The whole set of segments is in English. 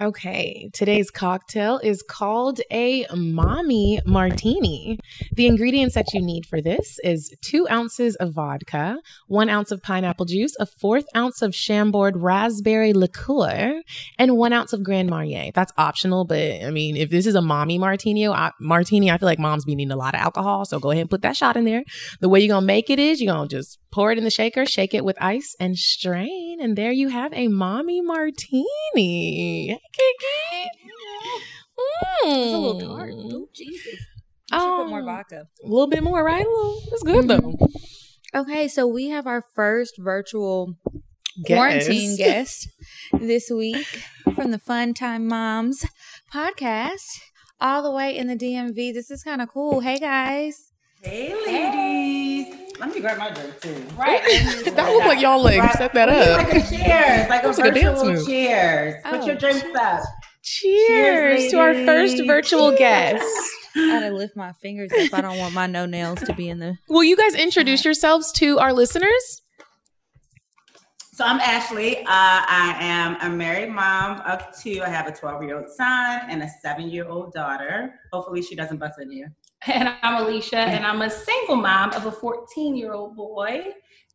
Okay, today's cocktail is called a mommy martini. The ingredients that you need for this is two ounces of vodka, one ounce of pineapple juice, a fourth ounce of Chambord raspberry liqueur, and one ounce of Grand Marnier. That's optional, but I mean, if this is a mommy martini, I, martini, I feel like moms be needing a lot of alcohol, so go ahead and put that shot in there. The way you're gonna make it is you're gonna just pour it in the shaker, shake it with ice, and strain, and there you have a mommy martini. Kiki. It's a little tart. Oh, Jesus. I should put more Um, vodka. A little bit more, right? A little, that's good though. Okay, so we have our first virtual Guest. quarantine guest this week from the Fun Time Moms podcast, all the way in the DMV. This is kind of cool. Hey, guys. Hey, ladies. Let me grab my drink too. Right. That looked like y'all like set that We need up. Like a cheers, like a Looks like a dance virtual move. cheers. Put Oh, your drinks up. Cheers, Cheers, to our first ladies. virtual guest. I gotta lift my fingers if I don't want my no nails to be in the. Will you guys introduce yourselves to our listeners? So I'm Ashley. Uh, I am a married mom of two. I have a 12 year old son and a seven year old daughter. Hopefully, she doesn't bust in here. And I'm Alicia, and I'm a single mom of a 14 year old boy.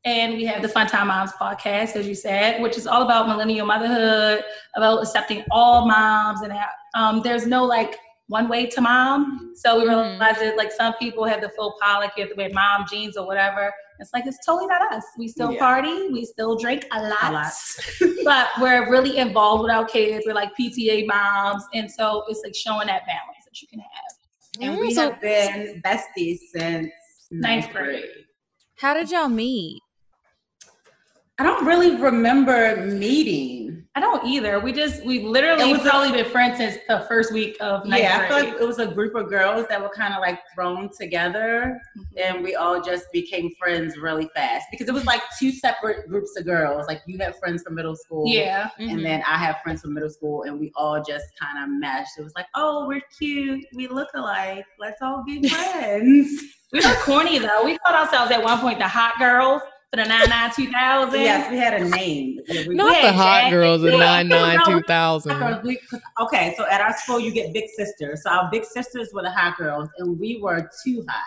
And we have the Fun Time Moms podcast, as you said, which is all about millennial motherhood, about accepting all moms, and um, there's no like one way to mom. So we Mhm. that like some people have the full pollock, you have to wear mom jeans or whatever. It's like it's totally not us. We still Yeah. party, we still drink a lot, A lot. but we're really involved with our kids. We're like PTA moms, and so it's like showing that balance that you can have. And Mm, we so- have been besties since Ninth grade. grade. How did y'all meet? I don't really remember meeting. I don't either. We just we've literally It was a- probably been friends since the first week of ninth yeah, I feel like it was a group of girls that were kind of like thrown together Mm-hmm. and we all just became friends really fast because it was like two separate groups of girls. Like you had friends from middle school. yeah. And then I have friends from middle school and we all just kind of meshed. It was like, oh, we're cute. We look alike. Let's all be friends. we were corny though. We called ourselves at one point the hot girls for the nine nine two thousand. yes, we had a name. Yeah, we- Not Yeah, the hot exactly. girls of Yeah. 99 2000. We- okay, so at our school you get big sisters. So our big sisters were the hot girls, and we were too hot.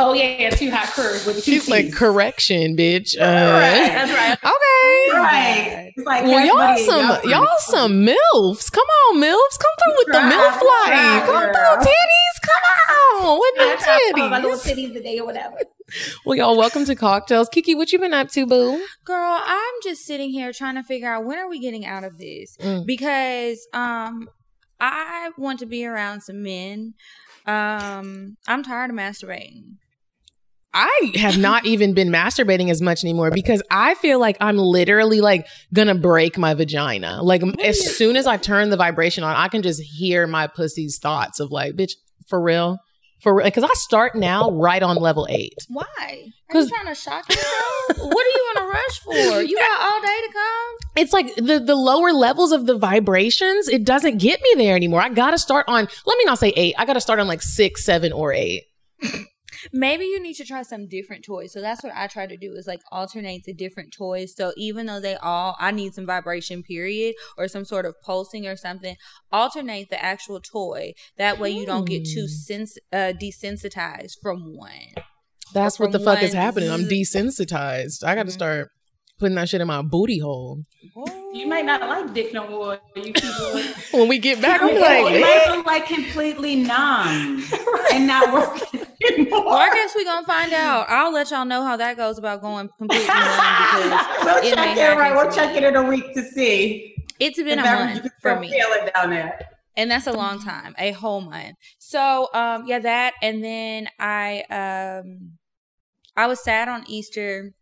Oh yeah, yeah, two hot curves with two She's like, correction, bitch. Uh, Right. That's right. Okay. Right. It's like Well, y'all some y'all some milfs. Come on, milfs. Come through with the Try, milf life. Come girl. through, titties. Come on with I the tried to my little titties. titties today or whatever. Well, y'all, welcome to cocktails. Kiki, what you been up to, boo? Girl, I'm just sitting here trying to figure out when are we getting out of this Mm. because um I want to be around some men. Um I'm tired of masturbating. I have not even been masturbating as much anymore because I feel like I'm literally like gonna break my vagina. Like as soon as I turn the vibration on, I can just hear my pussy's thoughts of like, bitch, for real, for real. Because I start now right on level eight. Why? Are you trying to shock yourself? what are you in a rush for? You got all day to come? It's like the the lower levels of the vibrations. It doesn't get me there anymore. I gotta start on. Let me not say eight. I gotta start on like six, seven, or eight. Maybe you need to try some different toys. So that's what I try to do is like alternate the different toys. So even though they all, I need some vibration period or some sort of pulsing or something, alternate the actual toy. That way you don't get too Hmm. sens- uh, desensitized from one. That's what the fuck is happening. I'm desensitized. I gotta Mhm. start putting that shit in my booty hole. You might not like dick no more. You keep When we get back, I'm You like, might "Bitch." feel like completely numb and not working anymore. Well, I guess we gonna find out. I'll let y'all know how that goes about going completely numb because we'll it check it happen right. We'll me. check it in a week to see. it's been a if ever month for me. Feel it down there. and that's a long time a whole month so um yeah that and then i um i was sad on easter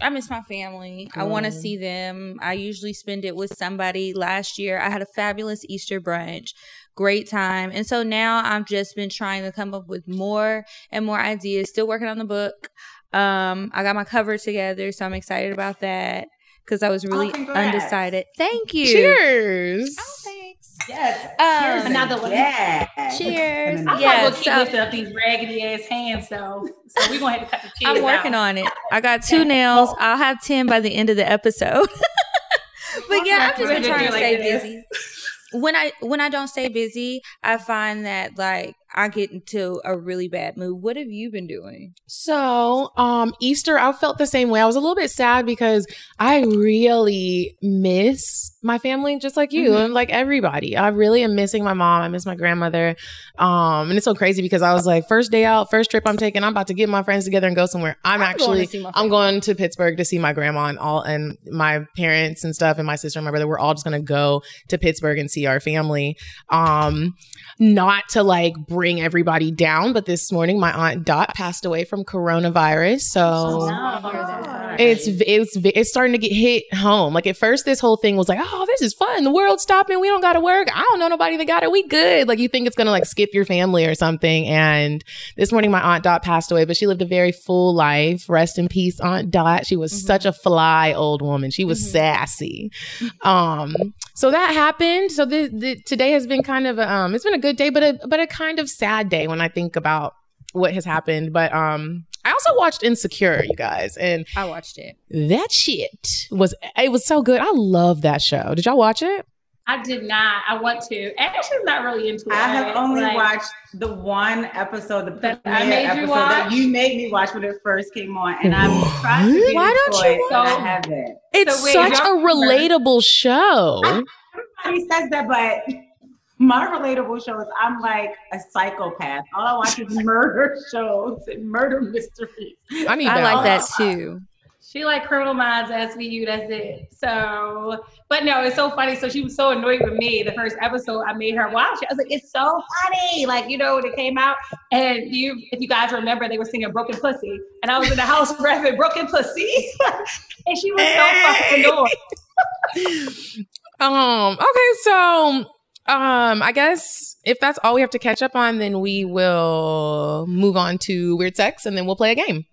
i miss my family i want to see them i usually spend it with somebody last year i had a fabulous easter brunch great time and so now i've just been trying to come up with more and more ideas still working on the book um i got my cover together so i'm excited about that because I was really congrats. undecided. Thank you. Cheers. Yes. Um, Cheers Another one. Yeah. Cheers. And I'm Yeah, not gonna keep so- lifting up these raggedy ass hands though. So we're gonna have to cut the cheese I'm working out. on it. I got two nails. I'll have 10 by the end of the episode. but yeah, I've just been trying to gonna stay this. busy. When I when I don't stay busy, I find that like I get into a really bad mood. What have you been doing? So, um, Easter, I felt the same way. I was a little bit sad because I really miss my family, just like you Mhm. and like everybody. I really am missing my mom. I miss my grandmother. Um, and it's so crazy because I was like, first day out, first trip I'm taking, I'm about to get my friends together and go somewhere. I'm, I'm actually, my I'm going to Pittsburgh to see my grandma and all, and my parents and stuff, and my sister and my brother. We're all just gonna go to Pittsburgh and see our family. Um, not to like bring everybody down, but this morning my aunt Dot passed away from coronavirus. So it's it's it's starting to get hit home. Like at first, this whole thing was like, oh, this is fun. The world's stopping. We don't got to work. I don't know nobody that got it. We good. Like you think it's gonna like skip your family or something. And this morning, my aunt Dot passed away, but she lived a very full life. Rest in peace, Aunt Dot. She was such a fly old woman. She was sassy. Um, so that happened. So the, the today has been kind of a, um, it's been a good day, but a but a kind of sad day when I think about what has happened. But um, I also watched Insecure, you guys, and I watched it. that shit was it was so good. I love that show. Did y'all watch it? I did not. I want to. Ashley's not really into it. I have only Like, watched the one episode, the That I premiere made you episode that you made me watch when it first came on, and I'm tried to get Why don't you it, but I haven't. It's So wait, such a y'all remember- relatable show. Everybody says that, but my relatable shows, I'm like a psychopath. All I watch is murder shows and murder mysteries. I need I like that too. She like Criminal Minds, SVU. That's it. So, but no, it's so funny. So she was so annoyed with me. The first episode, I made her watch it. I was like, "It's so funny!" Like you know, when it came out, and you, if you guys remember, they were singing "Broken Pussy," and I was in the house rapping "Broken Pussy," and she was so fucking annoyed. Um, okay, so um I guess if that's all we have to catch up on, then we will move on to weird sex and then we'll play a game.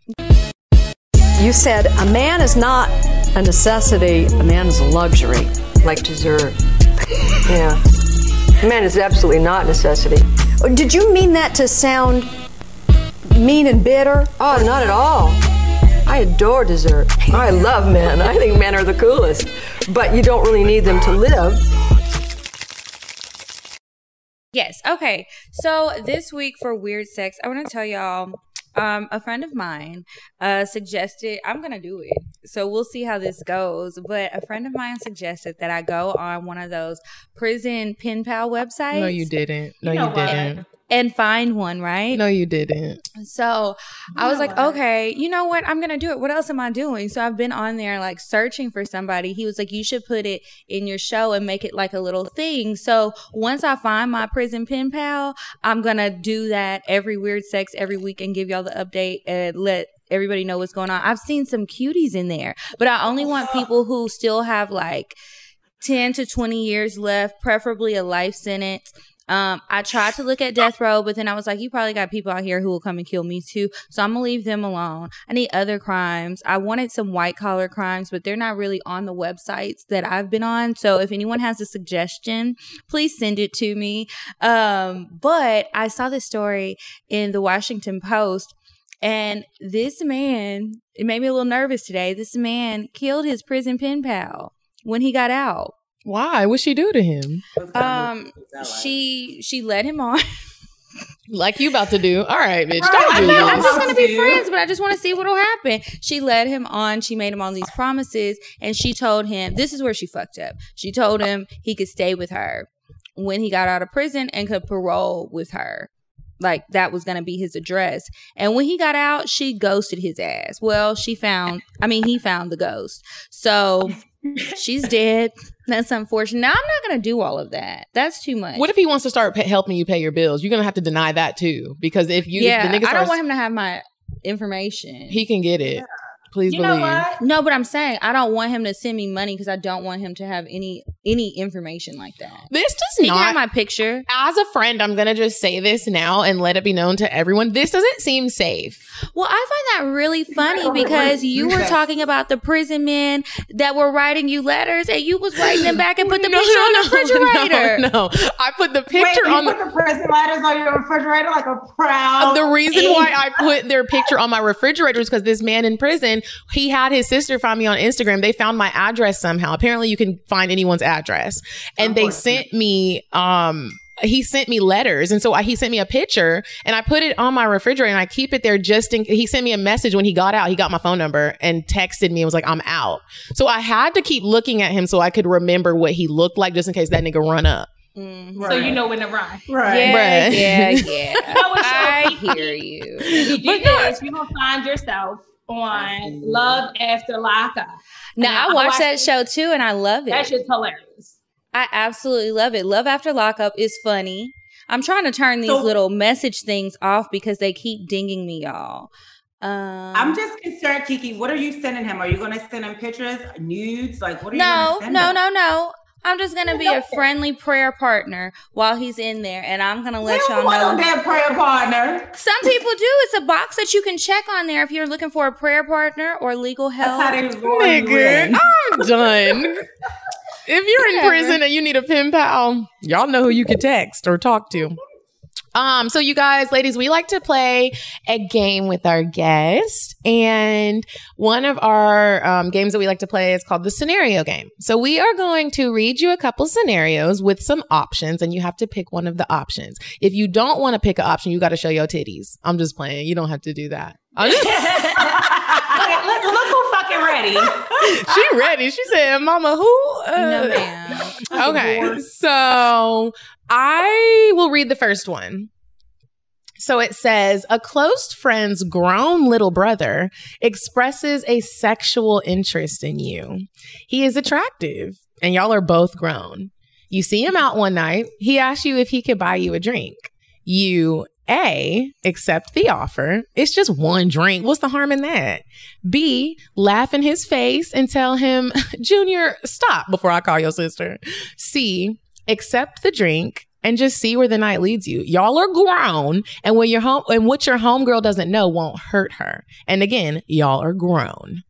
You said a man is not a necessity, a man is a luxury. like dessert. Yeah. Man is absolutely not necessity. Oh, Did you mean that to sound mean and bitter? Oh, not at all. I adore dessert. I love men. I think men are the coolest. But you don't really need them to live. Yes. Okay. So this week for weird sex, I want to tell y'all. Um, a friend of mine uh, suggested I'm gonna do it. So we'll see how this goes. But a friend of mine suggested that I go on one of those prison pen pal websites. No, you didn't. No, You you, know what? didn't. And find one, right? No, you didn't. So I was like, okay, you know what? I'm gonna do it. What else am I doing? So I've been on there like searching for somebody. He was like, you should put it in your show and make it like a little thing. So once I find my prison pen pal, I'm gonna do that every weird sex every week and give y'all the update and let everybody know what's going on. I've seen some cuties in there, but I only want oh. people who still have like 10 to 20 years left, preferably a life sentence. Um, I tried to look at death row, but then I was like, you probably got people out here who will come and kill me too. So I'm gonna leave them alone. I need other crimes. I wanted some white collar crimes, but they're not really on the websites that I've been on. So if anyone has a suggestion, please send it to me. Um, but I saw this story in the Washington Post and this man, it made me a little nervous today. This man killed his prison pen pal when he got out. Why? What'd she do to him? Um, she she led him on. Like you about to do. All right, bitch. Don't I do know, I'm this. just gonna be friends, but I just want to see what'll happen. She led him on. She made him all these promises, and she told him this is where she fucked up. She told him he could stay with her when he got out of prison and could parole with her. Like that was gonna be his address. And when he got out, she ghosted his ass. Well, she found. I mean, he found the ghost. So she's dead. That's unfortunate. Now I'm not gonna do all of that. That's too much. What if he wants to start pa helping you pay your bills? You're gonna have to deny that too, because if you, yeah, if the nigga I don't starts, want him to have my information. he can get it. Please You know believe. what? No, but I'm saying I don't want him to send me money because I don't want him to have any any information like that. This does He can not. have my picture. as a friend, I'm gonna just say this now and let it be known to everyone. This doesn't seem safe. Well, I find that really funny because you were talking about the prison men that were writing you letters and you was writing them back and put the No, picture on the refrigerator. No, no, I put the Wait, picture you on the. put the prison letters on your refrigerator like a proud. The reason why I put their picture on my refrigerator is because this man in prison, he had his sister find me on Instagram. They found my address somehow. Apparently, you can find anyone's address, and they sent me. um he sent me letters and so I, he sent me a picture and I put it on my refrigerator and I keep it there just in he sent me a message when he got out he got my phone number and texted me and was like I'm out so I had to keep looking at him so I could remember what he looked like just in case that nigga run up Mhm. So you know when to run. right. Yeah, Bruh. yeah, yeah. No, I hear you. If you But get no. this, you're gonna find yourself on Love After Lockup. Now I watched that show too, and I love it. That it. shit's hilarious. I absolutely love it. Love After Lockup is funny. I'm trying to turn these So- little message things off because they keep dinging me, y'all. Um, I'm just concerned, Kiki. What are you sending him? Are you going to send him pictures, nudes? Like, what are you no, going to send no, him? no, no. I'm just gonna be a friendly prayer partner while he's in there, and I'm gonna We let don't y'all want no know. damn prayer partner. Some people do. It's a box that you can check on there if you're looking for a prayer partner or legal That's help. how they nigga. I'm done if you're in Whatever. prison and you need a pen pal y'all know who you can text or talk to Um, so you guys, ladies, we like to play a game with our guest. And one of our um, games that we like to play is called the scenario game. So we are going to read you a couple scenarios with some options and you have to pick one of the options. If you don't want to pick an option, you got to show your titties. I'm just playing. You don't have to do that. I'm just- look, look, look who fucking ready. she ready. She said, Mama, who? Uh, No, ma'am. Okay. So I will read the first one. So it says a close friend's grown little brother expresses a sexual interest in you. He is attractive and y'all are both grown. You see him out one night. He asks you if he could buy you a drink. You A, accept the offer. It's just one drink. What's the harm in that? B, laugh in his face and tell him, Junior, stop before I call your sister. C, accept the drink and just see where the night leads you. Y'all are grown, and when your home and what your homegirl doesn't know won't hurt her. And again, y'all are grown.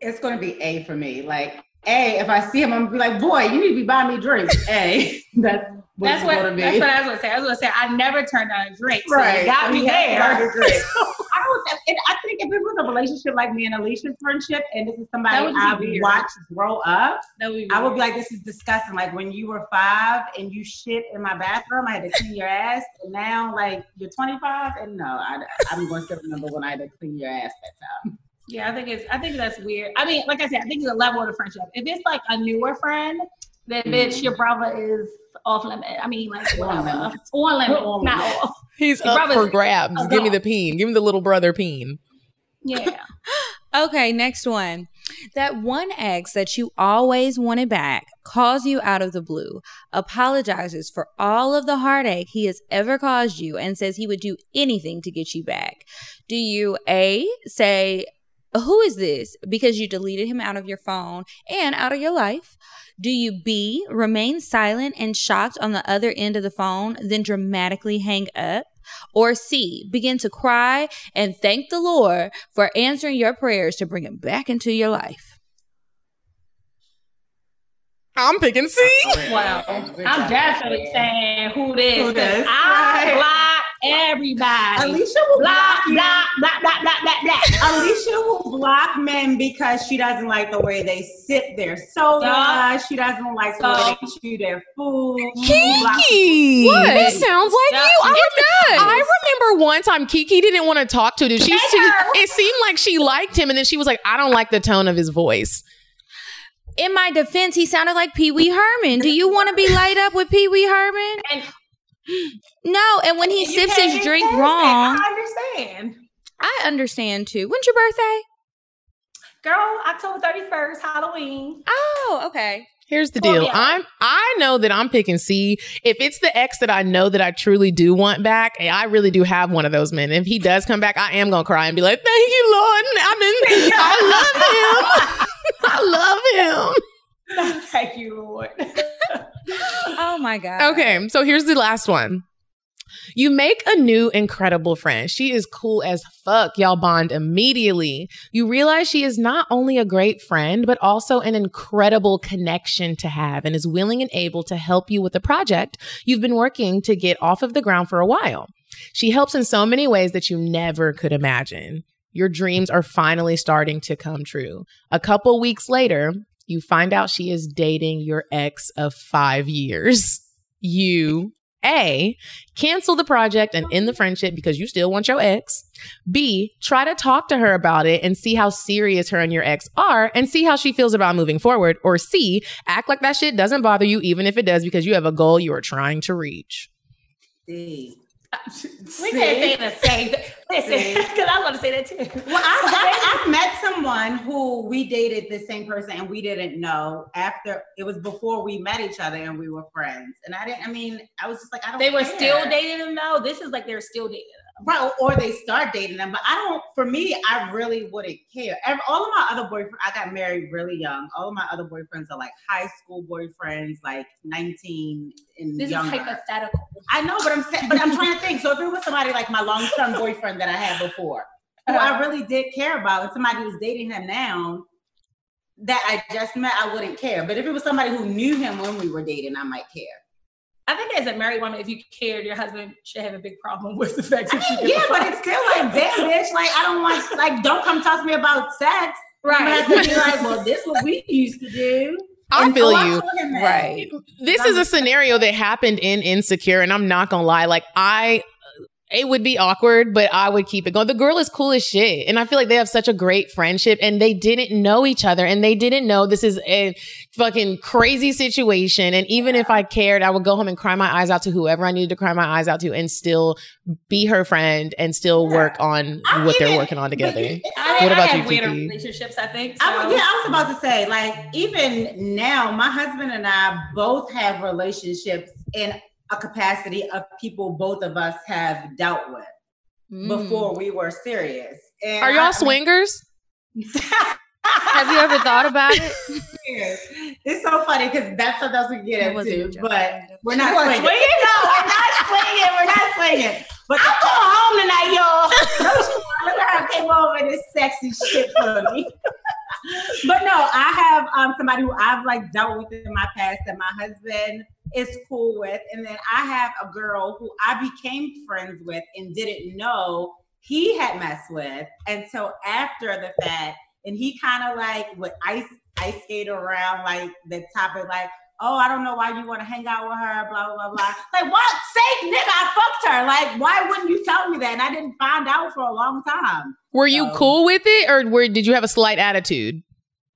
It's going to be A for me. Like, A, if I see him, I'm going to be like, boy, you need to be buying me drinks. A. That's what That's what, to be. that's what I was gonna say. I was gonna say I never turned down a drink. So Right. you got So me he there. buy the drink. I don't. And I think if it was a relationship like me and Alicia's friendship, and this is somebody would I've weird. watched grow up, That would I would be like, this is disgusting. Like when you were five and you shit in my bathroom, I had to clean your ass, and now like you're 25, and no, I, I'm going to still remember when I had to clean your ass that time. Yeah, I think it's. I think that's weird. I mean, like I said, I think it's a level of the friendship. If it's like a newer friend, then mm-hmm. bitch, your brother is off limit. I mean, like On whatever, limit. on limit, On not limit. off. He's Your up for grabs. a Give me the peen. Give me the little brother peen. Yeah. Okay, next one. That one ex that you always wanted back calls you out of the blue, apologizes for all of the heartache he has ever caused you, and says he would do anything to get you back. Do you A, say, who is this? Because you deleted him out of your phone and out of your life. Do you B, remain silent and shocked on the other end of the phone, then dramatically hang up? Or C, begin to cry and thank the Lord for answering your prayers to bring him back into your life. I'm picking C. Well, I'm definitely saying who this. Who 'cause this? I Right. Block everybody. Alicia will block, block you. block, block, block, block, block, block. Alicia will block men because she doesn't like the way they sip their soda. Yeah. She doesn't like the So- way they chew their food. Block- Kiki. What? This sounds like Yeah, you. I, it does. I remember one time Kiki didn't want to talk to him. She, she it seemed like she liked him, and then she was like, "I don't like the tone of his voice." In my defense, he sounded like Pee Wee Herman. Do you want to be light up with Pee Wee Herman? And- No, and when he You sips his drink past wrong, I understand. I understand too. When's your birthday? Girl, October 31st, Halloween. Oh, okay. Here's the deal. I'm I know that I'm picking C. If it's the ex that I know that I truly do want back, and I really do have one of those men. If he does come back, I am gonna cry and be like, "Thank you, Lord." I mean, I love him. I love him. Thank you, Lord. Oh my god. Okay, so here's the last one. You make a new incredible friend. She is cool as fuck. Y'all bond immediately. You realize she is not only a great friend, but also an incredible connection to have and is willing and able to help you with the project you've been working to get off of the ground for a while. She helps in so many ways that you never could imagine. Your dreams are finally starting to come true. A couple weeks later, you find out she is dating your ex of five years. You, A, cancel the project and end the friendship because you still want your ex. B, try to talk to her about it and see how serious her and your ex are and see how she feels about moving forward. Or C, act like that shit doesn't bother you, even if it does, because you have a goal you are trying to reach. See. We can't say the same. Listen, because I want to say that too. Well, I, I, I've met someone who we dated the same person and we didn't know after it was before we met each other and we were friends. And I didn't, I mean, I was just like, I don't They were care. still dating him though. This is like they're still dating. Right, or they start dating them. But I don't, for me, I really wouldn't care. All of my other boyfriends, I got married really young. All of my other boyfriends are like high school boyfriends, like 19 and This younger. is hypothetical. I know, but I'm but I'm trying to think. So if it was somebody like my long term boyfriend that I had before, who I uh-huh. really did care about, and somebody was dating him now that I just met, I wouldn't care. But if it was somebody who knew him when we were dating, I might care. I think as a married woman, if you cared, your husband should have a big problem with the fact that you mean, give yeah, but it's still like, damn, bitch. Like, I don't want, like, don't come talk to me about sex. Right. I'm have to be like, well, this is what we used to do. I And feel so you. told him that. Right. This is a scenario that happened in Insecure, and I'm not gonna lie. Like I, it would be awkward, but I would keep it going. The girl is cool as shit, and I feel like they have such a great friendship, and they didn't know each other, and they didn't know this is a fucking crazy situation. And even if I cared, I would go home and cry my eyes out to whoever I needed to cry my eyes out to, and still be her friend and still work on I what they're even- working on together. you- I, What about have you, weirder relationships, I think. So- was- yeah, I was about to say, like, even now, my husband and I both have relationships in a capacity of people both of us have dealt with Mm. before we were serious. And Are y'all swingers? Have you ever thought about it? It's so funny because that's what else we get into, but we're not swinging. swinging? No, we're not swinging. We're not swinging. But I'm going home tonight, y'all. Look at her came over this sexy shit for me. but no, I have um, somebody who I've like dealt with in my past that my husband is cool with, and then I have a girl who I became friends with and didn't know he had messed with until after the fact, and he kind of like would ice ice skate around like the topic, like. Oh, I don't know why you want to hang out with her, blah, blah, blah. Like, what? Say, nigga, I fucked her. Like, why wouldn't you tell me that? And I didn't find out for a long time. Were you cool with it, or were, did you have a slight attitude?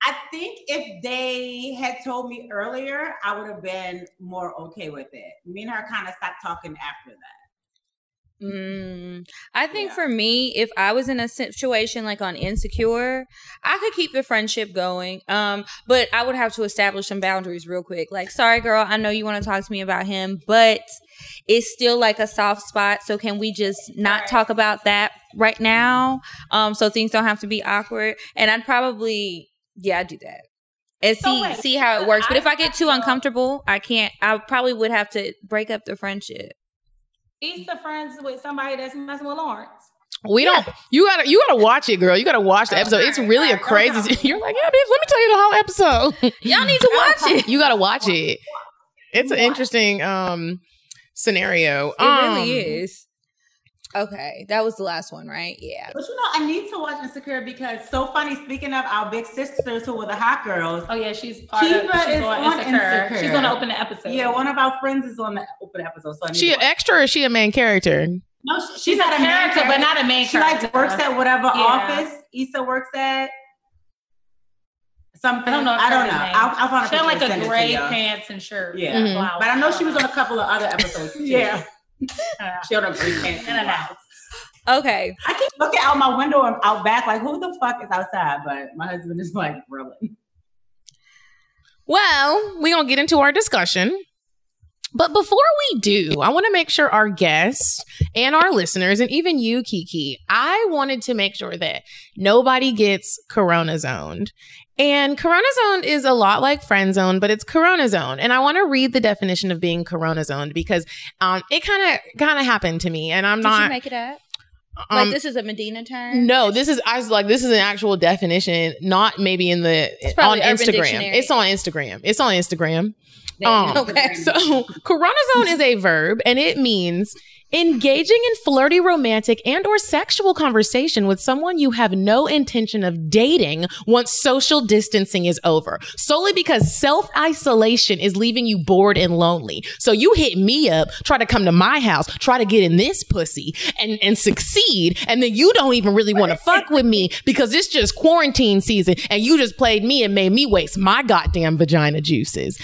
I think if they had told me earlier, I would have been more okay with it. Me and her kind of stopped talking after that. Mm, I think Yeah. for me, if I was in a situation like on Insecure, I could keep the friendship going. Um, but I would have to establish some boundaries real quick. Like, sorry, girl, I know you want to talk to me about him, but it's still like a soft spot. So can we just not talk about that right now? Um, so things don't have to be awkward. And I'd probably, yeah, I'd do that. And So see wait, see how it works. But I if I get too uncomfortable, I can't. I probably would have to break up the friendship. Issa friends with somebody that's messing with Lawrence. We don't. You gotta. You gotta watch it, girl. You gotta watch the episode. It's really a crazy. You're like, yeah, bitch. Let me tell you the whole episode. Y'all need to watch it. you gotta watch it. It's an interesting um scenario. It really Um, is. Okay, that was the last one, right? Yeah. But you know, I need to watch Insecure because so funny. Speaking of our big sisters who were the hot girls, Oh yeah, she's part Kiva of. She's is on on Insecure. Insecure. She's gonna open the episode. yeah, one of our friends is on the open episode. So I need She to an watch. extra or is she a main character? no, she- she's, she's not a a main character, but not a main She character. like works at whatever Yeah. office Issa works at. Something I don't know. I don't know. I'll, I'll find a She had like a send gray pants and shirt. Yeah, Mhm. Blouse. but I know she was on a couple of other episodes. Too. Yeah. She had a gray pants. In and out. Okay. I keep looking out my window and out back, like who the fuck is outside? But my husband is like really? Well, we're going to get into our discussion. But before we do, I want to make sure our guests and our listeners, and even you, Kiki, I wanted to make sure that nobody gets corona zoned. And corona Zone is a lot like friend zone, but it's corona zone. And I want to read the definition of being corona zoned because um, it kind of kind of happened to me, and I'm not Did not. you make it up? um, like this is a Medina term. no, this is I was like this is an actual definition, not maybe in the on Instagram. Dictionary. It's on Instagram. It's on Instagram. Um, Okay. So, Corona Zone is a verb and it means engaging in flirty romantic and or sexual conversation with someone you have no intention of dating once social distancing is over. Solely because self-isolation is leaving you bored and lonely. So you hit me up try to come to my house try to get in this pussy and and succeed and then you don't even really want to fuck with me because it's just quarantine season and you just played me and made me waste my goddamn vagina juices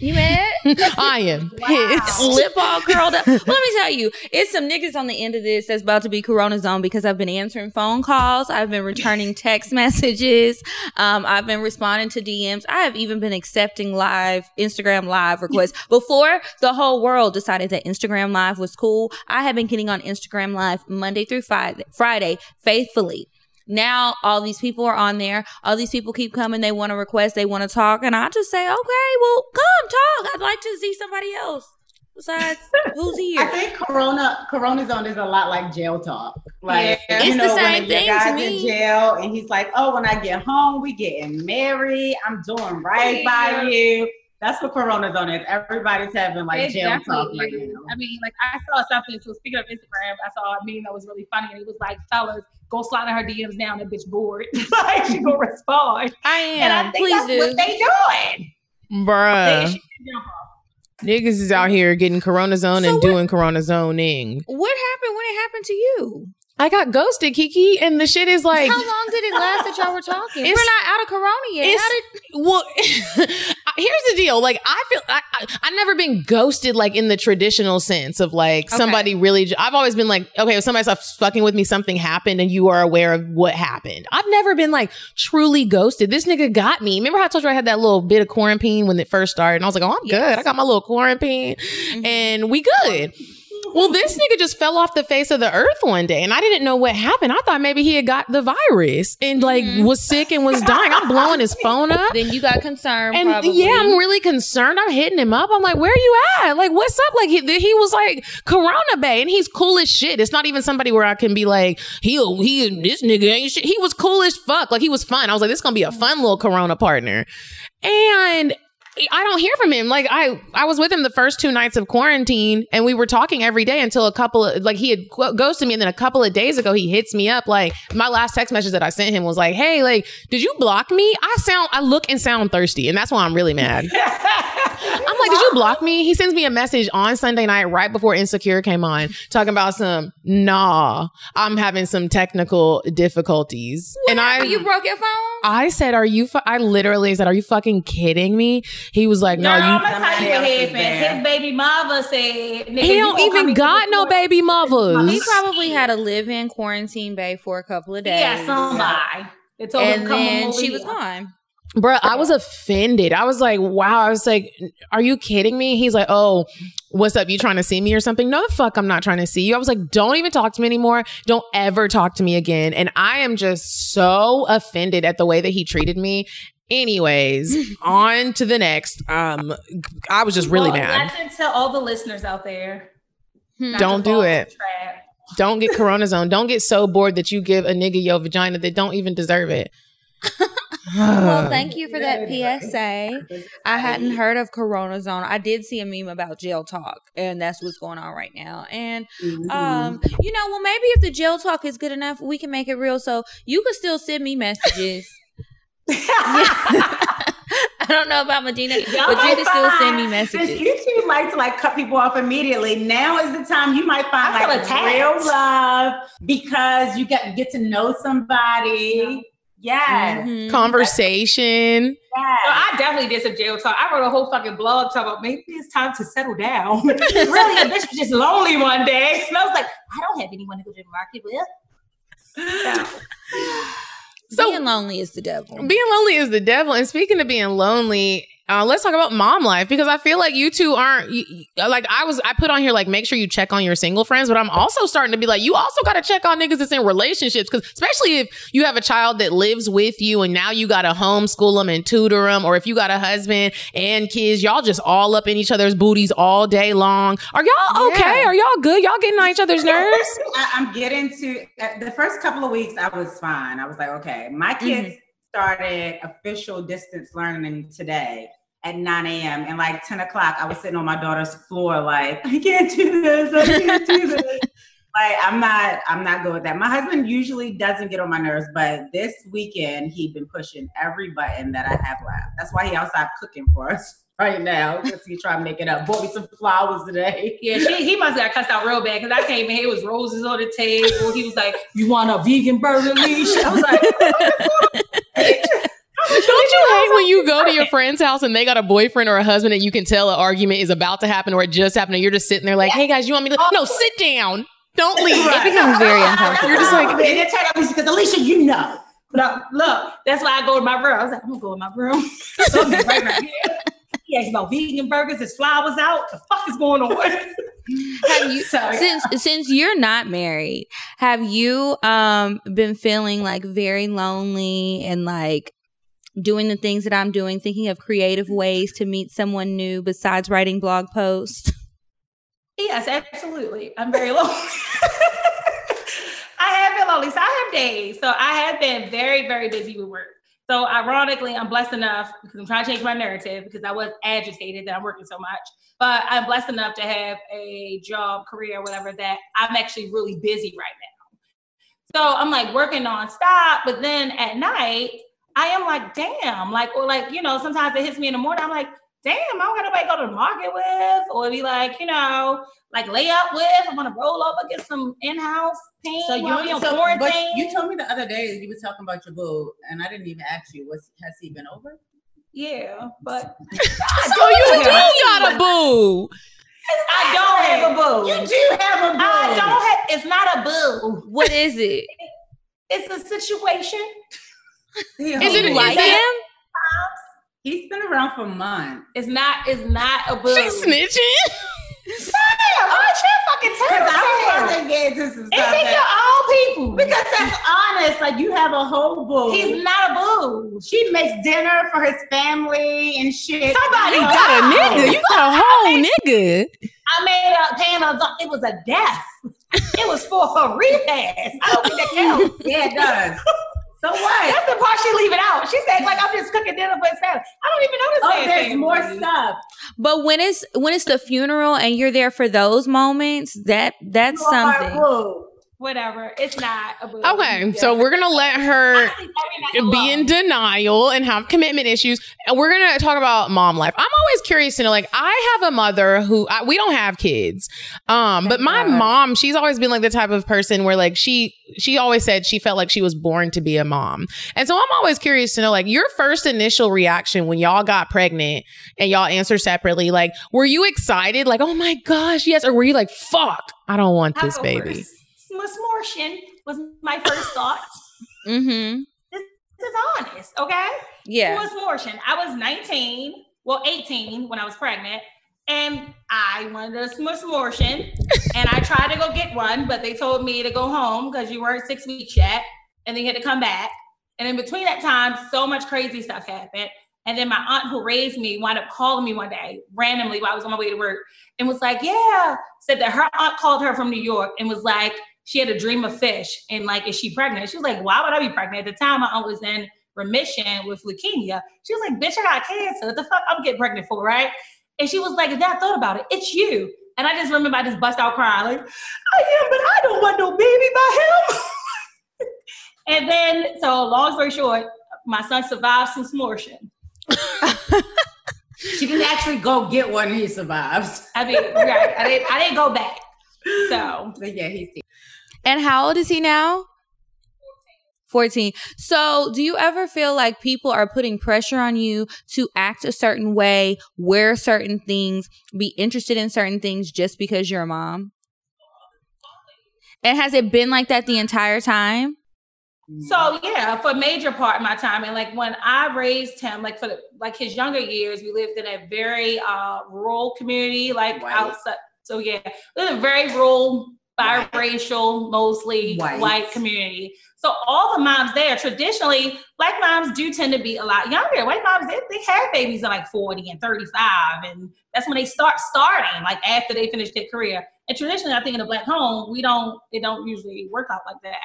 You mad? I am pissed. Lip all curled up. Let me tell you, it's some niggas on the end of this that's about to be Corona Zone because I've been answering phone calls. I've been returning text messages. Um, I've been responding to DMs. I have even been accepting live Instagram live requests. Before the whole world decided that Instagram live was cool, I have been getting on Instagram live Monday through Friday, Friday faithfully. Now all these people are on there. All these people keep coming. They want to request. They want to talk, and I just say, okay, well, come talk. I'd like to see somebody else besides who's here. I think Corona Corona Zone is a lot like jail talk. Like Yeah. you It's the know, same when thing your to guy's me. in jail and he's like, Oh, when I get home, we getting married. I'm doing right by you. That's what Corona Zone is. Everybody's having like It jail talk right now. I mean, like I saw something. So speaking of Instagram, I saw a meme that was really funny, and it was like, "Fellas, go slide in her DMs now, and that bitch bored. like she gonna respond." I am. And I think Please that's do. what they doing. Bruh. should jump off. Niggas is out here getting corona zone So and what- doing corona zoning. what happened when it happened to you? I got ghosted, Kiki, and the shit is like How long did it last that y'all were talking? We're not out of Corona yet. did well here's the deal. Like i feel I, I i've never been ghosted like in the traditional sense of like Okay. somebody really I've always been like okay if somebody stops fucking with me something happened and you are aware of what happened. I've never been like truly ghosted. This nigga got me. Remember how i told you i had that little bit of quarantine when it first started? And i was like oh i'm good. I got my little quarantine. Mm-hmm. and we good well, this nigga just fell off the face of the earth one day, and I didn't know what happened. I thought maybe he had got the virus and mm-hmm. like was sick and was dying. I'm blowing his phone up. then you got concerned? And probably. yeah, I'm really concerned. I'm hitting him up. I'm like, where are you at? Like, what's up? Like, he, he was like Corona Bay, and he's cool as shit. It's not even somebody where I can be like, he, he, this nigga ain't shit. He was cool as fuck. Like, he was fun. I was like, this is gonna be a fun little Corona partner. And I don't hear from him. Like I, I was with him the first two nights of quarantine, and we were talking every day until a couple of like he had ghosted me, and then a couple of days ago he hits me up. Like my last text message that I sent him was like, "Hey, like, did you block me? I sound, I look and sound thirsty, and that's why I'm really mad." I'm like, "Did you block me?" He sends me a message on Sunday night right before Insecure came on, talking about some nah, I'm having some technical difficulties, and I you broke your phone. I said, "Are you?" Fu-? I literally said, "Are you fucking kidding me?" He was like, "No, Girl, I'm you." gonna tell you Somebody what happened. His baby mother said, He don't even got no court. baby mothers. He probably had a live-in quarantine bay for a couple of days. Yeah, somebody. They told him and come then she here. was gone. Bro, I was offended. I was like, wow. I was like, are you kidding me? He's like, oh, what's up? You trying to see me or something? No, the fuck, I'm not trying to see you. I was like, don't even talk to me anymore. Don't ever talk to me again. And I am just so offended at the way that he treated me. Anyways, on to the next. Um, I was just really well, mad. Lesson to all the listeners out there. Don't do it. for the trap. Don't get corona zone. Don't get so bored that you give a nigga your vagina that don't even deserve it. Well, thank you for that PSA. I hadn't heard of Corona Zone. I did see a meme about jail talk, and that's what's going on right now. And Mm-hmm. um, you know, well, maybe if the jail talk is good enough, we can make it real. So you can still send me messages. I don't know about Medina, Y'all but you can still send me messages. Since you two like to like cut people off immediately, now is the time you might find I like attacked. real love because you get get to know somebody. Yes. Mhm. Conversation. So I definitely did some jail talk. I wrote a whole fucking blog talk about maybe it's time to settle down. really, a bitch was just lonely one day. And I was like, I don't have anyone to go to the market with. So, So- being lonely is the devil. Being lonely is the devil. And speaking of being lonely, uh, let's talk about mom life because I feel like you two aren't you, like I was. I put on here like make sure you check on your single friends, but I'm also starting to be like you also got to check on niggas that's in relationships because especially if you have a child that lives with you and now you got to homeschool them and tutor them, or if you got a husband and kids, y'all just all up in each other's booties all day long. Are y'all okay? Yeah. Are y'all good? Y'all getting on each other's nerves? I, I'm getting to uh, the first couple of weeks. I was fine. I was like, okay. My kids started official distance learning today at 9 a.m. and like 10 o'clock, I was sitting on my daughter's floor, like, I can't do this. I can't do this. like, I'm not, I'm not good with that. My husband usually doesn't get on my nerves, but this weekend he'd been pushing every button that I have left. That's why he outside cooking for us right now because he's trying to make it up. Bought me some flowers today. Yeah, she, he must have got cussed out real bad because I came in here, it was roses on the table. He was like, You want a vegan burger, Leash? I was like, Don't you hate when you go to your friend's house and they got a boyfriend or a husband and you can tell an argument is about to happen or it just happened and you're just sitting there like, hey guys, you want me to? No, sit down. Don't leave. It becomes very uncomfortable. You're just like, and then turn up because Alicia, you know. Look, look, that's why I go to my room. I was like, I'm gonna go in my room. So I'm right, right here. He asked about vegan burgers, his flowers out. The fuck is going on? Have you Sorry. since since you're not married, have you um been feeling like very lonely and like doing the things that I'm doing, thinking of creative ways to meet someone new besides writing blog posts? Yes, absolutely. I'm very lonely. I have been lonely. So I have days. So I have been very, very busy with work. So ironically, I'm blessed enough because I'm trying to change my narrative because I was agitated that I'm working so much. But I'm blessed enough to have a job, career, whatever, that I'm actually really busy right now. So I'm like working nonstop, but then at night, I am like, damn, like, or like, you know, sometimes it hits me in the morning. I'm like, damn, I don't got nobody to go to the market with, or be like, you know, like lay up with. I want to roll over, get some in-house paint. So you, while we on so, but quarantine. you told me the other day that you were talking about your boo, and I didn't even ask you. Was has he been over? yeah, but so you do got a boo. I don't have a boo. You do have a boo. I don't have. It's not a boo. What is it? It's a situation. Is it You like is him? He's been around for months. It's not. It's not a boo. She snitching. Damn, I should fucking tell Because I was him. about get into some stuff. think that- you're people. because that's honest. Like you have a whole boo. he's not a boo. she makes dinner for his family and shit. Somebody You got a nigga. You got a whole nigga. I made a pan of it was a death. It was for her repast. I don't think that counts. Oh, yeah, it does. So what? That's the part she leaving out. She said, like, I'm just cooking dinner for his family. I don't even know this Oh, there's family. more stuff. But when it's when it's the funeral and you're there for those moments, that that's You are something. Whatever. It's not a boo. Okay, so we're gonna let her be in denial and have commitment issues and we're gonna talk about mom life. I'm always curious to know like i have a mother who I, we don't have kids um but my mom she's always been like the type of person where like she she always said she felt like she was born to be a mom. And so i'm always curious to know like your first initial reaction when y'all got pregnant and y'all answered separately like were you excited? Like oh my gosh yes or were you like fuck i don't want this baby Smortion was my first thought. Mm-hmm. This is honest, okay? Yeah. was Mortion. I was 19, well, 18 when I was pregnant, and I wanted a Mortion, and I tried to go get one, but they told me to go home because you weren't six weeks yet, and then you had to come back. And in between that time, so much crazy stuff happened. And then my aunt who raised me wound up calling me one day randomly while I was on my way to work and was like, Yeah, said that her aunt called her from New York and was like, She had a dream of fish. And like, is she pregnant? She was like, Why would I be pregnant? At the time, my aunt was in remission with leukemia. She was like, Bitch, I got cancer. What the fuck I'm getting pregnant for, right? And she was like, Then I thought about it. It's you. And I just remember I just bust out crying, like, I am, but I don't want no baby by him. and then, so long story short, my son survived some smortion. She didn't actually go get one. He survives. I mean, right. I didn't, I didn't go back. So But yeah, he's And how old is he now? 14. So, do you ever feel like people are putting pressure on you to act a certain way, wear certain things, be interested in certain things just because you're a mom? And has it been like that the entire time? So yeah, for a major part of my time, and like when I raised him, like for the, like his younger years, we lived in a very uh, rural community, like White. outside. So yeah, we lived in a very rural, biracial, mostly White. white. community. So all the moms there, traditionally, black moms do tend to be a lot younger. White moms, they, they have babies at like 40 and 35, and that's when they start starting, like after they finish their career. And traditionally, I think in a black home, we don't, it don't usually work out like that.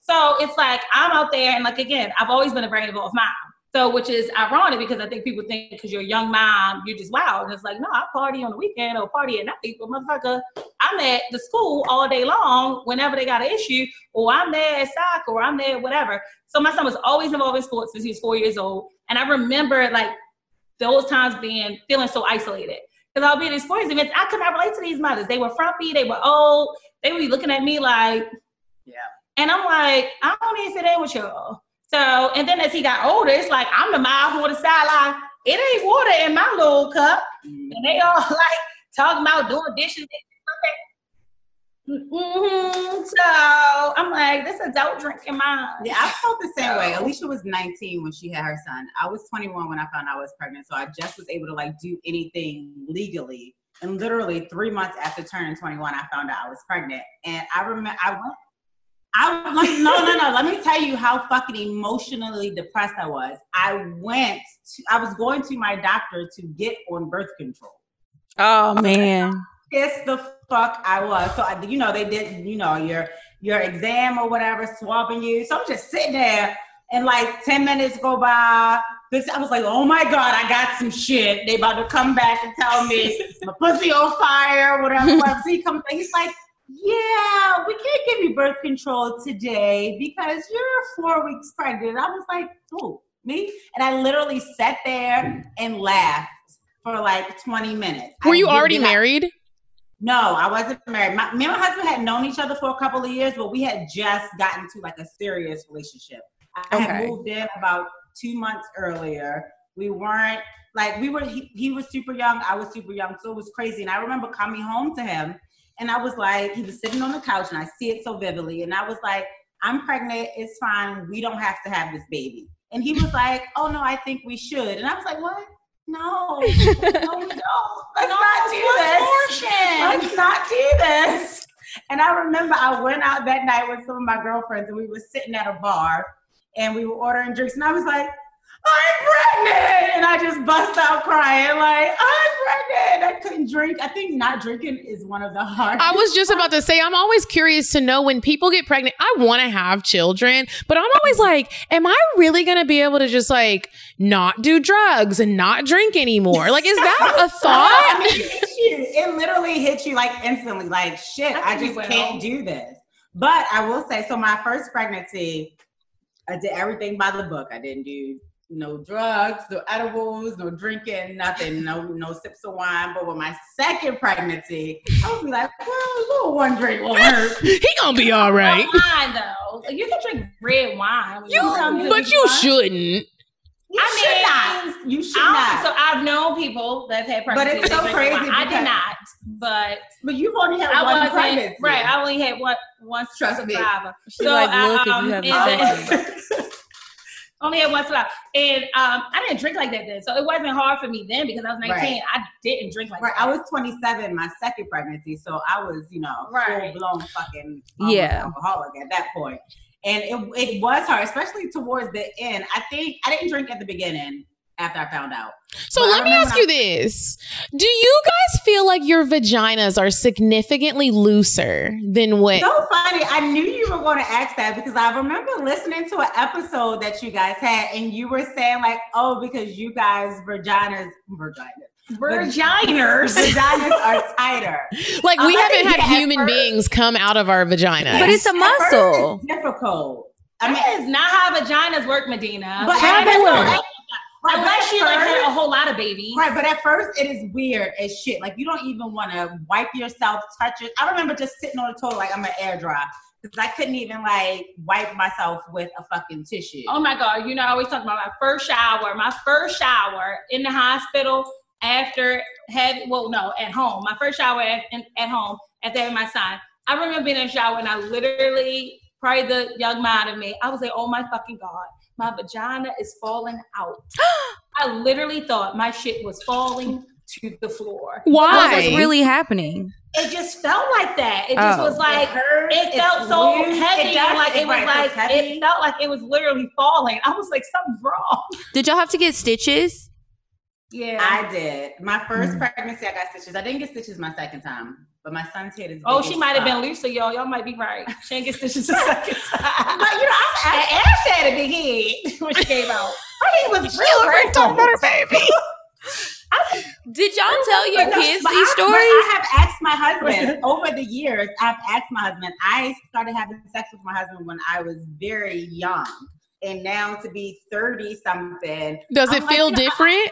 So it's like I'm out there, and like again, I've always been a very involved mom. So, which is ironic because I think people think because you're a young mom, you're just wild. And it's like, no, I party on the weekend or party at night. But motherfucker, I'm at the school all day long whenever they got an issue, or I'm there at soccer, or I'm there whatever. So my son was always involved in sports since he was four years old. And I remember like those times being feeling so isolated. Because I'll be at these sports events, I could not relate to these mothers. They were frumpy, they were old, they would be looking at me like, Yeah. and I'm like, I don't even fit in with y'all. So, and then as he got older, it's like I'm the on the sideline. It ain't water in my little cup, Mm. and they all like talking about doing dishes. hmm So I'm like, this adult drinking mine. Yeah, I felt the same way. Alicia was 19 when she had her son. I was 21 when I found out I was pregnant. So I just was able to like do anything legally. And literally three months after turning 21, I found out I was pregnant. And I remember I went. I like no no no. Let me tell you how fucking emotionally depressed I was. I went. To, I was going to my doctor to get on birth control. Oh man. pissed the fuck I was. So I, you know, they did, you know, your your exam or whatever, swabbing you. So I'm just sitting there, and like ten minutes go by. This, I was like, oh my god, I got some shit. They about to come back and tell me my pussy on fire, whatever. whatever. So he comes he's like. Yeah, we can't give you birth control today because you're four weeks pregnant. I was like, oh, me? And I literally sat there and laughed for like 20 minutes. Were I you already married? no, I wasn't married. My, me and my husband had known each other for a couple of years, but we had just gotten to like a serious relationship. I had moved in about two months earlier. We weren't like we were. He, he was super young. I was super young, so it was crazy. And I remember coming home to him, and I was like, he was sitting on the couch, and I see it so vividly. And I was like, I'm pregnant. It's fine. We don't have to have this baby. And he was like, Oh no, I think we should. And I was like, What? No, no, we don't. Let's not do this. Let's not do this. And I remember I went out that night with some of my girlfriends and we were sitting at a bar and we were ordering drinks and I was like, I'm pregnant! And I just bust out crying, like, I'm pregnant. I couldn't drink. I think not drinking is one of the hardest. I was just about to say, I'm always curious to know when people get pregnant. I want to have children, but I'm always like, am I really going to be able to just like not do drugs and not drink anymore? Like, is that a thought? mean, it, you. it literally hits you like instantly, like shit. I I, just can't do this. But I will say, so my first pregnancy, I did everything by the book. I didn't do no drugs, no edibles, no drinking, nothing, no no sips of wine. But with my second pregnancy, I was like, well, a little one drink won't hurt. he gonna be all right. Wine though, like, you can drink red wine. You, you're but you shouldn't. You I should mean, not. You should not. don't- so I've known people that have had But it's so crazy wine. I did not, but but you've only had I one wasn't pregnancy, right. I only had one one Trust me. survivor. She like, look, if you um, have a and- second. only had one survivor, and um, I didn't drink like that then, so it wasn't hard for me then because I was nineteen. Right. I didn't drink like Right, that. I was 27, my second pregnancy, so I was, you know, Right. full blown fucking Yeah. alcoholic at that point. And it, it was hard, especially towards the end. I think I didn't drink at the beginning after I found out. So But let me ask when you this. Do you guys feel like your vaginas are significantly looser than what? So funny. I knew you were going to ask that because I remember listening to an episode that you guys had, and you were saying like, "Oh, because you guys vaginas, vaginas, Virginers. vaginas are tighter." Like we Uh, haven't had yeah, human first- beings come out of our vaginas. But it's a muscle. it's difficult. I mean, that is not how vaginas work, Medina. but How right, Unless you like had a whole lot of babies. Right, but at first it is weird as shit. Like you don't even want to wipe yourself, touch it. I remember just sitting on the toilet like I'm an air dry because I couldn't even like wipe myself with a fucking tissue. Oh my God, you know, I always talk about my first shower. My first shower in the hospital after having, well, no, at home. My first shower at, in, at home after having my son. I remember being in the shower and I literally probably the young mind of me. I was like, oh my fucking god, my vagina is falling out. I literally thought my shit was falling to the floor. Why? What was really happening? It just felt like that. It just Oh. was like It hurts, it it's felt so loose, heavy. it does- like it was like heavy. it felt like it was literally falling. I was like, something's wrong. Did y'all have to get stitches? Yeah. I did. My 1st hmm. pregnancy, I got stitches. I didn't get stitches my second time, but my son's head is. oh, she might have been looser, y'all. Y'all might be right. She didn't get stitches the second time. But you know, I, And Ash had a big head when she came out. Her head was real great. talking about her baby. Did y'all tell your no, kids these I, stories? I have asked my husband over the years. I've asked my husband. I started having sex with my husband when I was very young, and now to be thirty something. Does it I'm like, feel you know, different?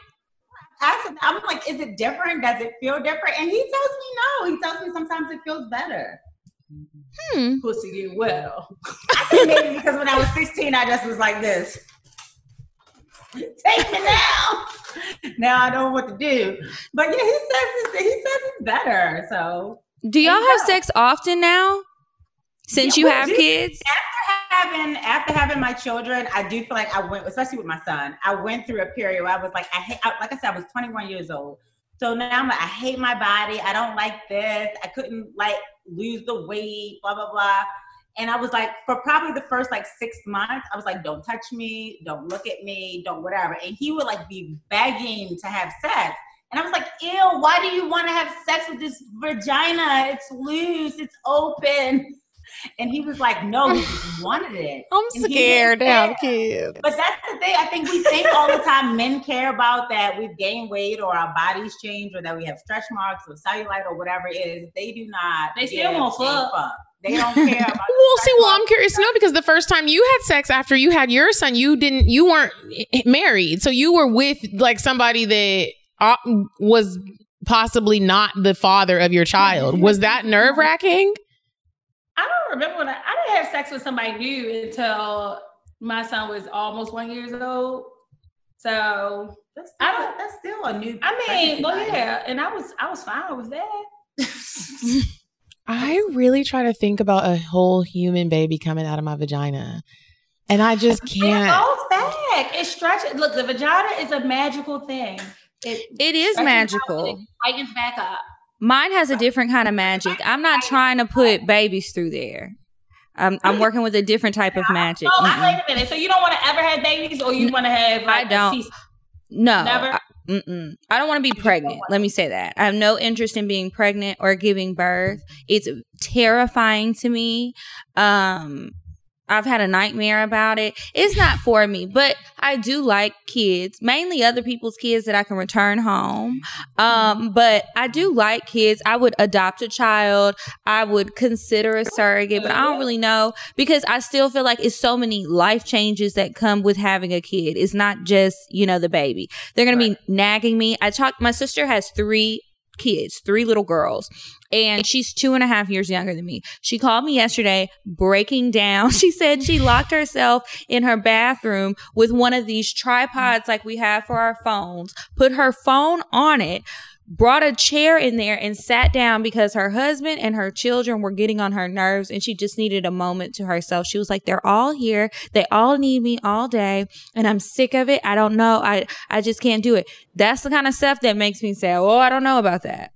I asked him, I'm like, is it different? Does it feel different? And he tells me no. He tells me sometimes it feels better. Hmm. Pussy get well. I think maybe because when I was 16, I just was like this. Take me now. Now I know what to do. But yeah, he says it's, he says it's better. So Do y'all have go. sex often now? Since Yeah, you have do. kids? after having after having my children, I do feel like I went, especially with my son. I went through a period where I was like, I hate, I, like I said, I was 21 years old. So now I'm like, I hate my body. I don't like this. I couldn't like lose the weight. Blah blah blah. And I was like, for probably the first like six months, I was like, don't touch me, don't look at me, don't whatever. And he would like be begging to have sex. And I was like, ew, why do you want to have sex with this vagina? It's loose, it's open. And he was like, no, he just wanted it. I'm And scared to didn't have kids. But that's the thing. I think we think all the time men care about that we've gained weight or our bodies change or that we have stretch marks or cellulite or whatever it is. They do not. They still won't a fuck. They don't care about. Well, see, well, I'm curious to know because the first time you had sex after you had your son, you didn't, you weren't married, so you were with like somebody that uh, was possibly not the father of your child. Was that nerve wracking? I don't remember when I, I didn't have sex with somebody new until my son was almost one years old. So That's I still, don't- that's still a new. I mean, pregnancy well, body. yeah, and I was I was fine with that. I really try to think about a whole human baby coming out of my vagina, and I just can't. goes back. It stretches. Look, the vagina is a magical thing. It It is magical. it tightens back up. Mine has a different kind of magic. I'm not trying to put babies through there. I'm, I'm working with a different type of magic. Oh, Mm-mm. wait a minute. So you don't want to ever have babies, or you want to have? Like, I don't. No. Never? I, mm-mm. I don't want to be pregnant. Let me say that. I have no interest in being pregnant or giving birth. It's terrifying to me. Um, I've had a nightmare about it. It's not for me, but I do like kids, mainly other people's kids that I can return home. Um, but I do like kids. I would adopt a child. I would consider a surrogate, but I don't really know because I still feel like it's so many life changes that come with having a kid. It's not just, you know, the baby. They're going to be nagging me. I talk, my sister has three kids, three little girls, and she's two and a half years younger than me. She called me yesterday breaking down. She said she locked herself in her bathroom with one of these tripods like we have for our phones, put her phone on it, brought a chair in there and sat down because her husband and her children were getting on her nerves and she just needed a moment to herself. She was like, they're all here. They all need me all day and I'm sick of it. I don't know. I, I just can't do it. That's the kind of stuff that makes me say, oh, I don't know about that.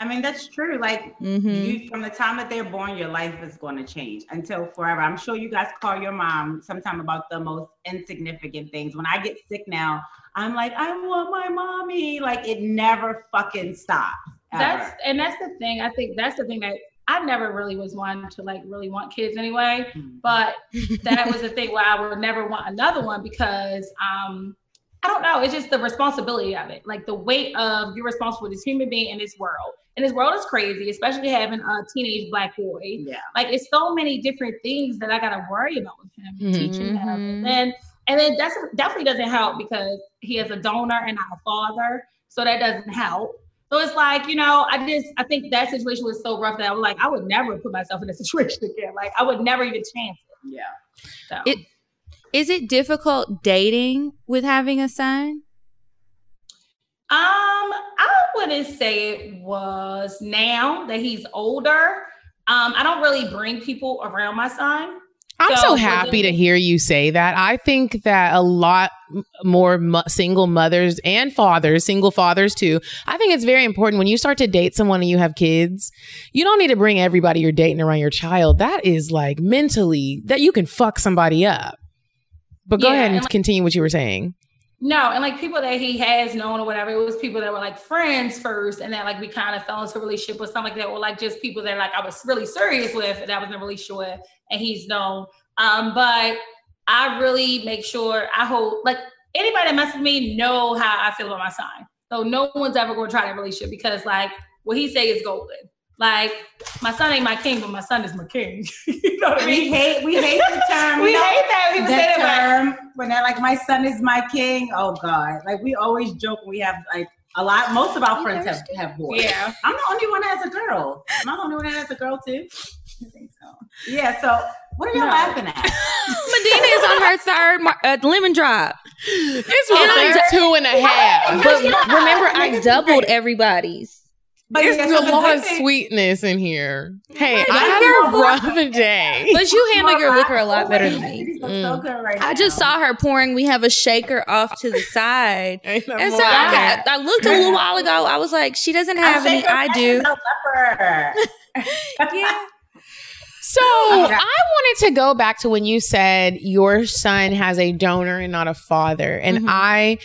I mean, that's true. Like Mhm. you, from the time that they're born, your life is going to change until forever. I'm sure you guys call your mom sometime about the most insignificant things. When I get sick now, I'm like, I want my mommy. Like it never fucking stops. ever. That's and that's the thing. I think that's the thing that I never really was one to like really want kids anyway. Mhm. But that was the thing where I would never want another one because um I don't know. It's just the responsibility of it, like the weight of you're responsible for this human being in this world. And this world is crazy, especially having a teenage black boy. yeah. Like it's so many different things that I gotta worry about with him, Mhm. teaching him. And then and then that's definitely doesn't help because he is a donor and not a father. So that doesn't help. So it's like, you know, I just I think that situation was so rough that I was like, I would never put myself in a situation again. Like I would never even chance it. Yeah. So It- Is it difficult dating with having a son? Um, I wouldn't say it was now that he's older. Um, I don't really bring people around my son I'm so, So, happy but- to hear you say that. I think that a lot more mo- single mothers and fathers, single fathers too. I think it's very important when you start to date someone and you have kids, you don't need to bring everybody you're dating around your child. That is like mentally that you can fuck somebody up. But go Yeah, ahead and and like- continue what you were saying. No, and like people that he has known or whatever, it was people that were like friends first, and then like we kind of fell into a relationship with something like that, or like just people that like I was really serious with and I wasn't really sure, and he's known. Um, but I really make sure I hold like anybody that messes with me know how I feel about my son. So no one's ever going to try that relationship because like what he say is golden. Like my son ain't my king, but my son is my king. you know what I We mean? hate we hate the term. We you know, hate that. People say that that, term when they're like, "My son is my king." Oh God! Like we always joke. when We have like a lot. Most of our friends have have boys. yeah. I'm the only one that has a girl. Am I the only one that has a girl too? I think so. Yeah. So what are y'all No. laughing at? Medina is on her third mar- uh, lemon drop. It's And I'm two and a half. But remember, I doubled everybody's. But There's yeah, a lot of thing- sweetness in here. Hey, Right, I like had you're a rough day. But you handle your liquor a lot better than me. these look so good right I just now. saw her pouring. We have a shaker off to the side. And so I, got, I looked a little while ago. I was like, she doesn't have I any. I do. as a leper. Yeah. So I wanted to go back to when you said your son has a donor and not a father. And Mhm. I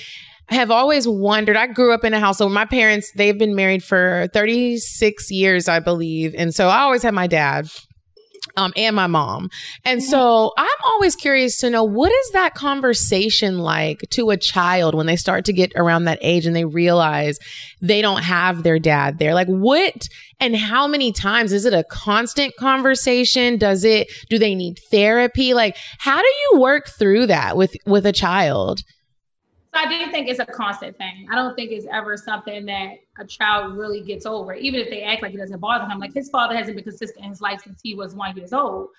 have always wondered. I grew up in a household. My parents, they've been married for 36 years, I believe. And so I always had my dad. Um, and my mom. And so I'm always curious to know what is that conversation like to a child when they start to get around that age and they realize they don't have their dad there? Like what and how many times is it a constant conversation? Does it do they need therapy? Like how do you work through that with with a child? So I do think it's a constant thing. I don't think it's ever something that a child really gets over, even if they act like it doesn't bother him. Like his father hasn't been consistent in his life since he was one years old.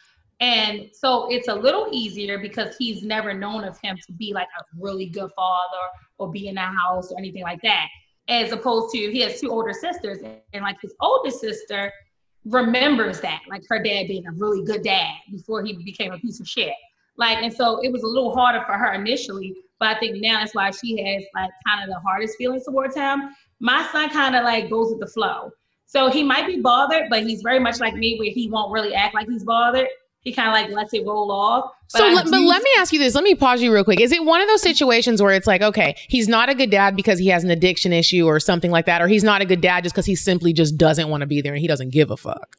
And so it's a little easier because he's never known of him to be like a really good father or be in the house or anything like that. As opposed to he has two older sisters, and like his oldest sister remembers that, like her dad being a really good dad before he became a piece of shit. Like, and so it was a little harder for her initially, but I think now that's why she has like kind of the hardest feelings towards him. My son kind of like goes with the flow. So he might be bothered, but he's very much like me where he won't really act like he's bothered. He kind of like lets it roll off. But so, let- but let me ask you this. Let me pause you real quick. Is it one of those situations where it's like, okay, he's not a good dad because he has an addiction issue or something like that, or he's not a good dad just because he simply just doesn't want to be there and he doesn't give a fuck?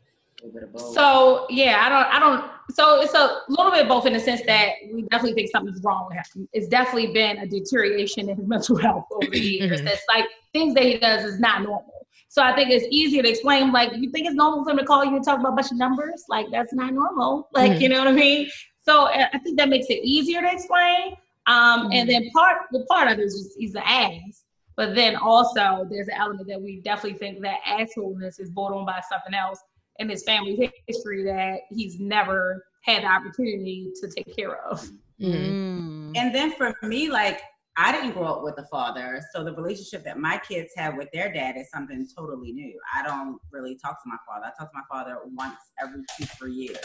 So yeah, I don't, I don't. So it's a little bit both in the sense that we definitely think something's wrong with him. It's definitely been a deterioration in his mental health over the years. Mhm. That's like things that he does is not normal. So I think it's easier to explain. Like you think it's normal for him to call you and talk about a bunch of numbers? Like that's not normal. Like Mhm. you know what I mean? So uh, I think that makes it easier to explain. Um, And then part the part of it is just he's an ass. But then also there's an element that we definitely think that assholeness is brought on by something else in his family history that he's never had the opportunity to take care of. Mm-hmm. Mm. And then for me, like I didn't grow up with a father, so the relationship that my kids have with their dad is something totally new. I don't really talk to my father. I talk to my father once every two, three years.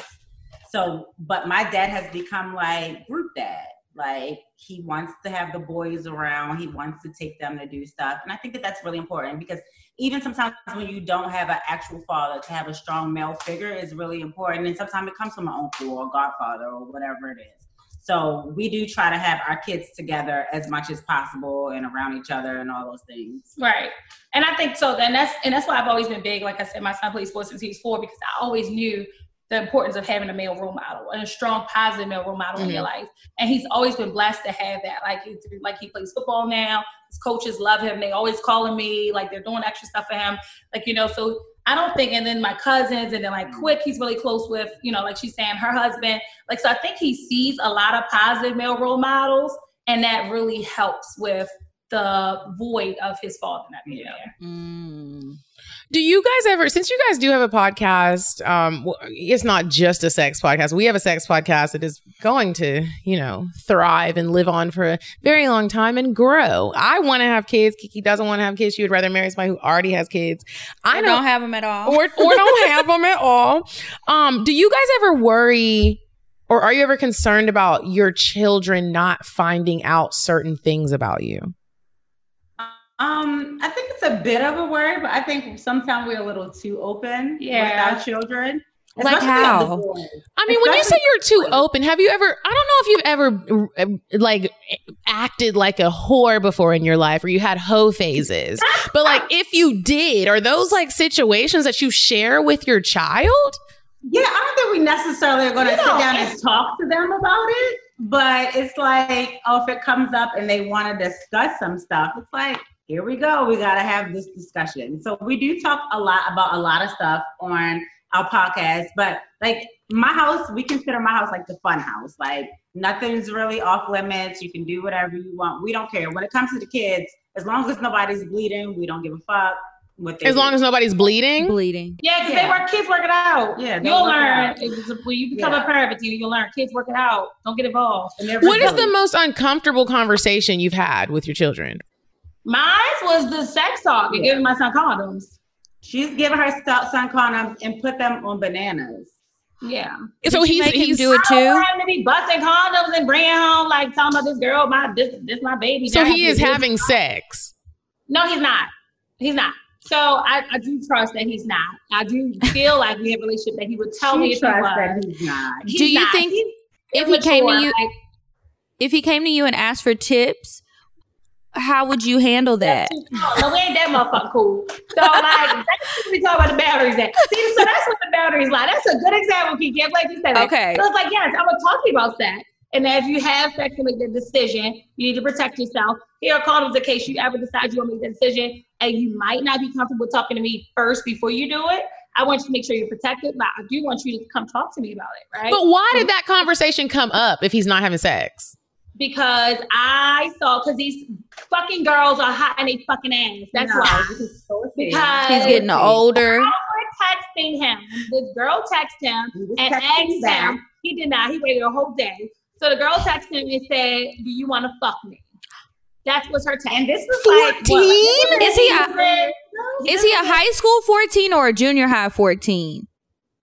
So, but my dad has become like group dad. Like he wants to have the boys around. He wants to take them to do stuff, and I think that that's really important because even sometimes when you don't have an actual father, to have a strong male figure is really important. And sometimes it comes from an uncle or godfather or whatever it is. So we do try to have our kids together as much as possible and around each other and all those things. Right. And I think so then that's and that's why I've always been big. Like I said, my son plays sports since he was four because I always knew the importance of having a male role model and a strong positive male role model in your life. And he's always been blessed to have that. Like he like he plays football now. His coaches love him. They always calling me, like they're doing extra stuff for him. Like, you know, so I don't think, and then my cousins, and then like Quick, he's really close with, you know, like she's saying her husband. Like, so I think he sees a lot of positive male role models, and that really helps with the void of his father not being there. Mm. Do you guys ever, since you guys do have a podcast, um, it's not just a sex podcast. We have a sex podcast that is going to, you know, thrive and live on for a very long time and grow. I want to have kids. Kiki doesn't want to have kids. She would rather marry somebody who already has kids. I don't have them at all. or or don't have them at all. Um, do you guys ever worry? Or are you ever concerned about your children not finding out certain things about you? Um, I think it's a bit of a worry, but I think sometimes we're a little too open Yeah. with our children. Like how? I mean, when you say you're too open, have you ever, I don't know if you've ever uh, like acted like a whore before in your life or you had hoe phases. but like if you did, are those like situations that you share with your child? Yeah, I don't think we necessarily are going to sit down and talk to them about it. But it's like, oh, if it comes up and they want to discuss some stuff, it's like, here we go. We got to have this discussion. So we do talk a lot about a lot of stuff on our podcast. But like my house, we consider my house like the fun house. Like nothing's really off limits. You can do whatever you want. We don't care. When it comes to the kids, as long as nobody's bleeding, we don't give a fuck. What they As long do. as nobody's bleeding? Bleeding. Yeah, because Yeah. they work. Kids work it out. Yeah, you'll learn. out. If it's- when you become Yeah. a parent, you you'll learn. Kids work it out. Don't get involved. And What is the most uncomfortable conversation you've had with your children? Mine was the sex talk and Yeah. giving my son condoms. She's giving her son condoms and put them on bananas. Yeah. so Did you he's make him he's do it I don't too. want him to be busting condoms and bringing home like talking about this girl, my this this my baby. so he is this- having sex. No, he's not. He's not. So I, I do trust that he's not. I do feel like we have a relationship that he would tell me she if he was. that he's not. He's Do you not. think He's if he came to you- like, If he came to you and asked for tips, how would you handle that? No, we ain't that motherfucker cool. So like, we talk about the boundaries. At. See, so that's what the boundaries like. That's a good example, Kiki. I'm glad you said that. Okay. So it's like, yes, I'm gonna talk to you about sex. And as you have sex to make the decision, you need to protect yourself. Here are condoms in case you ever decide you want to make that decision, and you might not be comfortable talking to me first before you do it. I want you to make sure you're protected, but I do want you to come talk to me about it, right? But why did um, that conversation come up if he's not having sex? Because I saw because these fucking girls are hot in they fucking ass. That's No, why. so. Because He's getting older. girls were texting him. This girl texted him and texting asked back. him. He did not. He waited a whole day. So the girl texted him and said, "Do you want to fuck me?" That was her text. And this was like what, 14? Is he a- said, Is he a high school 14 or a junior high 14?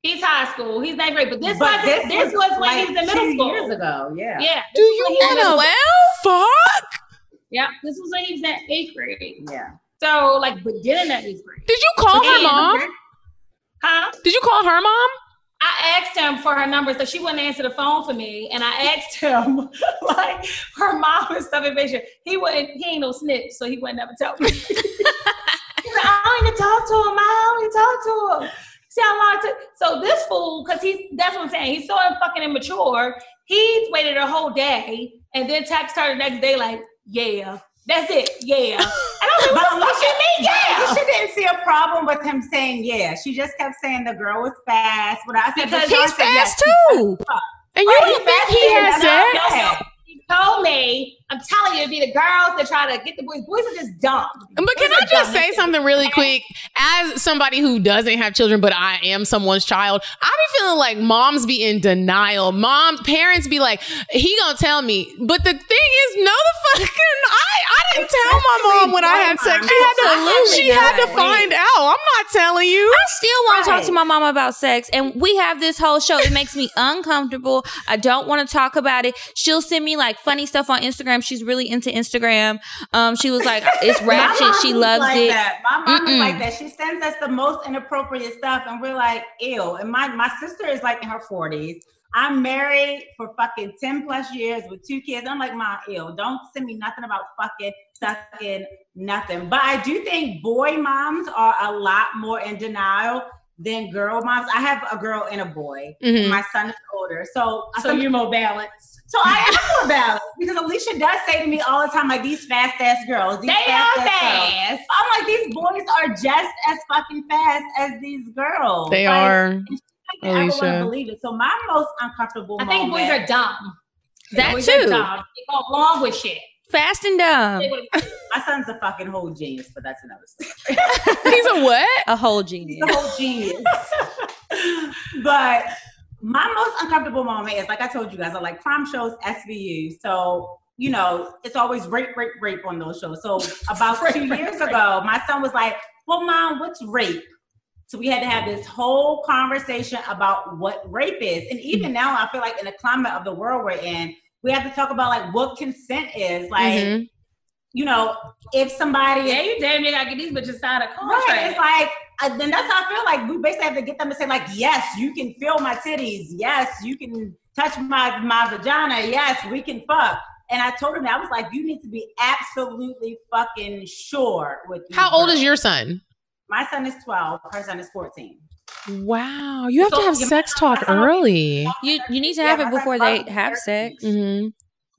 He's high school. He's ninth grade. But this But was this, was when like he was in middle two school. years ago. Yeah. Yeah. Do this you when he want to school. fuck? Yeah. This was when he was in eighth grade. Yeah. So like beginning of eighth grade. Did you call her mom? Huh? Did you call her mom? I asked him for her number, so she wouldn't answer the phone for me. And I asked him, like, her mom and stuff, and he wouldn't, he ain't no snitch, so he wouldn't ever tell me. I don't even talk to him, I don't even talk to him. See how long it took? So this fool, because he's, that's what I'm saying, he's so fucking immature, he waited a whole day and then text her the next day, like, yeah, that's it, yeah. And I was like, what the fuck you mean, yeah? She didn't see a problem with him saying yeah. She just kept saying the girl was fast. What I said, Because He's said yes. fast too. And you don't think he has fast, sex? Yeah. He told me, I'm telling you, it'd be the girls that try to get the boys. Boys are just dumb. But can I just say something really quick? As somebody who doesn't have children, but I am someone's child, I be feeling like moms be in denial. Mom, parents be like, he gonna tell me. But the thing is, no, the fucking, I, I didn't tell my mom when I had sex. She had to, Absolutely she had to not. find out. I'm not telling you. I still want to talk to my mom about sex, and we have this whole show. It makes me uncomfortable. I don't want to talk about it. She'll send me like funny stuff on Instagram. She's really into Instagram. Um, she was like, "It's My ratchet. mom She was loves like it." That. My mom Mm-mm. is like that. She sends us the most inappropriate stuff, and we're like, ew. And my my sister is like in her forties. I'm married for fucking ten plus years with two kids. I'm like, my ew. Don't send me nothing about fucking sucking nothing. But I do think boy moms are a lot more in denial than girl moms. I have a girl and a boy. Mhm. My son is older, so So you're more balanced. So I am more balanced because Alicia does say to me all the time, like these fast ass girls. These They are ass fast. I'm like, these boys are just as fucking fast as these girls. They Like, are. I can't ever want Alicia. to believe it. So my most uncomfortable I think boys are dumb. That boys are too. dumb. They go along with shit. Fast and dumb. My son's a fucking whole genius, but that's another story. He's a what? A whole He's genius. a whole genius. but my most uncomfortable moment is like I told you guys, I like prom shows, SVU. So, you know, it's always rape, rape, rape on those shows. So about two years ago, my son was like, Well, mom, what's rape? So we had to have this whole conversation about what rape is. And even now, I feel like in the climate of the world we're in, we have to talk about like what consent is. Like, Mhm. you know, if somebody Yeah, you damn near gotta get these bitches signed a contract. Right. It's like, uh, then that's how I feel like we basically have to get them to say, like, yes, you can feel my titties. Yes, you can touch my, my vagina. Yes, we can fuck. And I told him that I was like, you need to be absolutely fucking sure with these How old is your son? My son is 12, her son is 14. Wow, you have to have you sex talk son- early. You you need to have my it before they have married. sex. hmm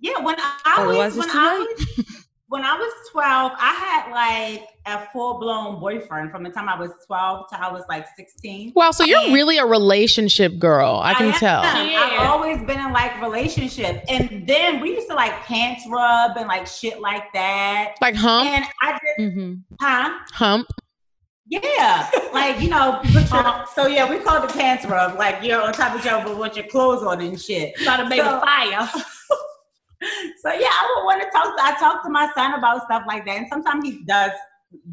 Yeah, when I Or was was when I was when I was 12, I had like a full blown boyfriend from the time I was 12 to I was like 16. Wow, so you're And- really a relationship girl. I can am. tell. Yeah. I've always been in like relationship, and then we used to like pants rub and like shit like that. Like hump, And I just, hmm huh? hump. Yeah, like you know, put your, so yeah, we call it the pants rub. Like you're on top of each other with your clothes on and shit. Gotta make So- a fire. So yeah, I would want to talk. To, I talk to my son about stuff like that, and sometimes he does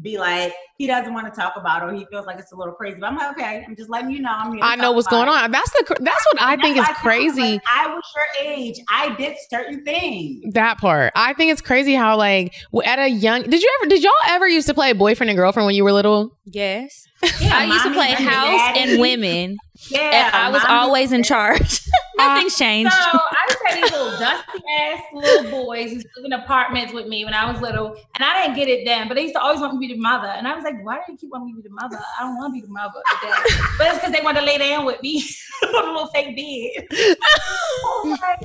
be like he doesn't want to talk about it or he feels like it's a little crazy. But I'm like, okay, I'm just letting you know. I'm here I know what's going it. on. That's the that's what I And think is I tell him, crazy. like, I was your age. I did certain things. That part. I think it's crazy how like at a young did you ever did y'all ever used to play boyfriend and girlfriend when you were little? Yes. Yeah, I used to play house daddy. and women, Yeah, and I was always in charge. Nothing's um, changed. So I just had these little dusty ass little boys who lived in apartments with me when I was little, and I didn't get it then. But they used to always want me to be the mother, and I was like, "Why do you keep wanting me to be the mother? I don't want to be the mother." dad." but it's because they want to lay down with me on a little fake bed. Like,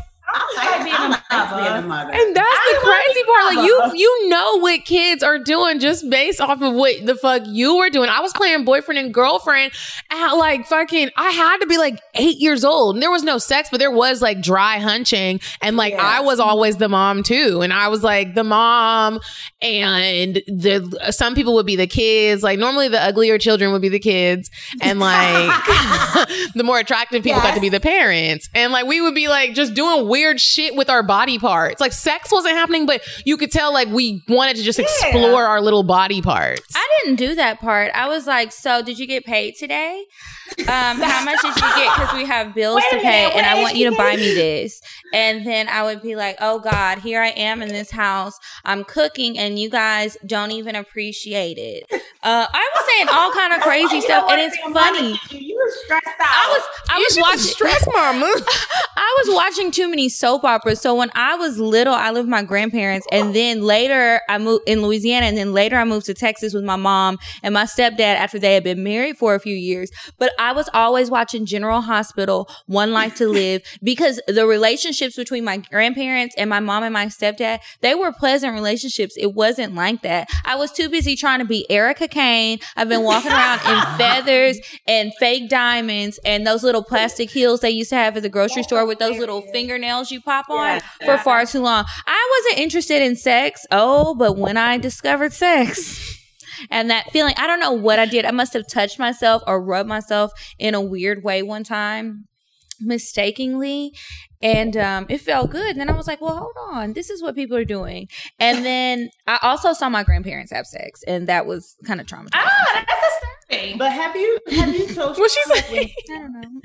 I I like a like being a mother. mother. And that's I the crazy part. Like you you know what kids are doing just based off of what the fuck you were doing. I was playing boyfriend and girlfriend at like fucking I had to be like eight years old. And there was no sex, but there was like dry hunching. And like Yeah. I was always the mom too. And I was like the mom and the some people would be the kids. Like normally the uglier children would be the kids. And like the more attractive people got to be the parents. And like we would be like just doing weird shit with our body parts. Like sex wasn't happening, but you could tell like we wanted to just explore our little body parts. I didn't do that part. I was like, "So, did you get paid today? Um, how much did you get? Because we have bills to pay, minute, and I want you to buy me this." And then I would be like, "Oh God, here I am in this house. I'm cooking, and you guys don't even appreciate it." Uh, I was saying all kind of crazy You stuff, and it's funny. You were stressed out. I was I You was watching stress mama. I was watching too many soap operas. So when I was little, I lived with my grandparents, and then later I moved in Louisiana, and then later I moved to Texas with my mom and my stepdad after they had been married for a few years. But I was always watching General Hospital, One Life to Live, because the relationships between my grandparents and my mom and my stepdad, they were pleasant relationships. It wasn't like that. I was too busy trying to be Erica Kane. I've been walking around in feathers and fake diamonds and those little plastic heels they used to have at the grocery store with those little fingernails you pop on Yes. for far too long. I wasn't interested in sex. Oh, but when I discovered sex and that feeling, I don't know what I did. I must have touched myself or rubbed myself in a weird way one time mistakenly and um, it felt good and then i was like well hold on this is what people are doing and then i also saw my grandparents have sex and that was kind of traumatizing Ah, that's disturbing. But have you have you told What she Sean, like, i don't know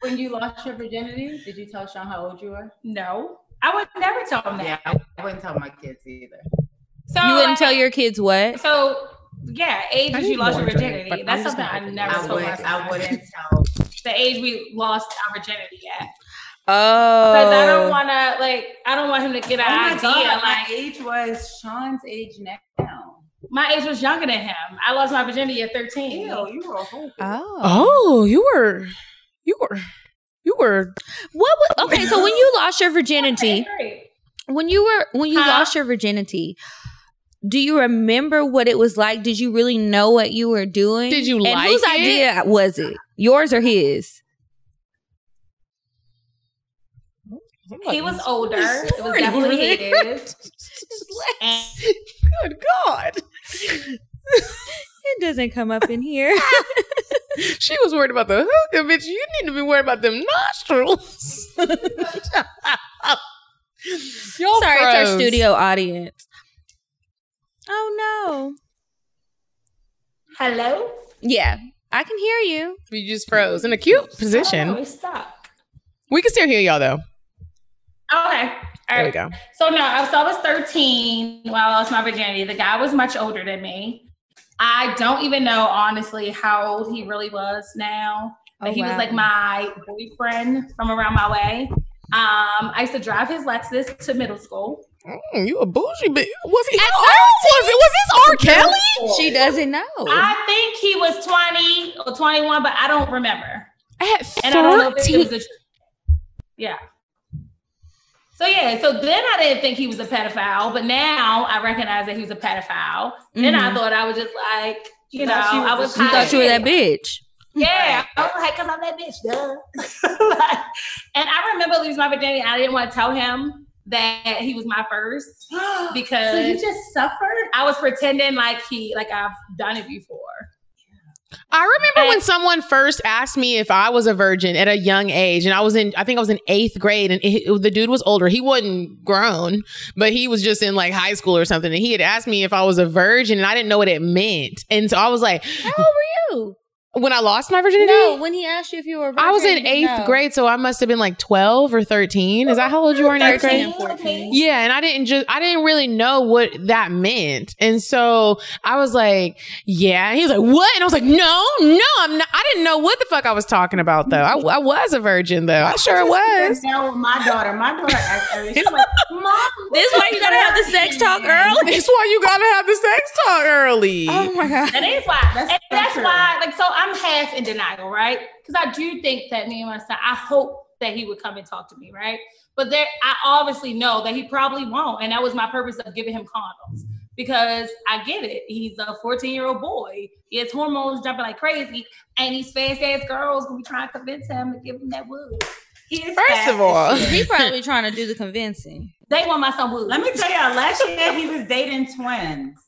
when you lost your virginity? Did you tell Sean how old you were? no, I would never tell them Yeah, that. I wouldn't tell my kids either. So you wouldn't like, tell your kids what So yeah, age I is you lost your more drink, virginity. but I'm That's just something I never. I told would I wouldn't tell. the age we lost our virginity at. oh Because I don't want to like I don't want him to get Oh an my idea. God, my age was Sean's age now. my age was younger than him. I lost my virginity at thirteen. Ew, you were a whole oh Oh, you were you were you were what was, okay so when you lost your virginity when you were when you Huh? lost your virginity do you remember what it was like did you really know what you were doing Did you and like whose it? idea was it yours or his He was older. It was definitely his. Good God. it doesn't come up in here She was worried about the hookah, bitch. You need to be worried about them nostrils. Y'all sorry it's our studio audience oh no hello. yeah I can hear you. We just froze in a cute Oh, position. it's stuck. We can still hear y'all though. Okay. All There we go. So no, I was, so I was 13 while I lost my virginity. The guy was much older than me. I don't even know honestly how old he really was now. But Oh, he was like my boyfriend from around my way. Um, I used to drive his Lexus to middle school. Mm, you a bougie bitch. Was he? How old was it? Was this R. Kelly? She doesn't know. I think he was 20 or 21, but I don't remember. At And I don't know if it was the. Yeah. So yeah, so then I didn't think he was a pedophile, but now I recognize that he was a pedophile. Then I Mhm. thought I was just like, you You know, thought she was I a- was you you thought you were that bitch. Yeah, I was like, cause I'm that bitch, duh. Like, and I remember losing my virginity. I didn't want to tell him that he was my first because so you just suffered. I was pretending like he, like I've done it before. I remember when someone first asked me if I was a virgin at a young age, and I was in, I think I was in eighth grade, and it, the dude was older. He wasn't grown, but he was just in like high school or something. And he had asked me if I was a virgin, and I didn't know what it meant. And so I was like, How old were you? When I lost my virginity, No, when he asked you if you were a virgin, I was in eighth know. grade, so I must have been like twelve or thirteen. Is that how old you were in eighth grade? and 14. Yeah, and I didn't just I didn't really know what that meant. And so I was like, yeah. And he was like, what? And I was like, no, no, I'm not I didn't know what the fuck I was talking about though. I, I was a virgin though. I sure was. Now with my daughter, my daughter asked earlier, she's like, Mom, This why you gotta have the sex talk early. That's why you gotta have the sex talk early. Oh my god. That is why. That's and so that's true. why, like, so I'm half in denial, right? Because I do think that me and my son, I hope that he would come and talk to me, right? But there, I obviously know that he probably won't. And that was my purpose of giving him condoms because I get it. He's a 14 year old boy. He has hormones jumping like crazy. And these fast ass girls will be trying to convince him to give him that wood. he First fast of all, as shit. He probably trying to do the convincing. They want my son wood. let me tell y'all, last year he was dating twins.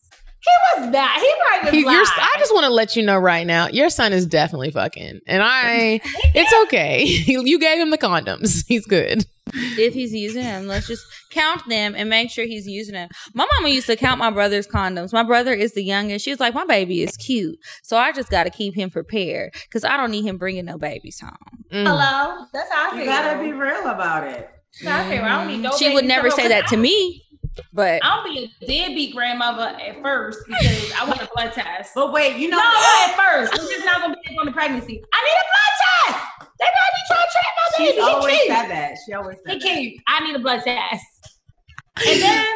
He was that. He probably was He- your- lying. I just want to let you know right now, your son is definitely fucking, and I. It's okay. you gave him the condoms. He's good. If he's using them, let's just count them and make sure he's using them. My mama used to count my brother's condoms. My brother is the youngest. She was like, my baby is cute, so I just got to keep him prepared because I don't need him bringing no babies home. Mm. Hello? That's how I feel. You gotta be real about it. That's how I feel. I don't need no she would never say that to me, but I'll be a deadbeat grandmother at first because I want a blood test. But wait, you know, No, not at first. I'm just not gonna be on the pregnancy. I need a blood test. They might be trying to trap my she's baby. always He cute. said that. She always He said that. cute. I need a blood test. And then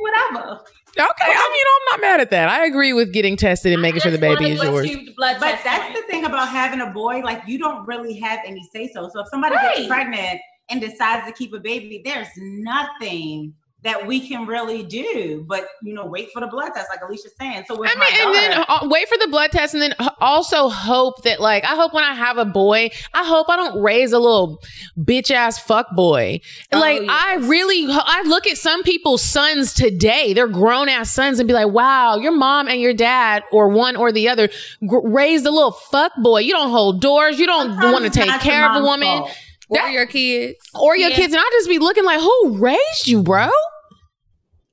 whatever. Okay, I mean, I'm not mad at that. I agree with getting tested and making sure the baby is yours. The blood But that's point. the thing about having a boy, like you don't really have any say so. So if somebody Right. gets pregnant and decides to keep a baby, there's nothing that we can really do but you know wait for the blood test, like Alicia's saying. So with I my mean, and then uh, wait for the blood test, and then also hope that, like, I hope when I have a boy, I hope I don't raise a little bitch ass fuck boy. Oh, like, yes. I really, I look at some people's sons today, they're grown ass sons, and be like, wow, your mom and your dad, or one or the other, gr- raised a little fuck boy. You don't hold doors, you don't want to take care of a woman. fault. or That- your kids. Or your Yeah. kids, and I just be looking like, who raised you, bro?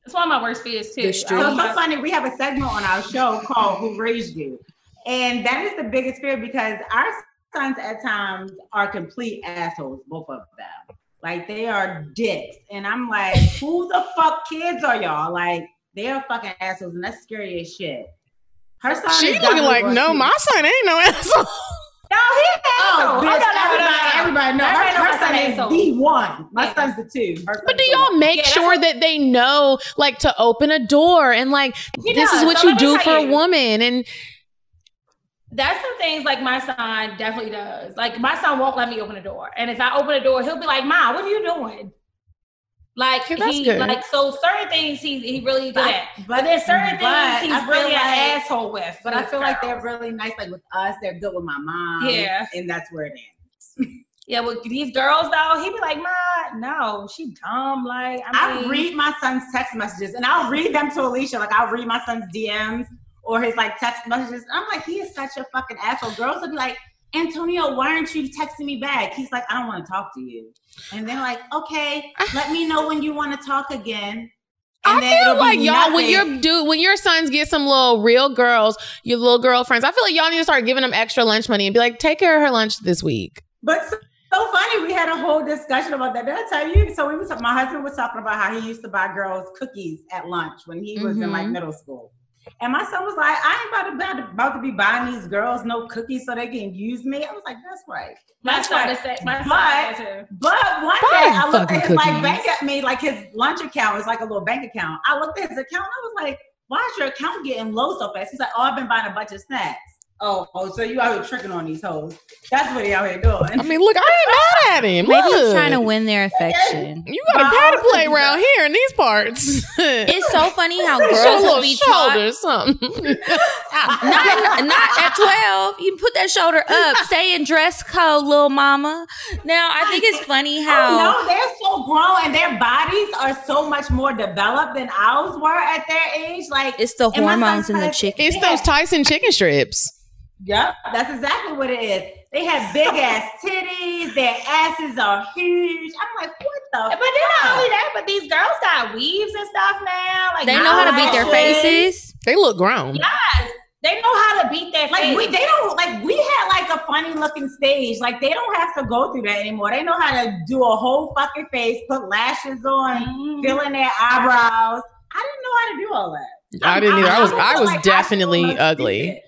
It's one of my worst fears too. The I street. So it's so funny. We have a segment on our show called "Who Raised You," and that is the biggest fear because our sons at times are complete assholes, both of them. Like they are dicks, and I'm like, who the fuck kids are y'all? Like they are fucking assholes, and that's scary as shit. Her son She is looking like, no, my son ain't no asshole. No, he's an Oh, asshole. Oh, bitch, I know everybody, everybody know. Everybody Her, know her my son son is asshole. the one. My Yeah. son's the two. Her But do y'all make Yeah, sure that they know, like, to open a door and like He this is what So you do tell for a woman? And That's some things like my son definitely does. Like my son won't let me open the door, and if I open the door, he'll be like, "Ma, what are you doing?" Like Okay, that's he good. like so certain things he's he really good at, but there's certain but things he's really like- an asshole with. But I with feel like they're really nice. Like with us, they're good with my mom. Yeah. and that's where it ends. yeah. With these girls though, he'd be like, "Ma, no, she dumb." Like I I read my son's text messages and I'll read them to Alicia. Like I'll read my son's DMs or his like text messages. I'm like, he is such a fucking asshole. Girls would be like, Antonio, why aren't you texting me back? He's like, I don't want to talk to you. And they're like, okay, let me know when you want to talk again. I then feel like y'all when your dude when your sons get some little real girls, your little girlfriends, I feel like y'all need to start giving them extra lunch money and be like, take care of her lunch this week. But so, so funny, we had a whole discussion about that. Did I tell you? So we was my husband was talking about how he used to buy girls cookies at lunch when he was in like Mhm. middle school. And my son was like, I ain't about to, about to about to be buying these girls no cookies so they can use me. I was like, that's right. My That's son right. is say- my son But- But one Buy day I looked fucking at his like bank at me, like his lunch account is like a little bank account. I looked at his account, and I was like, why is your account getting low so fast? He's like, Oh, I've been buying a bunch of snacks. Oh, oh, so you out here tricking on these hoes. That's what he out here doing. I mean, look, I ain't mad at him. Maybe he's trying to win their affection. You got a pat to play around here in these parts. It's so funny how Show a girls will little be taught. shoulder, something. Not, not at 12. You can put that shoulder up. Stay in dress code, little mama. Now, I think it's funny how. Oh, no, they're so grown and their bodies are so much more developed than ours were at their age. Like It's the hormones son in the chicken. it's those Tyson chicken strips. Yep, that's exactly what it is. They have big ass titties. Their asses are huge. I'm like, what the? But then not only that, but these girls got weaves and stuff now. Like They know how to beat their faces. They look grown. Yes, they know how to beat their Like face. we, they don't like we had like a funny looking stage. Like they don't have to go through that anymore. They know how to do a whole fucking face, put lashes on, Mhm. fill in their eyebrows. I didn't know how to do all that. I didn't either. I was I feel was like definitely still ugly.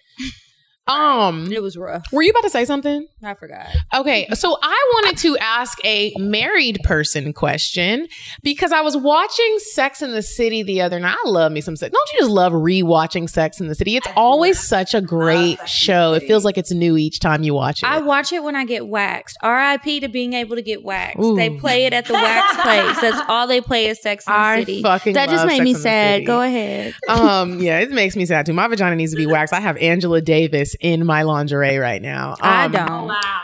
Um, It was rough. were you about to say something? I forgot. Okay, so I wanted to ask a married person question because I was watching Sex in the City the other night. I love me some sex. Don't you just love rewatching Sex in the City? It's always such a great Sex and the show. It feels like it's new each time you watch it. I watch it when I get waxed. R.I.P. to being able to get waxed. Ooh. They play it at the wax place. That's all they play is Sex in the City. fucking that just made Sex me sad. Go ahead. um, yeah, it makes me sad too. My vagina needs to be waxed. I have Angela Davis in my lingerie right now. I Um, don't. wow.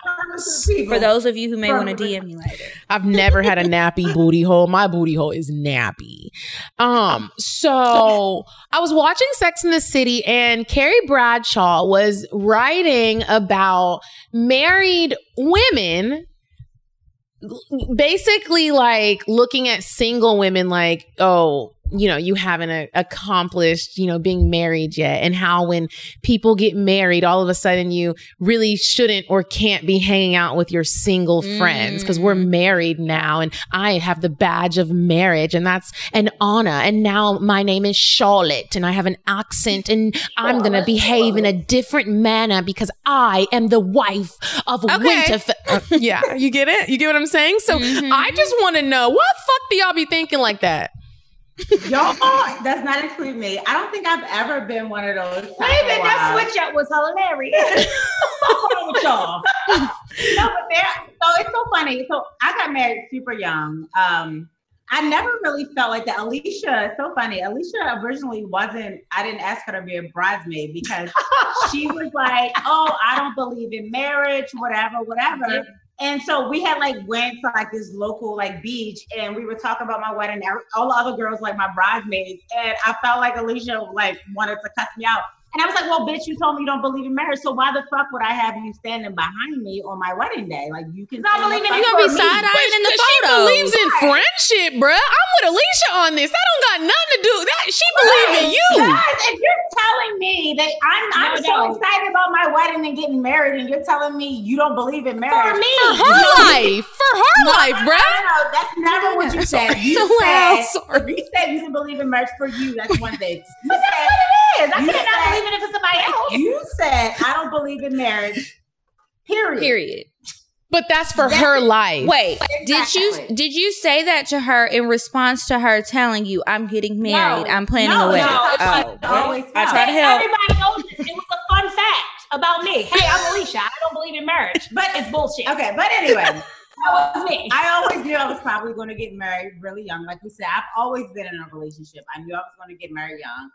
For those of you who may want to DM me later. I've never had a nappy booty hole. My booty hole is nappy. Um, so I was watching Sex in the City and Carrie Bradshaw was writing about married women basically like looking at single women like, oh, you know, you haven't uh, accomplished, you know, being married yet, and how when people get married, all of a sudden you really shouldn't or can't be hanging out with your single friends because we're married now, and I have the badge of marriage, and that's an honor. And now my name is Charlotte, and I have an accent, and I'm gonna behave in a different manner because I am the wife of Okay. Winterfell. Yeah, you get it? You get what I'm saying? So I just want to know what fuck do y'all be thinking like that? Y'all does not include me. I don't think I've ever been one of those. Wait a minute, that switch up was hilarious. With y'all? no, but there. So it's so funny. So I got married super young. Um, I never really felt like that. Alicia, it's so funny. Alicia originally wasn't. I didn't ask her to be a bridesmaid because she was like, "Oh, I don't believe in marriage, whatever, whatever." And so we had like went to like this local like beach, and we were talking about my wedding. All the other girls like my bridesmaids, and I felt like Alicia like wanted to cuss me out. And I was like, "Well, bitch, you told me you don't believe in marriage, so why the fuck would I have you standing behind me on my wedding day? Like you can. I believe in fuck You gonna be for me. side eyeing in the she believes in friendship, bruh. I'm with Alicia on this. That don't got nothing to do. That she believe in you. Guys, if you're telling me that I'm, I'm No, so no. excited about my wedding and getting married, and you're telling me you don't believe in marriage For me. For her life. For her life, No, bruh. no, no, that's never what you said. You So loud, said, sorry. you said you didn't believe in marriage for you. That's one thing. But that's what it is. I You can't not said- believe in it for somebody else. you said I don't believe in marriage. Period. Period. But that's for her life. Wait, did you did you say that to her in response to her telling you I'm getting married, I'm planning no, a wedding? no, oh, like well, always I felt. try to help. Everybody knows this. It was a fun fact about me. Hey, I'm Alicia. I don't believe in marriage, but it's bullshit. Okay, but anyway, That was me. I always knew I was probably going to get married really young. Like we said, I've always been in a relationship. I knew I was going to get married young.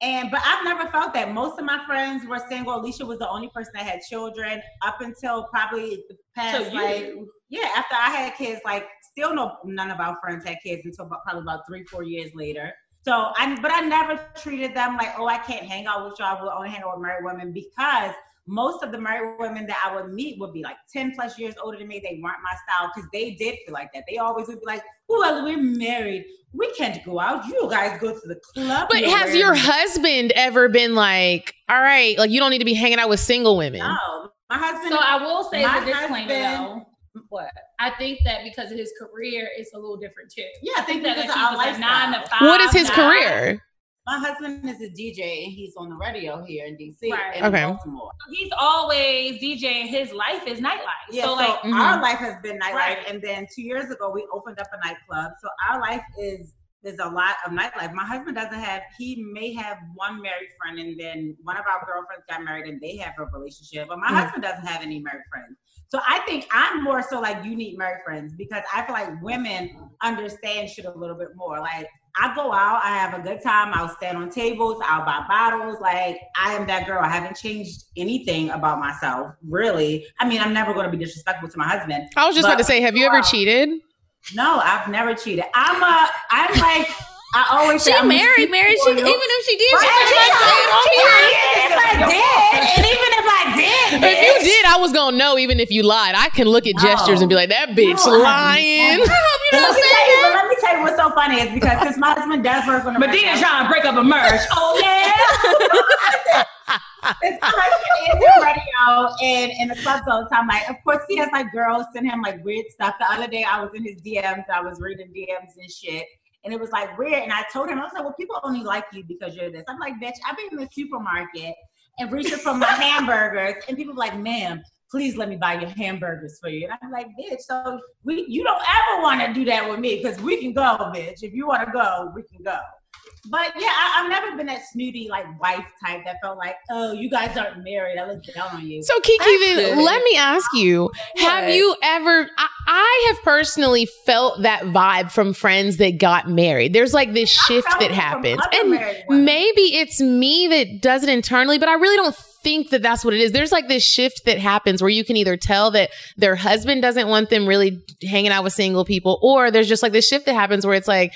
And but I've never felt that. Most of my friends were single. Alicia was the only person that had children up until probably the past So you- like yeah, after I had kids, like still no none of our friends had kids until about, probably about three, four years later. So I but I never treated them like, oh, I can't hang out with y'all. We'll only hang out with married women because most of the married women that I would meet would be like 10 plus years older than me. They weren't my style because they did feel like that. They always would be like, well, we're married. We can't go out. You guys go to the club. But has your husband ever been like, all right, like you don't need to be hanging out with single women? No. My husband. So I will say my as a disclaimer husband- though, what? I think that because of his career, it's a little different too. Yeah, I think that because like, of he our was a lifestyle. nine to five. What is his guy. career? My husband is a DJ and he's on the radio here in DC Right. and Okay. Baltimore. He's always DJing. His life is nightlife. Yeah, so so, like, Mhm. our life has been nightlife, Right. and then two years ago we opened up a nightclub. So our life is is a lot of nightlife. My husband doesn't have. He may have one married friend, and then one of our girlfriends got married, and they have a relationship. But my Mhm. husband doesn't have any married friends. So I think I'm more so like you need married friends because I feel like women understand shit a little bit more. Like I go out, I have a good time. I'll stand on tables, I'll buy bottles. Like I am that girl. I haven't changed anything about myself, really. I mean, I'm never going to be disrespectful to my husband. I was just about to say, have you ever Wow. cheated? No, I've never cheated. I'm a, I'm like, I always She say I'm married, married. She, even if she did, Right, she she might say it on she if I did, and even if I did, If you did, I was gonna know. Even if you lied, I can look at gestures and be oh. like, "That bitch No, I- lying." Let me, tell you, but let me tell you what's so funny is because since my husband does work on the Medina trying to break up a merge. Oh yeah. It's husband is in radio and in the clubs all the time. Like, of course, he has like girls send him like weird stuff. The other day, I was in his DMs. I was reading DMs and shit, and it was like weird. And I told him, I was like, "Well, people only like you because you're this." I'm like, "Bitch, I've been in the supermarket and reaching for my hamburgers, and people like, ma'am." Please let me buy your hamburgers for you. And I'm like, bitch, so we you don't ever want to do that with me because we can go, bitch. If you want to go, we can go. But yeah, I, I've never been that snooty like wife type that felt like, oh, you guys aren't married. I look down on you. So Kiki, then let me ask you: Have you ever? I, I have personally felt that vibe from friends that got married. There's like this shift that happens, and maybe it's me that does it internally, but I really don't think that that's what it is. There's like this shift that happens where you can either tell that their husband doesn't want them really hanging out with single people, or there's just like this shift that happens where it's like,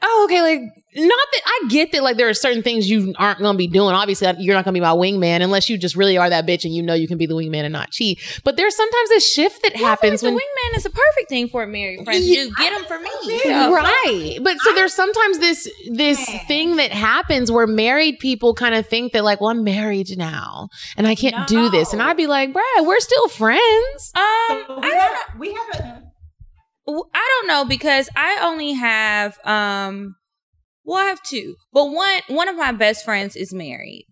oh, okay, like not that I get that like there are certain things you aren't gonna be doing. Obviously, you're not gonna be my wingman unless you just really are that bitch and you know you can be the wingman and not cheat. But there's sometimes a shift that Well, happens think when the wingman is a perfect thing for a married friend to Yeah, do. Get them for me. So- right but so there's sometimes this this Man. thing that happens where married people kind of think that like well i'm married now and i can't do this and i'd be like bruh we're still friends Um, So we, I don't have, we haven't. I don't know because I only have um. Well, I have two, but one one of my best friends is married.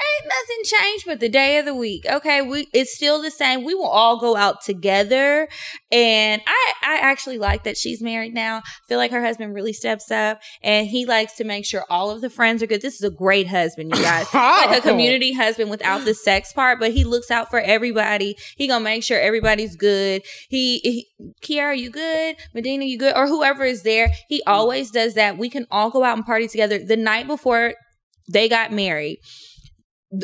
Ain't nothing changed but the day of the week. Okay, we it's still the same. We will all go out together, and I I actually like that she's married now. feel like her husband really steps up, and he likes to make sure all of the friends are good. This is a great husband, you guys. like a community oh. husband without the sex part, but he looks out for everybody. He gonna make sure everybody's good. He, he Kiara, you good? Medina, you good? Or whoever is there. He always does that. We can all go out and party together. The night before they got married,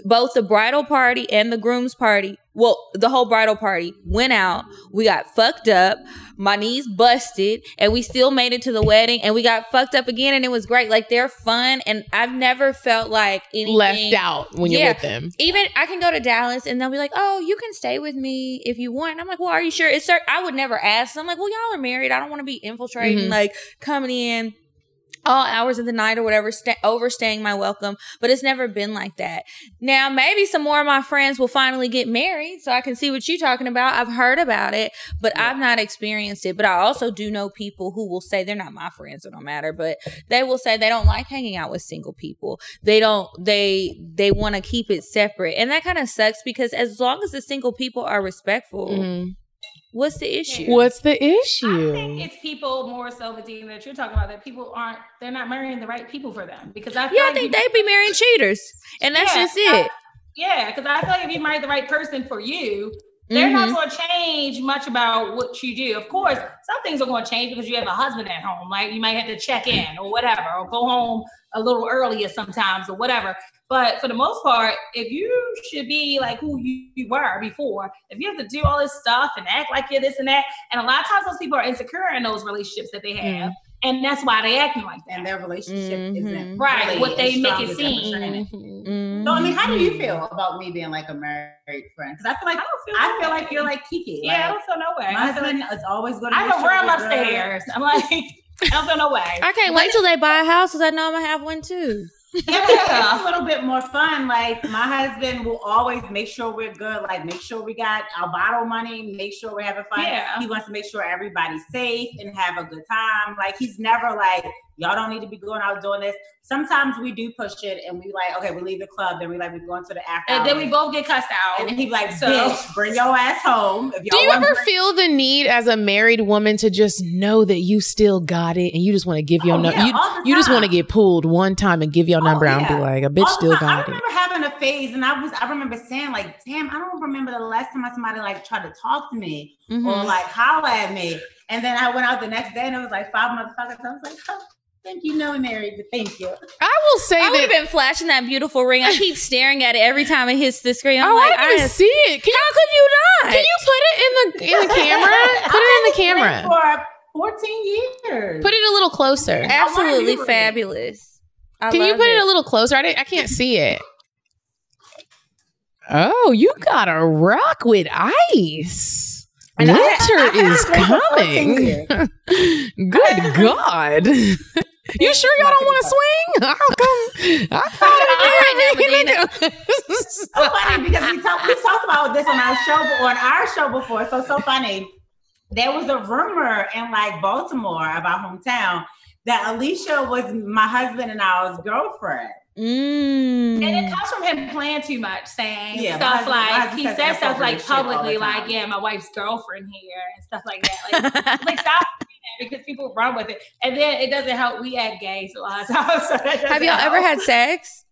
both the bridal party and the groom's party, well, the whole bridal party went out. We got fucked up. My knees busted, and we still made it to the wedding. And we got fucked up again, and it was great. Like they're fun, and I've never felt like anything left out when you're Yeah. with them even I can go to Dallas and they'll be like, "Oh, you can stay with me if you want." And I'm like, "Well, are you sure?" It's cer- I would never ask. I'm like, "Well, y'all are married. I don't want to be infiltrating, Mhm. like coming in all hours of the night or whatever, sta- overstaying my welcome." But it's never been like that. Now, maybe some more of my friends will finally get married, so I can see what you're talking about. I've heard about it, but I've not experienced it. But I also do know people who will say they're not my friends, it don't matter, but they will say they don't like hanging out with single people they don't they they want to keep it separate and that kind of sucks because as long as the single people are respectful Mhm. What's the issue what's the issue? I think it's people more so, Medina, that you're talking about that people aren't they're not marrying the right people for them because I feel yeah i like think you- they'd be marrying cheaters and that's Yeah, just it Yeah, because I feel like if you marry the right person for you, they're not Mhm. going to change much about what you do. Of course, some things are going to change because you have a husband at home. Like you might have to check in or whatever, or go home a little earlier sometimes or whatever. But for the most part, if you should be like who you, you were before, if you have to do all this stuff and act like you're this and that, and a lot of times those people are insecure in those relationships that they have, and that's why they acting like that. and their relationship Mhm. isn't Right, really what they make it seem. portraying it. Mhm. Mhm. So I mean, how do you feel about me being like a married friend? Because I feel like I don't feel. I feel like you're like Kiki. Yeah, I don't feel no way. my I feel like husband is always going to. I have a room upstairs. I'm like, I don't feel no way. I can't wait till they buy a house because I know I'm gonna have one too. it's a little bit more fun. Like my husband will always make sure we're good. Like make sure we got our bottle money. Make sure we're having fun. Yeah. He wants to make sure everybody's safe and have a good time. Like he's never like y'all don't need to be going out doing this. Sometimes we do push it and we like okay we leave the club then we like we going to the after. And then we both get cussed out. And then he like, So- bitch, bring your ass home. If Do y'all you ever drink- feel the need as a married woman to just know that you still got it and you just want to give your Oh, number? yeah, you, all the you just want to get pulled one time and give your Oh, number out and be like, a bitch All still time. I got it. I remember having a phase, and I was I remember saying like, "Damn, I don't remember the last time somebody like tried to talk to me or Mhm. like holler at me." And then I went out the next day, and it was like five motherfuckers. I was like, oh, "Thank you, no married, but thank you." I will say I would have that. been flashing that beautiful ring. I keep staring at it every time it hits the screen. I'm Oh, like, I didn't I, see it. Can, how could you not? can you put it in the in the camera? Put it in the camera. for fourteen years. Put it a little closer. Absolutely I wanna be fabulous. I Can you put it a little closer? I, didn't- I can't see it. Oh, you got to rock with ice. And Winter I- I is had a drink for 14 coming. Good God. You sure y'all don't want to swing? How come? I thought it so funny because we talked we talked about this on our show on our show before. So so funny. There was a rumor in like Baltimore about hometown that Alicia was my husband and I's girlfriend. Mm. And it comes from him playing too much, saying Yeah, stuff husband- like he says stuff like shit all the publicly, like "Yeah, my wife's girlfriend here" and stuff like that. Like, like stop that because people run with it, and then it doesn't help. We act gay a lot of times. So Have y'all ever had sex?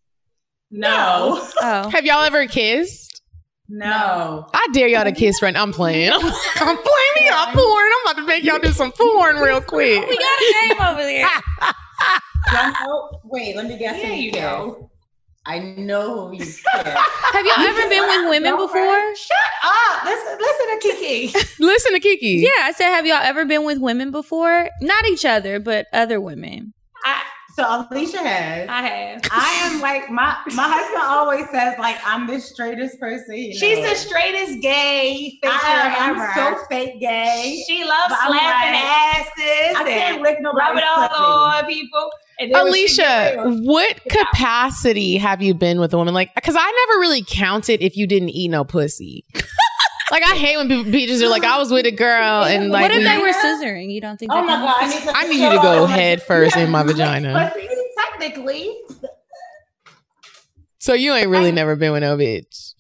No. Oh. Have y'all ever kissed? No. I dare y'all to kiss right I'm playing. I'm, I'm playing. We got porn. I'm about to make y'all do some porn real quick. We got a game over there. Y'all know- oh, Wait, let me guess. Yeah, who you know. I know who you kissed. Have y'all ever been with women before? Shut up! Listen, listen to Kiki. Listen to Kiki. Yeah, I said, have y'all ever been with women before? Not each other, but other women. I, So Alicia has. I have. I am like my my husband always says like I'm the straightest person. He She's the straightest gay I am ever. I'm so fake gay. she loves But slapping like- asses I can't lick nobody. rubbing all on people. And then when she Alicia, get real- what capacity have you been with a woman? Like, because I never really counted if you didn't eat no pussy. like, I hate when people bitches are like, I was with a girl and like, what if we- they were scissoring? You don't think? Oh my counts? god! I need I need you to go head first in my vagina. pussy. technically, So you ain't really never been with no bitch.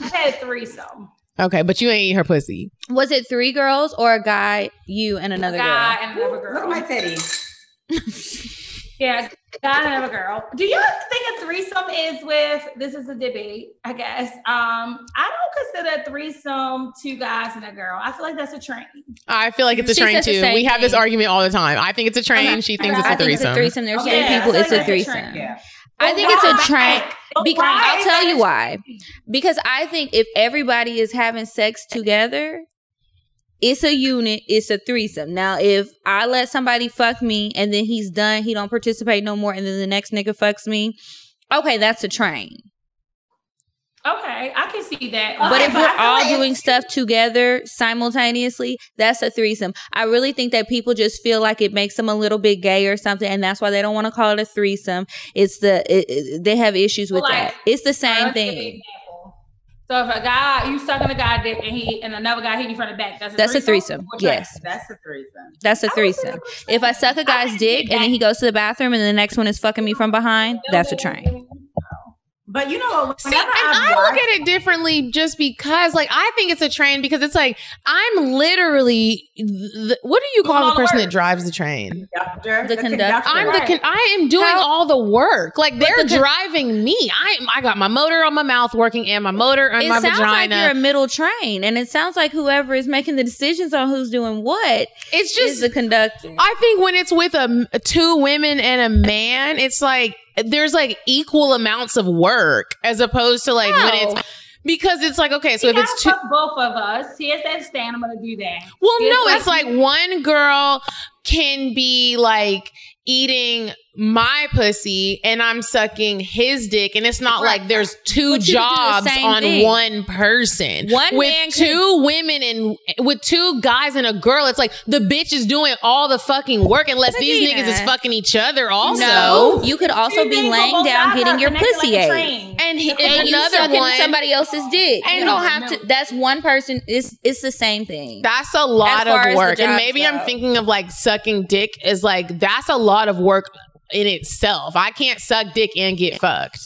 I had a threesome. Okay, but you ain't eat her pussy. Was it three girls or a guy, you and another guy girl? and another girl. Look at my titties. Yeah, guy and another girl. Do you think a threesome is with? This is a debate, I guess. Um, I don't consider a threesome two guys and a girl. I feel like that's a train. I feel like it's a She train too. We have this argument all the time. I think it's a train. Okay. She thinks I it's a think it's a threesome. threesome. There's Okay, certain yeah, people, I it's a like that's a threesome. train. Yeah. I think it's a train. But Because why I'll tell you why. Because I think if everybody is having sex together, it's a unit, it's a threesome. Now, if I let somebody fuck me and then he's done, he don't participate no more, and then the next nigga fucks me, okay, that's a train. Okay, I can see that. But Okay, if but we're all like doing stuff together simultaneously, that's a threesome. I really think that people just feel like it makes them a little bit gay or something, and that's why they don't want to call it a threesome. It's the it, it- they have issues with like, that. It's the same Let's thing. Example. So if a guy you sucking a guy dick and he and another guy hit you from the back, that's a That's a threesome. threesome. Or train? Yes, That's a threesome. that's a threesome. that's If I suck a guy's dick and then he goes to the bathroom and the next one is fucking me from behind, that's a train. But you know? See, and I've I look at it differently just because, like, I think it's a train because it's like I'm literally. The, what do you Doing call the the person work. that drives the train? conductor, The conductor. I'm the con- I am doing How- all the work. Like they're the con- driving me. I I got my motor on my mouth working and my motor on It my sounds like vagina. you're a middle train, and it sounds like whoever is making the decisions on who's doing what it's is just the conductor. I think when it's with a two women and a man, it's like there's like equal amounts of work as opposed to like when it's because it's like okay, so he if it's two. both of us. He has that gonna do that. Well, no, like- it's like one girl can be like eating my pussy and I'm sucking his dick, and it's not like there's two But you the jobs on thing. one person. One with man could- two women and with two guys and a girl, it's like the bitch is doing all the fucking work unless these Medina. niggas is fucking each other also. No, you could also be laying down getting your pussy like ate. And he, And you another sucking one. somebody else's dick. And- you don't have to. That's one person. It's it's the same thing. That's a lot As far as of work. And jobs maybe I'm thinking of like sucking dick is like that's a lot of work in itself. I can't suck dick and get fucked.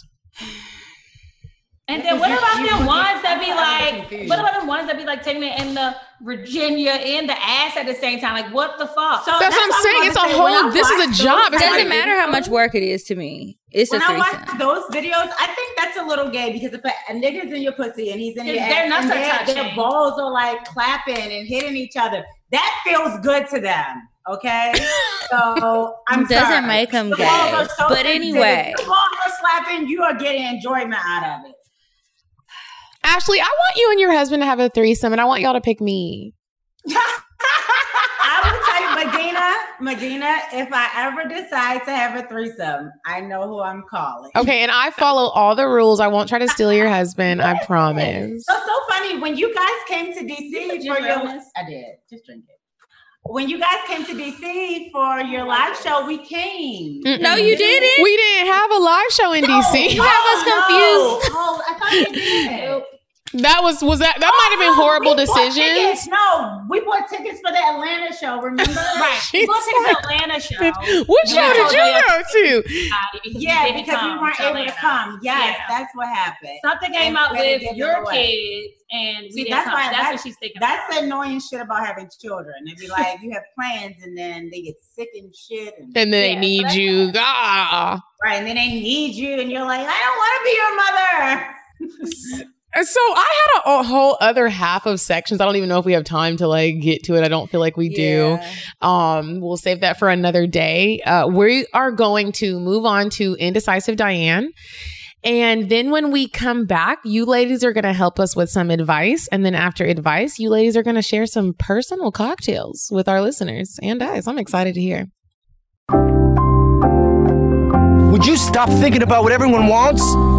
And then what about them ones that be like, what about the ones that be like taking it in the Virginia in the ass at the same time? Like, what the fuck? So That's what I'm saying. It's a say, whole- this is a job. those It's Doesn't matter how much work it is to me. It's a When I watch threesome. those videos, I think that's a little gay because if a, a nigga's in your pussy and he's in your His- ass, their nuts and are their, their balls are like clapping and hitting each other, that feels good to them. Okay, so I'm It doesn't sorry. them The gay. so But anyway. The balls are slapping. You are getting enjoyment out of it. Ashley, I want you and your husband to have a threesome, and I want y'all to pick me. I will tell you, Medina, Medina, if I ever decide to have a threesome, I know who I'm calling. Okay, and I follow all the rules. I won't try to steal your husband. I promise. So so funny when you guys came to DC for your realness? I did just drink it. When you guys came to DC for your live show, we came. Mm-mm. No, you didn't. We didn't have a live show in DC. You have us confused. Oh, I thought you did. That was was that that might have been Oh, horrible we bought decisions. tickets. No, we bought tickets for the Atlanta show. Remember? right. We go to the Atlanta show. What show did you go to? Yeah, Didn't because we weren't to able to come. Yes, Yeah. that's what happened. Something came And out with your kids, and we See, that's come. why That's that's, what she's thinking. That's about. the annoying shit about having children. They be like, you have plans, and then they get sick and shit, and And then they need so you. Ah. right, and then they need you, and you're like, I don't want to be your mother. And So I had a, a whole other half of sections. I don't even know if we have time to like get to it. I don't feel like we do. Yeah. Um, we'll save that for another day. Uh, we are going to move on to Indecisive Diane. And then when we come back, you ladies are going to help us with some advice. And then after advice, you ladies are going to share some personal cocktails with our listeners and us. I'm excited to hear. Would you stop thinking about what everyone wants?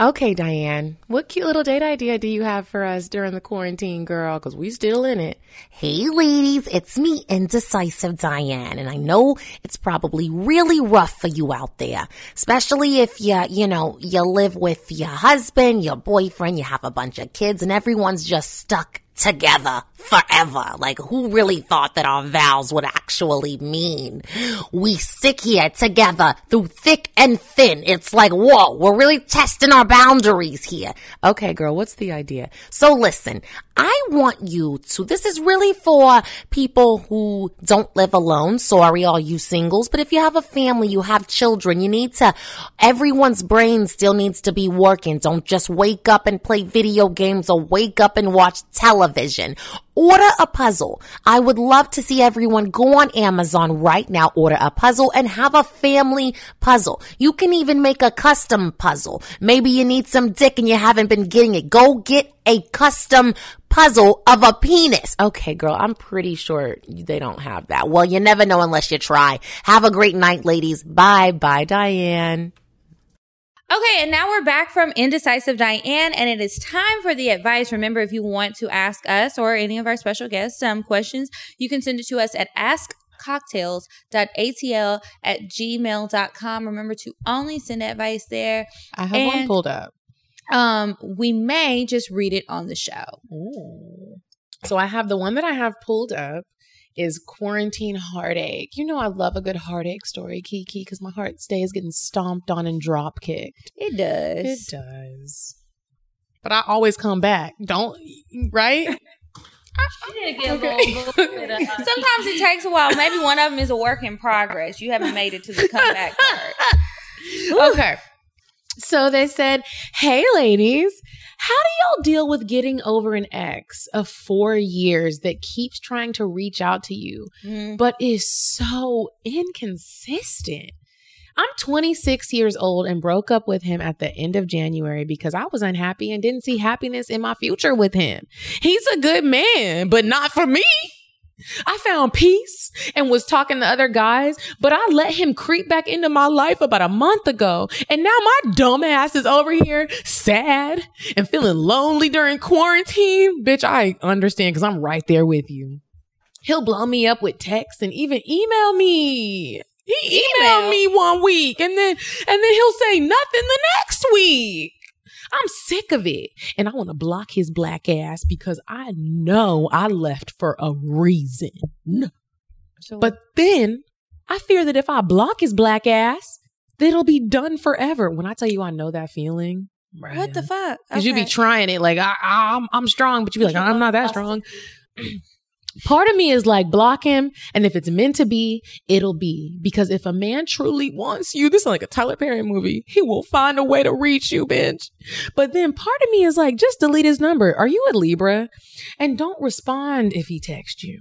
Okay, Diane, what cute little date idea do you have for us during the quarantine, girl? Because we still in it. Hey ladies, it's me, Indecisive Diane, and I know it's probably really rough for you out there, especially if you, you know, you live with your husband, your boyfriend, you have a bunch of kids, and everyone's just stuck together forever. Like, who really thought that our vows would actually mean? We stick here together through thick and thin. It's like, whoa, we're really testing our boundaries here. Okay, girl, what's the idea? So listen, I want you to, this is really for people who don't live alone. Sorry, all you singles. But if you have a family, you have children, you need to, everyone's brain still needs to be working. Don't just wake up and play video games or wake up and watch television. Order a puzzle. I would love to see everyone go on Amazon right now, order a puzzle and have a family puzzle. You can even make a custom puzzle. Maybe you need some dick and you haven't been getting it. Go get a custom puzzle of a penis. Okay, girl, I'm pretty sure they don't have that. Well, you never know unless you try. Have a great night, ladies. Bye. Bye, Diane. Okay, and now we're back from Indecisive Diane, and it is time for the advice. Remember, if you want to ask us or any of our special guests some questions, you can send it to us at askcocktails.atl at gmail.com. Remember to only send advice there. I have one pulled up. Um, we may just read it on the show. So I have the one that I have pulled up is quarantine heartache. You know I love a good heartache story, Kiki, because my heart stays getting stomped on and drop kicked. It does. It does. But I always come back. Don't right? She did get a Okay. little, little bit of, Sometimes it takes a while. Maybe one of them is a work in progress. You haven't made it to the comeback part. okay. So they said, Hey, ladies, How do y'all deal with getting over an ex of four years that keeps trying to reach out to you, Mhm. but is so inconsistent? I'm 26 years old and broke up with him at the end of January because I was unhappy and didn't see happiness in my future with him. He's a good man, but not for me. I found peace and was talking to other guys, but I let him creep back into my life about a month ago. And now my dumb ass is over here sad and feeling lonely during quarantine. Bitch, I understand because I'm right there with you. He'll blow me up with texts and even email me. He emailed Email? me one week and then and then he'll say nothing the next week. I'm sick of it. And I want to block his black ass because I know I left for a reason. Mm. But then I fear that if I block his black ass, that it'll be done forever. When I tell you I know that feeling, What the fuck? because you be trying it like I, I, I'm I'm strong, but you be like I'm not that strong. Part of me is like block him, and if it's meant to be, it'll be. Because if a man truly wants you, this is like a Tyler Perry movie. He will find a way to reach you, bitch. But then part of me is like, just delete his number. Are you a Libra? And don't respond if he texts you.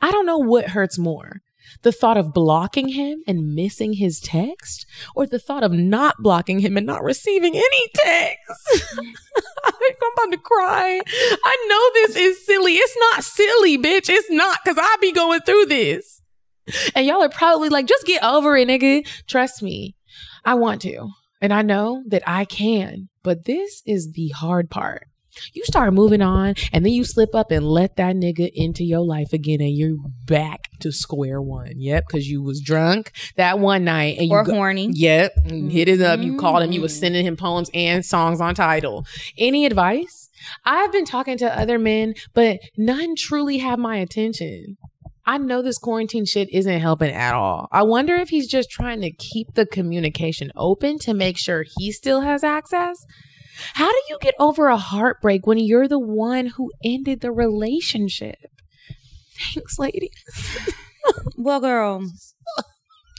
I don't know what hurts more. The thought of blocking him and missing his text, or the thought of not blocking him and not receiving any text. I'm about to cry. I know this is silly. It's not silly, bitch. It's not because I be going through this. And y'all are probably like, just get over it, nigga. Trust me. I want to. And I know that I can. But this is the hard part. You start moving on and then you slip up and let that nigga into your life again and you're back to square one. Yep, because you was drunk that one night and Or you go- horny. Yep, and hit it up. You called him. You Mm. was sending him poems and songs on Tidal. Any advice? I've been talking to other men, but none truly have my attention. I know this quarantine shit isn't helping at all. I wonder if he's just trying to keep the communication open to make sure he still has access. How do you get over a heartbreak when you're the one who ended the relationship? Thanks, ladies. Well, girl,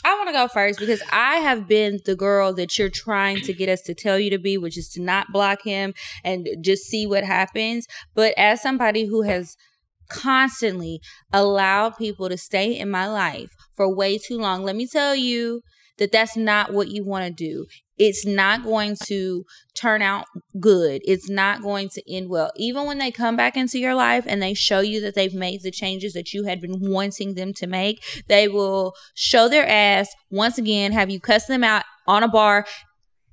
I want to go first because I have been the girl that you're trying to get us to tell you to be, which is to not block him and just see what happens. But as somebody who has constantly allowed people to stay in my life for way too long, let me tell you that that's not what you want to do. It's not going to turn out good. It's not going to end well. Even when they come back into your life and they show you that they've made the changes that you had been wanting them to make, they will show their ass once again, have you cuss them out on a bar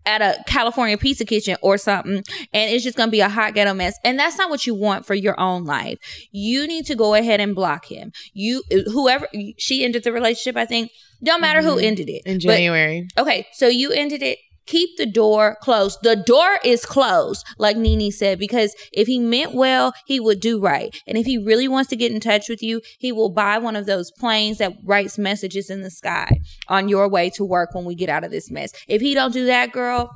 at a California pizza kitchen or something, and it's just gonna be a hot ghetto mess. And that's not what you want for your own life. You need to go ahead and block him. You, whoever she ended the relationship, I think, don't matter who Mhm. ended it In But- January. Okay, so you ended it. Keep the door closed. The door is closed, like Nene said, because if he meant well, he would do right. And if he really wants to get in touch with you, he will buy one of those planes that writes messages in the sky on your way to work when we get out of this mess. If he don't do that, girl,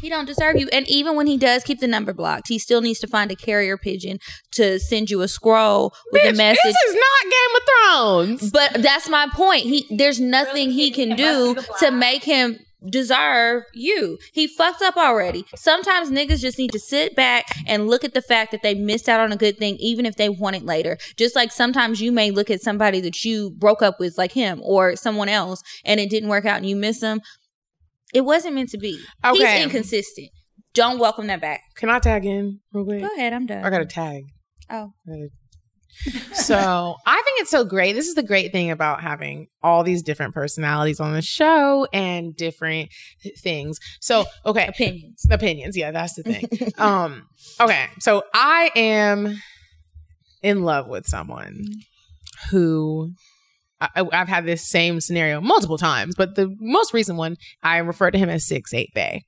he don't deserve you. And even when he does keep the number blocked, he still needs to find a carrier pigeon to send you a scroll with a message. This is not Game of Thrones. But that's my point. He there's nothing he can do to make him deserve you. He fucked up already. Sometimes niggas just need to sit back and look at the fact that they missed out on a good thing even if they want it later. Just like sometimes you may look at somebody that you broke up with like him or someone else and it didn't work out and you miss them. It wasn't meant to be. Okay. He's inconsistent. Don't welcome that back. Can I tag in real quick? Go ahead, I'm done. I got a tag. Oh. So I think it's so great. This is the great thing about having all these different personalities on the show and different things. So okay, opinions, opinions. Yeah, that's the thing. um, okay, so I am in love with someone who I, I've had this same scenario multiple times, but the most recent one, I refer to him as Six Eight Bay.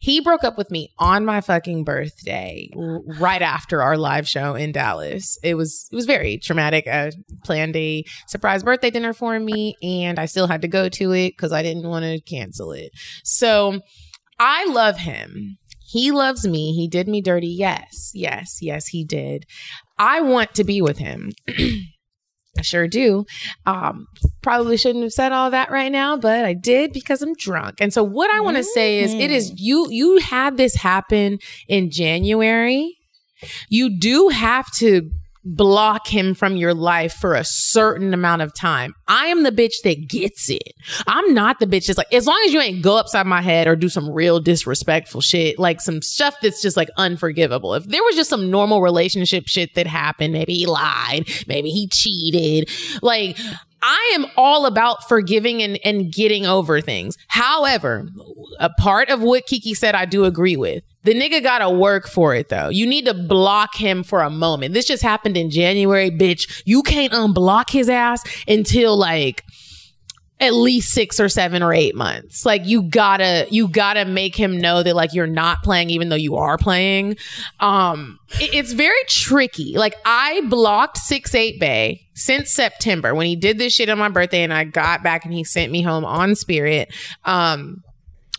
He broke up with me on my fucking birthday, right after our live show in Dallas. It was it was very traumatic. I planned a surprise birthday dinner for me, and I still had to go to it because I didn't want to cancel it. So I love him. He loves me. He did me dirty. Yes, yes, yes, he did. I want to be with him. I sure do. Um, probably shouldn't have said all that right now, but I did because I'm drunk. And so what I want to say is it is you you had this happen in January. You do have to block him from your life for a certain amount of time. I am the bitch that gets it. I'm not the bitch that's like, as long as you ain't go upside my head or do some real disrespectful shit, like some stuff that's just like unforgivable. If there was just some normal relationship shit that happened, maybe he lied, maybe he cheated, like, I am all about forgiving and, and getting over things. However, a part of what Kiki said, I do agree with. The nigga gotta work for it though. You need to block him for a moment. This just happened in January, bitch. You can't unblock his ass until like at least six or seven or eight months. Like you gotta, you gotta make him know that like you're not playing even though you are playing. Um, it- it's very tricky. Like I blocked six eight Bay since September when he did this shit on my birthday and I got back and he sent me home on Spirit. Um,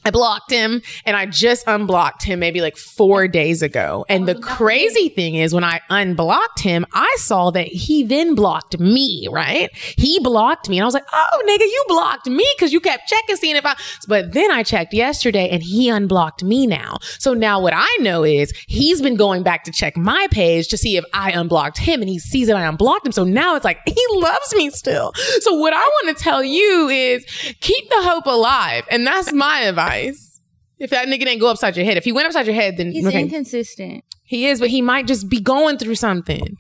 I blocked him and I just unblocked him maybe like four days ago. And the oh, crazy thing is, when I unblocked him, I saw that he then blocked me, right? He blocked me. And I was like, oh, nigga, you blocked me because you kept checking, seeing if I. But then I checked yesterday and he unblocked me now. So now what I know is he's been going back to check my page to see if I unblocked him and he sees that I unblocked him. So now it's like, he loves me still. So what I want to tell you is keep the hope alive. And that's my advice. If that nigga didn't go upside your head, if he went upside your head, then He's okay. inconsistent. he is, but he might just be going through something.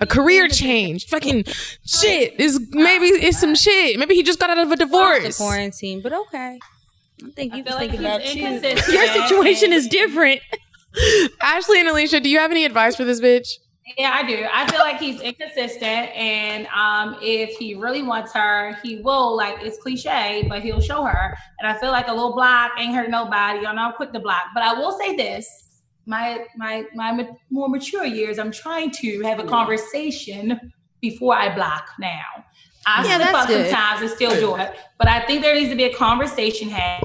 A career change, fucking shit. Is maybe it's some shit. Maybe he just got out of a The divorce. quarantine, but okay. I think you feel like thinking he's about you. inconsistent. Your situation is different. Ashley and Alicia, do you have any advice for this bitch? Yeah, I do. I feel like he's inconsistent, and um, if he really wants her, he will. Like it's cliche, but he'll show her. And I feel like a little block ain't hurt nobody. Y'all know I'm quick to block. But I will say this: my my my more mature years, I'm trying to have a conversation before I block. Now, I Yeah, slip that's up good. sometimes and still do it, but I think there needs to be a conversation had.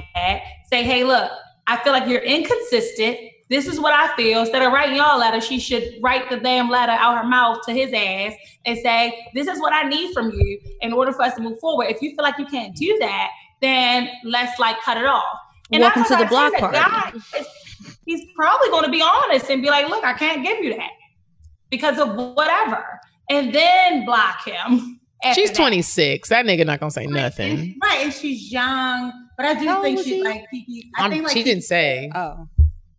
Say, hey, look, I feel like you're inconsistent. This is what I feel. Instead of writing y'all a letter, she should write the damn letter out her mouth to his ass and say, This is what I need from you in order for us to move forward. If you feel like you can't do that, then let's like cut it off. Welcome that's to the what block I party. that guy he's probably going to be honest and be like, Look, I can't give you that because of whatever. And then block him. She's that. 26. That nigga not gonna say nothing. Right, and she's young, but I do How think was she's he? like Kiki. I think like she Kiki didn't say. Oh.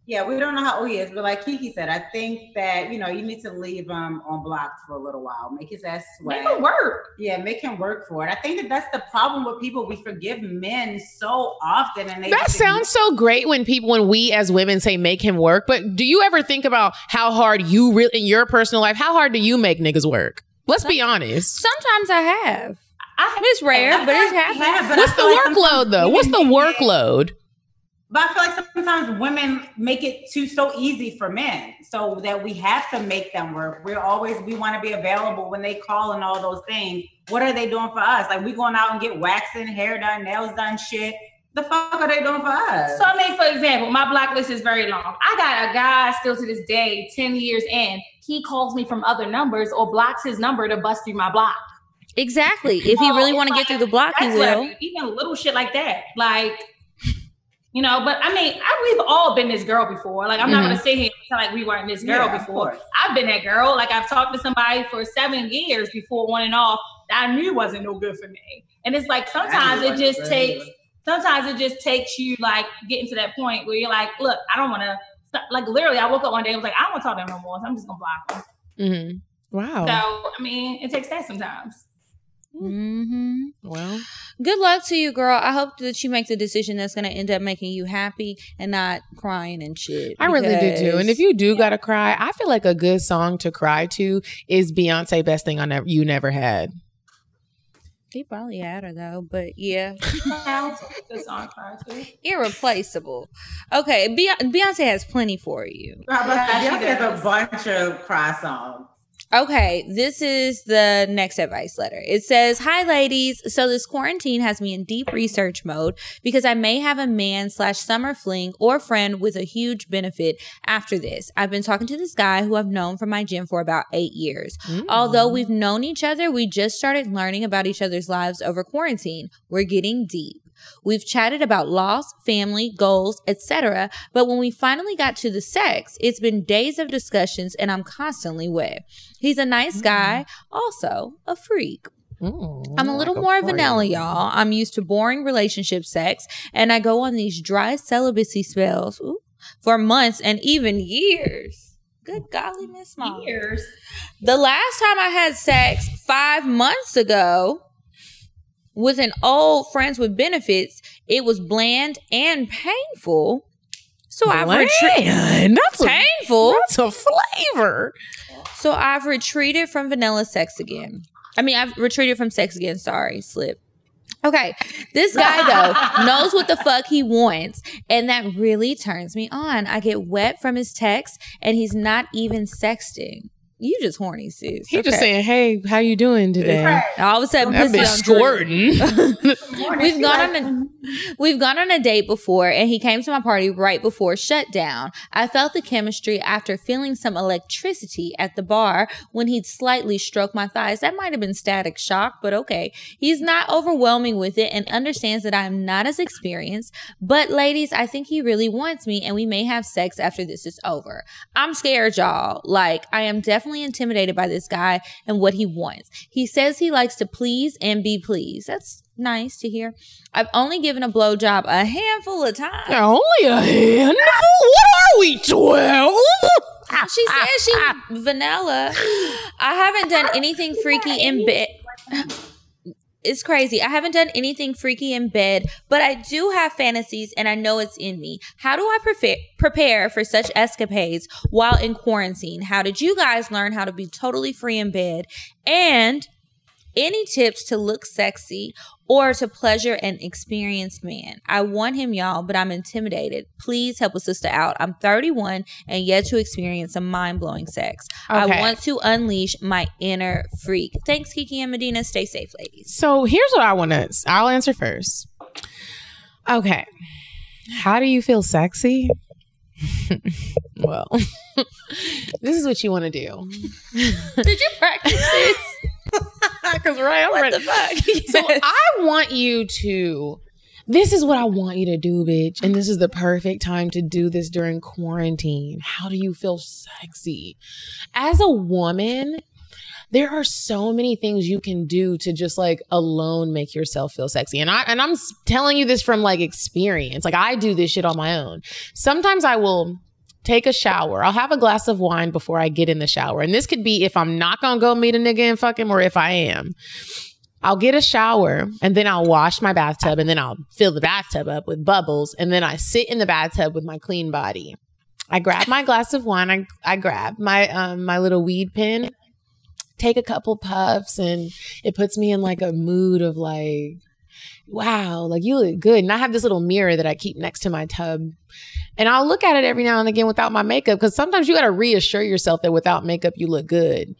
Yeah, we don't know how old he is, but like Kiki said, I think that you know you need to leave him on block for a little while, make his ass sweat. Make it work. Yeah, make him work for it. I think that that's the problem with people. We forgive men so often, and they That sounds so great when people, when we as women say make him work. But do you ever think about how hard you really in your personal life? How hard do you make niggas work? Let's be honest. Sometimes I have. I It's rare, I but it's yeah, What's the like workload though? What's the women make it- workload? But I feel like sometimes women make it too so easy for men, so that we have to make them work. We're always we want to be available when they call and all those things. What are they doing for us? Like we going out and get waxing, hair done, nails done, shit. The fuck are they doing for us? So I mean, for example, my block list is very long. I got a guy still to this day, 10 years in, he calls me from other numbers or blocks his number to bust through my block. Exactly. If he really want to get through the block, he That's what I will. mean, even little shit like that. Like, you know, but I mean, I, we've all been this girl before. Like, I'm not Mhm. gonna sit here and tell like we weren't this girl Yeah, before. I've been that girl. Like, I've talked to somebody for seven years before on and off that I knew wasn't no good for me. And it's like sometimes it just takes sometimes it just takes you like getting to that point where you're like, look, I don't want to. Like literally, I woke up one day and was like, I don't want to talk to him no more. So I'm just gonna block him. Mm-hmm. Wow. So I mean, it takes that sometimes. Hmm well, Good luck to you, girl. I hope that you make the decision that's going to end up making you happy and not crying and shit. I really do too. And if you do gotta cry, I feel like a good song to cry to is Beyonce "Best Thing I Never You Never Had." he probably had her though, but yeah, Good song, irreplaceable. Okay, Beyonce has plenty for you. How? Yeah, Beyonce has a bunch of cry songs. Okay, this is the next advice letter. It says, Hi, ladies. So this quarantine has me in deep research mode because I may have a man slash summer fling or friend with a huge benefit after this. I've been talking to this guy who I've known from my gym for about eight years. Although mm. we've known each other, we just started learning about each other's lives over quarantine. We're getting deep. We've chatted about loss, family, goals, etc. But when we finally got to the sex, it's been days of discussions and I'm constantly wet. He's a nice mm. guy, also a freak. Mm, I'm a little more a vanilla, y'all. I'm used to boring relationship sex, and I go on these dry celibacy spells ooh, for months and even years. Good golly, Miss Mom. Years. The last time I had sex five months ago with an old friends with benefits, it was bland and painful. So I've retreated. That's a, Painful. that's a flavor. So I've retreated from vanilla sex again. I mean, I've retreated from sex again. Sorry, slip. Okay, this guy though knows what the fuck he wants, and that really turns me on. I get wet from his text, and he's not even sexting. You just horny, sis. He just saying, "Hey, how you doing today?" All of a sudden, That pussy bitch squirting. We've gone on a mm. we've gone on a date before, and he came to my party right before shutdown. I felt the chemistry after feeling some electricity at the bar when he'd slightly stroked my thighs. That might have been static shock, but okay. He's not overwhelming with it and understands that I'm not as experienced. But ladies, I think he really wants me, and we may have sex after this is over. I'm scared, y'all. Like I am definitely intimidated by this guy and what he wants. He says he likes to please and be pleased. That's nice to hear. I've only given a blowjob a handful of times. Only a handful? What are we, twelve? Ah, she says she's ah, ah, vanilla. I haven't done anything freaky in bed. It's crazy. I haven't done anything freaky in bed, but I do have fantasies and I know it's in me. How do I prepare prepare for such escapades while in quarantine? How did you guys learn how to be totally free in bed? And any tips to look sexy or to pleasure an experienced man? I want him, y'all, but I'm intimidated. Please help a sister out. I'm 31 and yet to experience some mind blowing sex. I want to unleash my inner freak. Thanks, Kiki and Medina. Stay safe, ladies. So here's what I want to. I'll answer first. Okay, how do you feel sexy? well, this is what you want to do. Did you practice this? Because right, I'm What ready. the fuck? So I want you to. This is what I want you to do, bitch. And this is the perfect time to do this during quarantine. How do you feel sexy? As a woman, there are so many things you can do to just like alone make yourself feel sexy. And I and I'm telling you this from like experience. Like I do this shit on my own. Sometimes I will take a shower. I'll have a glass of wine before I get in the shower. And this could be if I'm not to go meet a nigga and fuck him or if I am. I'll get a shower and then I'll wash my bathtub and then I'll fill the bathtub up with bubbles and then I sit in the bathtub with my clean body. I grab my glass of wine. I, I grab my um my little weed pen, take a couple puffs, and it puts me in like a mood of like, wow, like you look good. And I have this little mirror that I keep next to my tub. And I'll look at it every now and again without my makeup because sometimes you got to reassure yourself that without makeup you look good.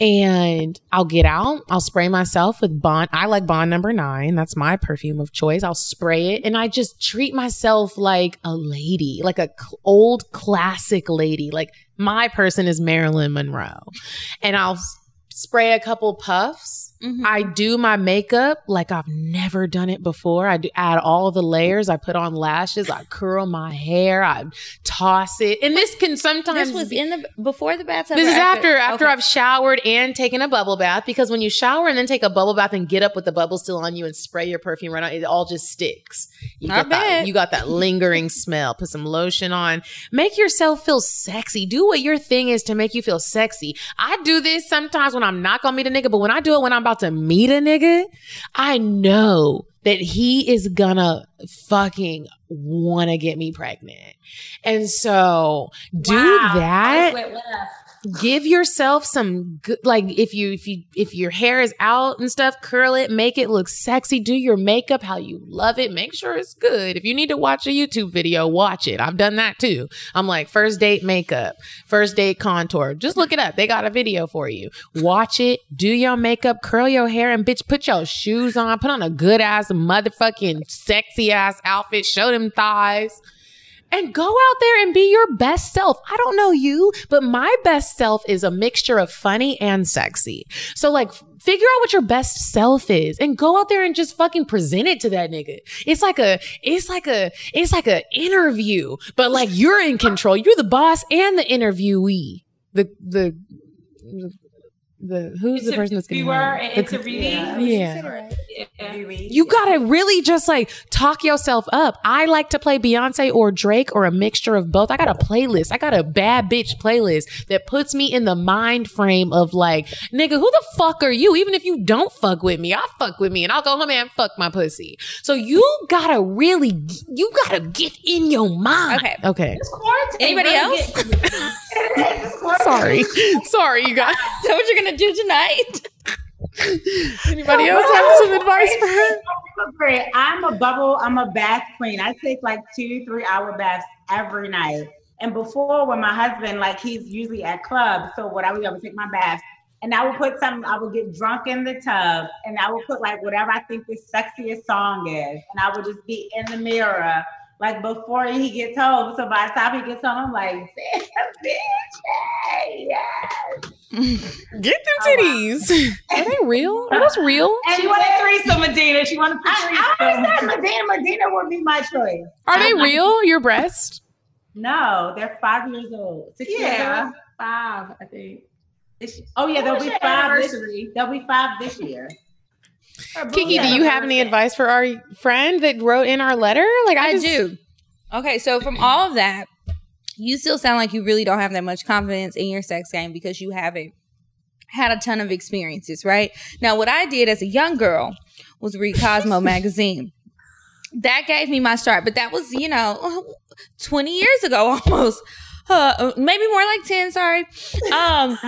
And I'll get out, I'll spray myself with Bond. I like Bond number nine. That's my perfume of choice. I'll spray it and I just treat myself like a lady, like a cl- old classic lady. Like my person is Marilyn Monroe. And I'll spray a couple puffs. Mm-hmm. I do my makeup like I've never done it before. I do add all the layers. I put on lashes. I curl my hair. I toss it. And this can sometimes This was in the before the bathtub. this is after after Okay. I've showered and taken a bubble bath because when you shower and then take a bubble bath and get up with the bubble still on you and spray your perfume right on, it all just sticks. You I got that you got that lingering smell. Put some lotion on. Make yourself feel sexy. Do what your thing is to make you feel sexy. I do this sometimes when I'm not gonna meet a nigga, but when I do it when I'm about to meet a nigga, I know that he is gonna fucking wanna get me pregnant. And so do Wow. that. Give yourself some good like if you if you if your hair is out and stuff curl it make it look sexy do your makeup how you love it make sure it's good. If you need to watch a youtube video watch it. I've done that too. I'm like first date makeup first date contour. Just look it up. They got a video for you. Watch it do your makeup curl your hair and bitch put your shoes on. Put on a good ass motherfucking sexy ass outfit. Show them thighs and go out there and be your best self. I don't know you, but my best self is a mixture of funny and sexy. So like figure out what your best self is and go out there and just fucking present it to that nigga. It's like a it's like a it's like a interview, but like you're in control. You're the boss and the interviewee. The the the who's the person that's going Interviewer to and interviewee. yeah. Yeah. You gotta really just like talk yourself up. I like to play Beyonce or Drake or a mixture of both. I got a playlist. I got a bad bitch playlist that puts me in the mind frame of like, nigga, who the fuck are you? Even if you don't fuck with me, I'll fuck with me and I'll go home and fuck my pussy. So you gotta really, you gotta get in your mind. Okay. Okay. Anybody else? getting to me. This quarantine- Sorry. Sorry, you guys. Is that what you're gonna do tonight? Anybody else have some advice for her? Great. I'm a bubble. I'm a bath queen. I take like two, three hour baths every night. And before, when my husband, like, he's usually at clubs, so what I would do, I would take my bath, and I would put some. I would get drunk in the tub, and I would put like whatever I think the sexiest song is, and I would just be in the mirror, like before he gets home. So by the time he gets home, I'm like, damn, bitch, yes. Get them oh, titties. Are they real? Are those real? And She wanted threesome, Medina. She wanted I, I threesome. understand Medina. Medina would be my choice. Are they real? Your breast? No, they're five years old. Six years Yeah, old. five, I think. This- Oh yeah, they'll be five. This, anniversary? they'll be five this year. Kiki, do you have any advice for our friend that wrote in our letter? Like I, I just, do. Okay, so from all of that, you still sound like you really don't have that much confidence in your sex game because you haven't had a ton of experiences, right? Now, what I did as a young girl was read Cosmo magazine. That gave me my start, but that was, you know, 20 years ago almost. Uh, maybe more like 10, sorry. Um,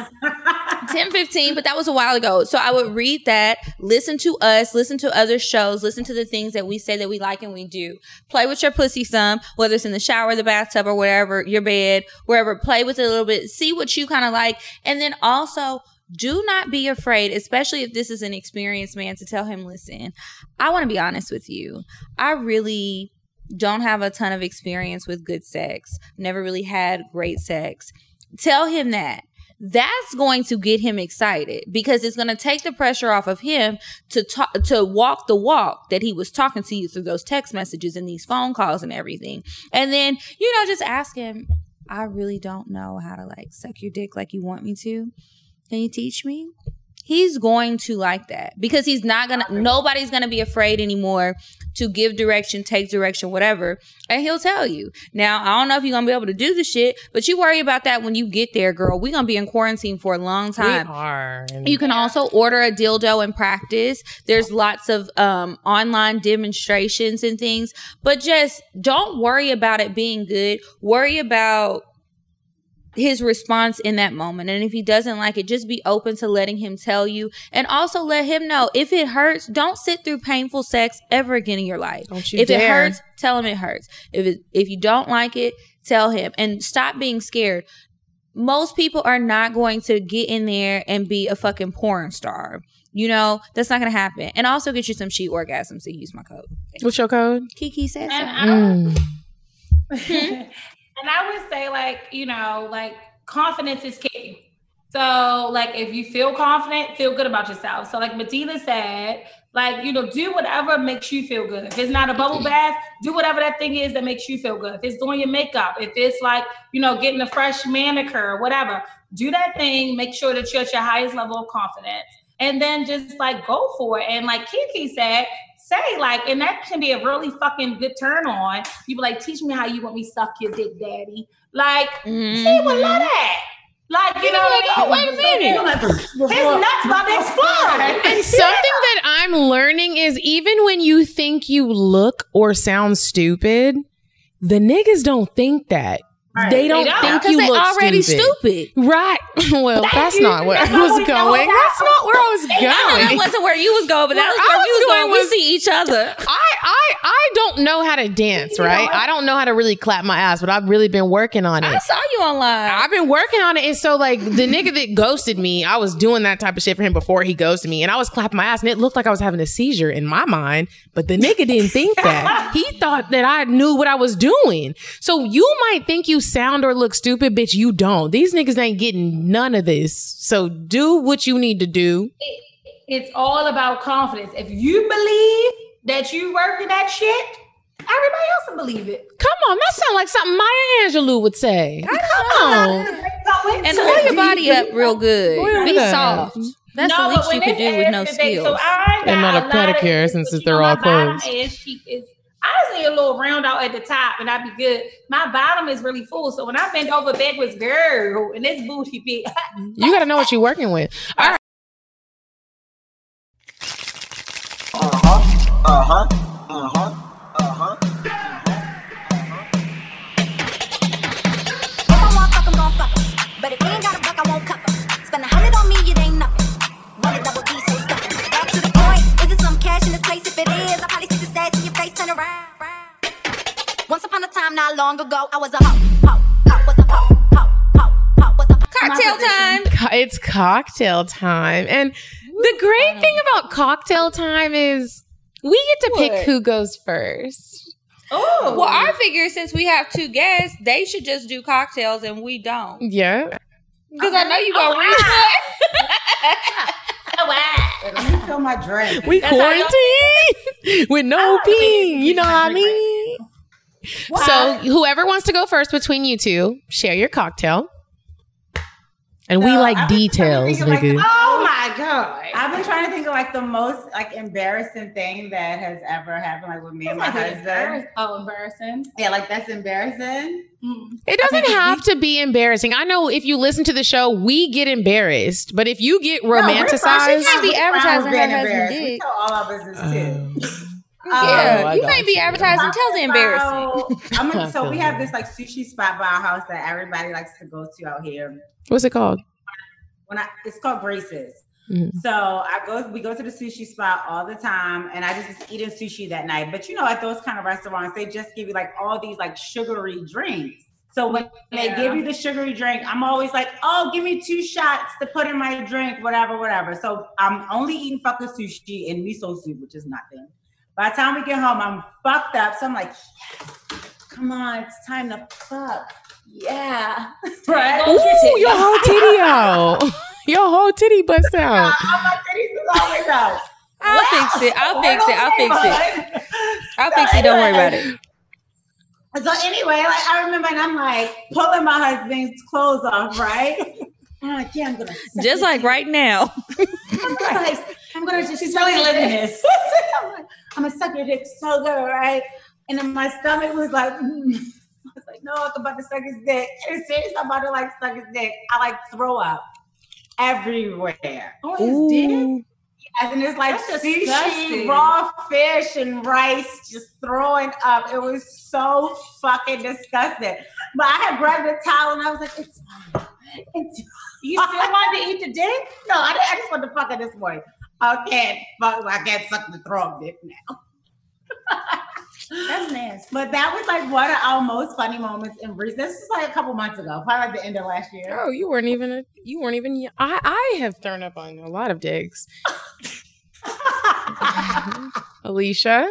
10, 15, but that was a while ago. So I would read that, listen to us, listen to other shows, listen to the things that we say that we like and we do. Play with your pussy some, whether it's in the shower, the bathtub, or whatever, your bed, wherever. Play with it a little bit, see what you kind of like. And then also, do not be afraid, especially if this is an experienced man, to tell him, listen, I want to be honest with you. I really don't have a ton of experience with good sex. Never really had great sex. Tell him that. That's going to get him excited because it's going to take the pressure off of him to talk to walk the walk that he was talking to you through those text messages and these phone calls and everything. And then, you know, just ask him, I really don't know how to like suck your dick like you want me to. Can you teach me? He's going to like that because he's not gonna, nobody's gonna be afraid anymore to give direction, take direction, whatever. And he'll tell you. Now, I don't know if you're gonna be able to do the shit, but you worry about that when you get there, girl. We're gonna be in quarantine for a long time. we are. You can also order a dildo and practice. There's lots of um, online demonstrations and things, but just don't worry about it being good. Worry about his response in that moment. And if he doesn't like it, just be open to letting him tell you. And also let him know if it hurts, don't sit through painful sex ever again in your life. Don't you if it hurts, tell him it hurts. If it, if you don't like it, tell him and stop being scared most people are not going to get in there and be a fucking porn star. You know, that's not gonna happen. And also get you some sheet orgasms to use my code. What's your code? Kiki said And so. Mm. And I would say, like, you know, like confidence is key. So, like, if you feel confident, feel good about yourself. So, like Medina said, like, you know, do whatever makes you feel good. If it's not a bubble bath, do whatever that thing is that makes you feel good. If it's doing your makeup, if it's like, you know, getting a fresh manicure, whatever, do that thing. Make sure that you're at your highest level of confidence. And then just like go for it. And like Kiki said, say like, and that can be a really fucking good turn on. People like, teach me how you want me suck your dick, daddy. Like, he would love that. Like, you know what I oh, mean? wait a minute. His nuts about to explode. And something that I'm learning is even when you think you look or sound stupid, the niggas don't think that. They don't don't. think you they look already stupid. stupid. Right. well, that's you. not where That's I was going. That's not where I was know that wasn't where you was going, but that was Where I was was going going. We see each other. I, I I don't know how to dance, right? I don't know how to really clap my ass, but I've really been working on it. I saw you online. I've been working on it. And so, like, the nigga that ghosted me, I was doing that type of shit for him before he ghosted me. And I was clapping my ass, and it looked like I was having a seizure in my mind. But the nigga didn't think that. He thought that I knew what I was doing. So, you might think you sound or look stupid, bitch. You don't. These niggas ain't getting none of this. So, do what you need to do. It's all about confidence. If you believe that you working that shit, everybody else will believe it. Come on. That sounds like something Maya Angelou would say. Come on. and oil your body up real good. Oil Be it up. soft. That's No, the but least you when could do with no ass today, skills. So I got And not a pedicure since they're all my bottom closed. Is cheek just need a little round out at the top, and I'd be good. My bottom is really full, so when I bend over backwards, girl, and this booty big. You got to know what you're working with. All right. Uh-huh. Uh-huh. Uh-huh. Once upon a time, not long ago, I was a hoe. Hoe. Hoe was a hoe. Hoe. Hoe. Hoe was a Cocktail time. Co- It's cocktail time. And the great thing about cocktail time is we get to pick What? who goes first. Oh, Well, I figure since we have two guests, they should just do cocktails and we don't. Yeah. Because I know you gonna Oh, read Let me fill my drink. We That's quarantine with no ping. You know what I mean? So whoever wants to go first between you two, share your cocktail. And we like I've been trying to details, think like, oh my god. I've been trying to think of like the most like embarrassing thing that has ever happened, like with me and my like husband. Oh, embarrassing. Yeah, like that's embarrassing. Mm. It doesn't have to be embarrassing. I know if you listen to the show, we get embarrassed. But if you get No, we're fine. romanticized, She can't be We're fine with advertising being her husband embarrassed. We tell all our business too. Yeah, I you got might be you. advertising. Tell the embarrassing. So, I'm gonna, so we have this like sushi spot by our house that everybody likes to go to out here. what's it called? When I it's called Grace's. Mhm. So I go we go to the sushi spot all the time and I just was eating sushi that night. But you know, at those kind of restaurants, they just give you like all these like sugary drinks. So when they give you the sugary drink, I'm always like, oh, give me two shots to put in my drink, whatever, whatever. So I'm only eating fucking sushi and miso soup, which is nothing. By the time we get home, I'm fucked up. So I'm like, yes, come on, it's time to fuck. Yeah. right? Ooh, your whole titty out. Your whole titty bust out. Oh, my titties is always out. I'll fix it. I'll fix it. I'll fix it. I'll fix it. Don't worry about it. So anyway, like I remember, and I'm like pulling my husband's clothes off, right? I'm like, yeah, I'm gonna Just like right now. I'm gonna, I'm gonna just. She's really living this. I'm, like, I'm gonna suck your dick so good, right? And then my stomach was like, mm. I was like, no, I'm about to suck his dick. And as soon as I'm about to like suck his dick, I like throw up everywhere. Oh, his dick. Ooh. And it's like That's sushi, disgusting. raw fish, and rice just throwing up. It was so fucking disgusting. But I had grabbed a towel and I was like, it's fine. It's You still wanted to eat the dick? no, I, didn't, I just want to fuck it this morning. I can't fuck, I can't suck the throat dick now. That's nasty. But that was like one of our most funny moments in Greece. This was like a couple months ago, probably like the end of last year. Oh, you weren't even. A, you weren't even. I I have thrown up on a lot of dicks. Alicia.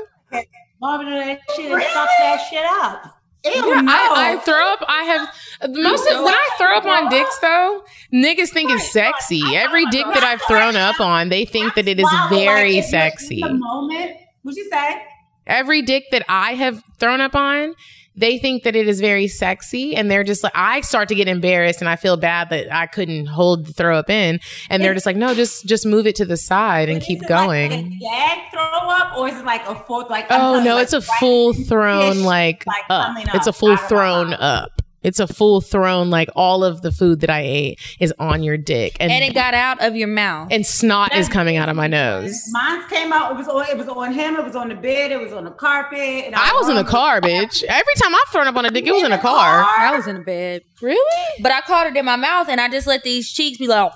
Marvin and that shit and fuck that shit up. Ew, Yeah, no. I, I throw up. I have most of when I throw up on dicks though, niggas think it's sexy. Every dick that I've thrown up on, they think that it is very if you're in sexy. Moment, what'd you say? Every dick that I have thrown up on, they think that it is very sexy, and they're just like, I start to get embarrassed, and I feel bad that I couldn't hold the throw up in, and they're just like, no, just just move it to the side and keep it like going. a gag throw up, or is it like a full like? I'm Oh no, you, it's a full thrown like, like, up. It's a full out of my thrown up. It's a full thrown, like all of the food that I ate is on your dick, and And it got out of your mouth. and snot is coming out of my nose. Mine came out. It was on. It was on him. It was on the bed. It was on the carpet. and I was in the car, bitch. Every time I've thrown up on a dick, it was in a car. I was in a bed. Really? But I caught it in my mouth and I just let these cheeks be like,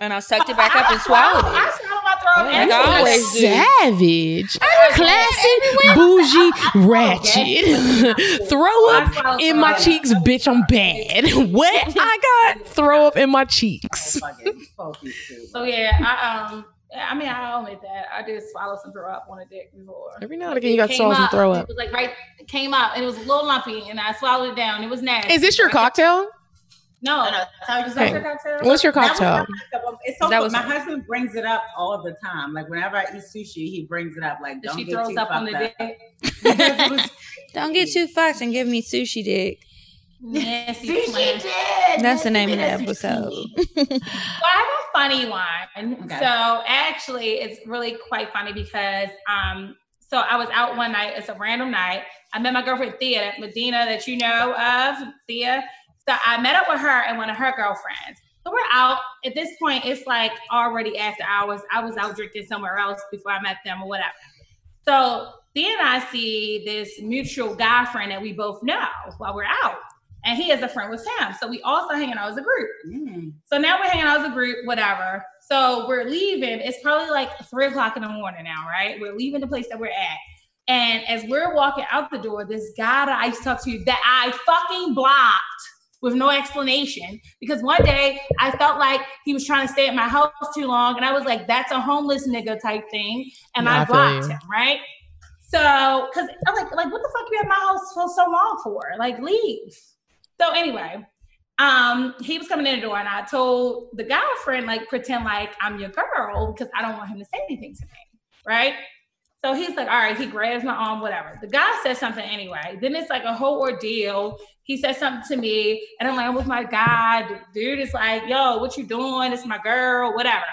and I sucked it back up and swallowed it. I swallowed my throat. Like and I always do. Savage, classy, bougie, ratchet. throw up in my cheeks, bitch. I'm bad. what? I got throw up in my cheeks. So yeah, I um, I mean, I own it that I did swallow some throw up on a dick before. Every now and again, you got It swallow some throw It up. was like right, it came out and it was a little lumpy, and I swallowed it down. It was nasty. Is this your cocktail? No, no, no. Is that your cocktail? What's your cocktail? my. It's so That was my her. husband brings it up all the time. Like whenever I eat sushi, he brings it up. Like don't She get throws too up on the fucked dick. Don't get too fucked and give me sushi dick. Nasty sushi plan. did. That's the name of the episode. Well, I have a funny one. Okay. So actually, it's really quite funny because um, so I was out one night. It's a random night. I met my girlfriend Thea Medina that you know of, Thea. So I met up with her and one of her girlfriends. So we're out. At this point, it's like already after hours. I was out drinking somewhere else before I met them or whatever. So then I see this mutual guy friend that we both know while we're out. And he is a friend with him. So we also hanging out as a group. Mm. So now we're hanging out as a group, whatever. So we're leaving. It's probably like three o'clock in the morning now, right? We're leaving the place that we're at. And as we're walking out the door, this guy that I used to talk to that I fucking blocked with no explanation because one day I felt like he was trying to stay at my house too long. And I was like, that's a homeless nigga type thing. And Yeah, I blocked him, right? So, because I'm like, like, what the fuck you at my house for so long for? Like, leave. So anyway, um, he was coming in the door, and I told the guy friend, like, pretend like I'm your girl because I don't want him to say anything to me, right? So he's like, all right, he grabs my arm, whatever. The guy says something anyway. Then it's like a whole ordeal. He says something to me, and I'm like, I'm with my guy. Dude is like, yo, what you doing? It's my girl, whatever.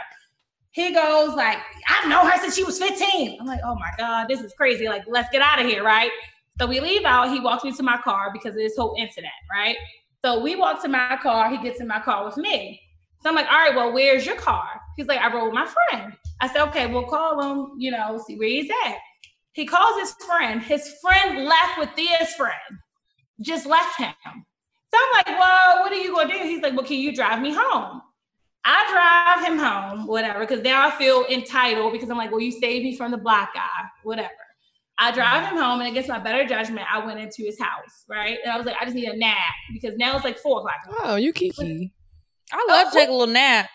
He goes like, I've known her since she was 15. I'm like, oh my God, this is crazy. Like, let's get out of here, right? So we leave out. He walks me to my car because of this whole incident, right? So we walk to my car. He gets in my car with me. So I'm like, all right, well, where's your car? He's like, I rode with my friend. I said, okay, we'll call him, you know, see where he's at. He calls his friend. His friend left with Thea's friend, just left him. So I'm like, well, what are you going to do? He's like, well, can you drive me home? I drive him home, whatever, because now I feel entitled because I'm like, well, you saved me from the black guy, whatever. I drive him home, and against my better judgment, I went into his house, right? And I was like, I just need a nap because now it's like four o'clock. Oh, you kiki. I love oh, to take a little nap.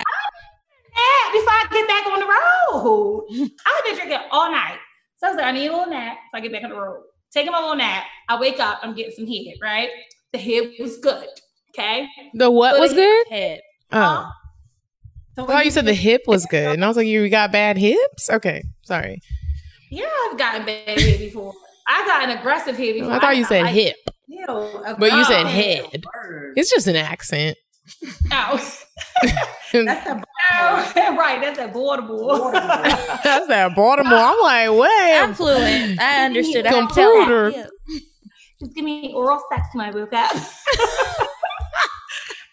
Nap before I get back on the road. I've been drinking all night. So I was like, I need a little nap so I get back on the road. Taking my little nap. I wake up, I'm getting some head, right? The head was good. Okay. The what So was good? Head. Oh. So I thought you said the hip was good, and I was like, you got bad hips. Okay, sorry. Yeah, I've gotten bad head before. I got an aggressive head before. I thought you said like- hip, Ew, but you said Oh. head. It's just an accent. Oh. That's the Oh, right, that's at Baltimore. That's that Baltimore. I'm like, what? I'm fluent. I understood. I could tell computer. that. Just give me oral sex when I woke up.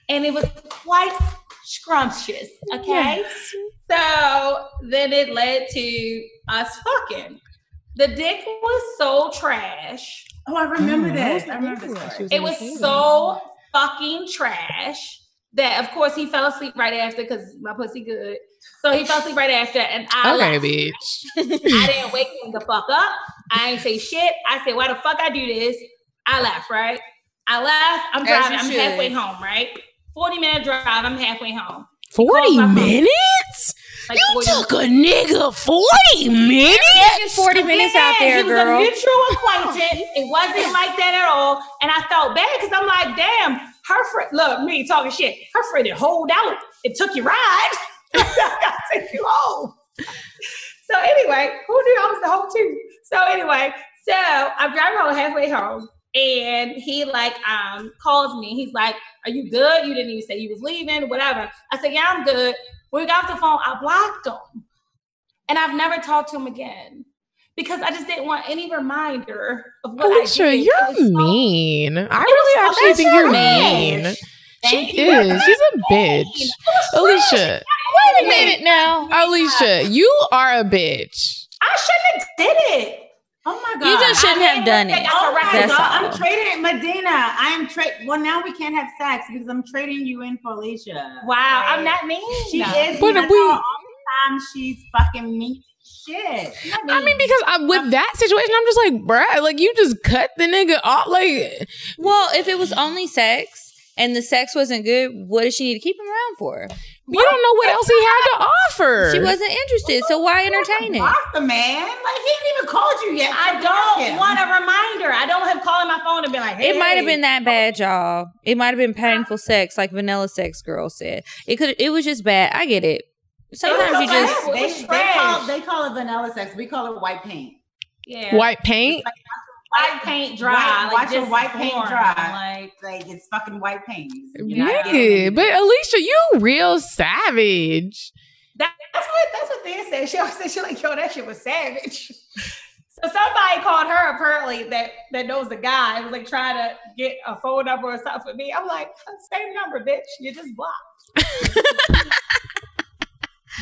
and it was quite scrumptious. Okay. So then it led to us fucking. The dick was so trash. Oh, I remember Oh, that. I remember was that? part. She was It was so fucking trash that, of course, he fell asleep right after because my pussy good. So he fell asleep right after, and I Okay, bitch. I didn't wake him the fuck up. I ain't say shit. I said, why the fuck I do this? I left, right? I left. I'm driving. I'm should. halfway home, right? 40 minute drive. I'm halfway home. Forty minutes? Like You 40 took a nigga forty minutes? 40 minutes out Yeah, there, he was girl. a mutual acquaintance. it wasn't like that at all. And I felt bad because I'm like, damn, her friend, look, me talking shit. Her friend did hold out. It took you ride. I take you home. So anyway, who knew I was the whole two? So anyway, so I'm driving home halfway home. And he like um calls me. He's like, Are you good? You didn't even say you was leaving, whatever. I said, Yeah, I'm good. When we got off the phone, I blocked him. And I've never talked to him again because I just didn't want any reminder of what I Alicia, did. It you're so- um, mean. I really actually think you're You're mean. rich. She you. is. She's a bitch. Alicia, Wait a minute now. Oh Alicia, you are a bitch. I shouldn't have did it. Oh my god! You just shouldn't have done it. Oh my That's god! all. I'm trading Medina. I am trade. Well, now we can't have sex because I'm trading you in for Alicia. Wow, I'm not mean. She No. is. But But we- all the time she's fucking me. Shit. I mean, because I, with that situation, I'm just like, bruh, like you just cut the nigga off. Like, Well, if it was only sex and the sex wasn't good, what does she need to keep him around for? you don't know what else he had to offer. She wasn't interested, so why entertain it? Block the man. Like he didn't even called you yet. I So block him. don't want a reminder. I don't have calling my phone and be like, hey. It might have been that bad, y'all. It might have been painful sex, like Vanilla Sex Girl said. It could. It was just bad. I get it. Sometimes you just. they, they call they call it vanilla sex. We call it white paint. Yeah. white paint. white paint dry. White- like watch your white paint form, dry. Like, Like it's fucking white paint. You're not Nigga, but Alicia, you real savage. that, that's what that's what they said. She always said she like, yo, that shit was savage. So somebody called her apparently that that knows the guy. It was like trying to get a phone number or something for me. I'm like, same number, bitch. You just blocked.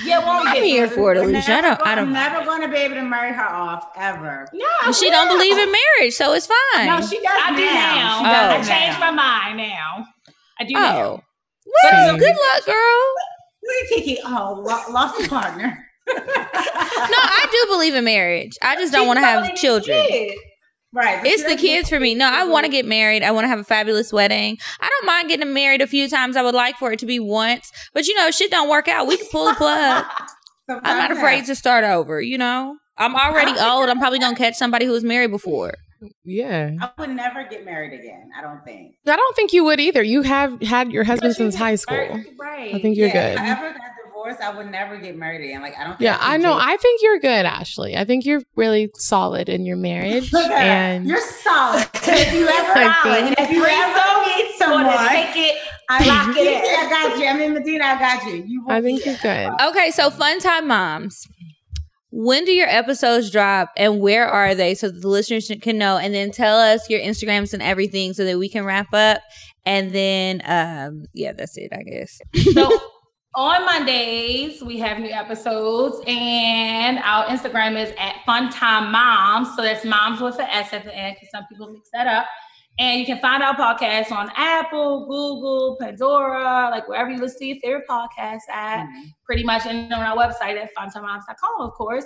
yeah, won't I'm get here for it, We're Alicia. I don't. I I'm don't. never going to be able to marry her off ever. No, I She don't believe in marriage, so it's fine. No, she does I do now. now. She Oh. I changed now. my mind now. I do oh, now. well, Same. good luck, girl. Look at Kiki. Oh, lo- lost a partner. No, I do believe in marriage. I just don't want to have children. Right. but It's the doesn't- kids for me. No, I want to get married. I want to have a fabulous wedding. I don't mind getting married a few times. I would like for it to be once, but you know, shit don't work out. We can pull the plug. I'm not afraid to start over. You know, I'm already old. I'm probably gonna catch somebody who was married before. Yeah. I would never get married again. I don't think. I don't think you would either. You have had your husband since high school. Right. I think you're yeah, good. If I ever got divorced, I would never get married again. Like I don't. Think Yeah, could I know. date- I think you're good, Ashley. I think you're really solid in your marriage. Look at and You're solid. if you ever, I solid. if you ever meet someone, take it, I lock it. I got you. I'm in Medina. I got you. You. I think you're good. Okay, so fun time moms. When do your episodes drop and where are they so that the listeners can know? And then tell us your Instagrams and everything so that we can wrap up. And then, um, yeah, that's it, I guess. So on Mondays, we have new episodes, and our Instagram is at Funtime Moms. So that's moms with an S at the end because some people mix that up. And you can find our podcast on Apple, Google, Pandora, like wherever you listen to your favorite podcast at, Mm-hmm. pretty much, and on our website at funtimemoms.com, of course.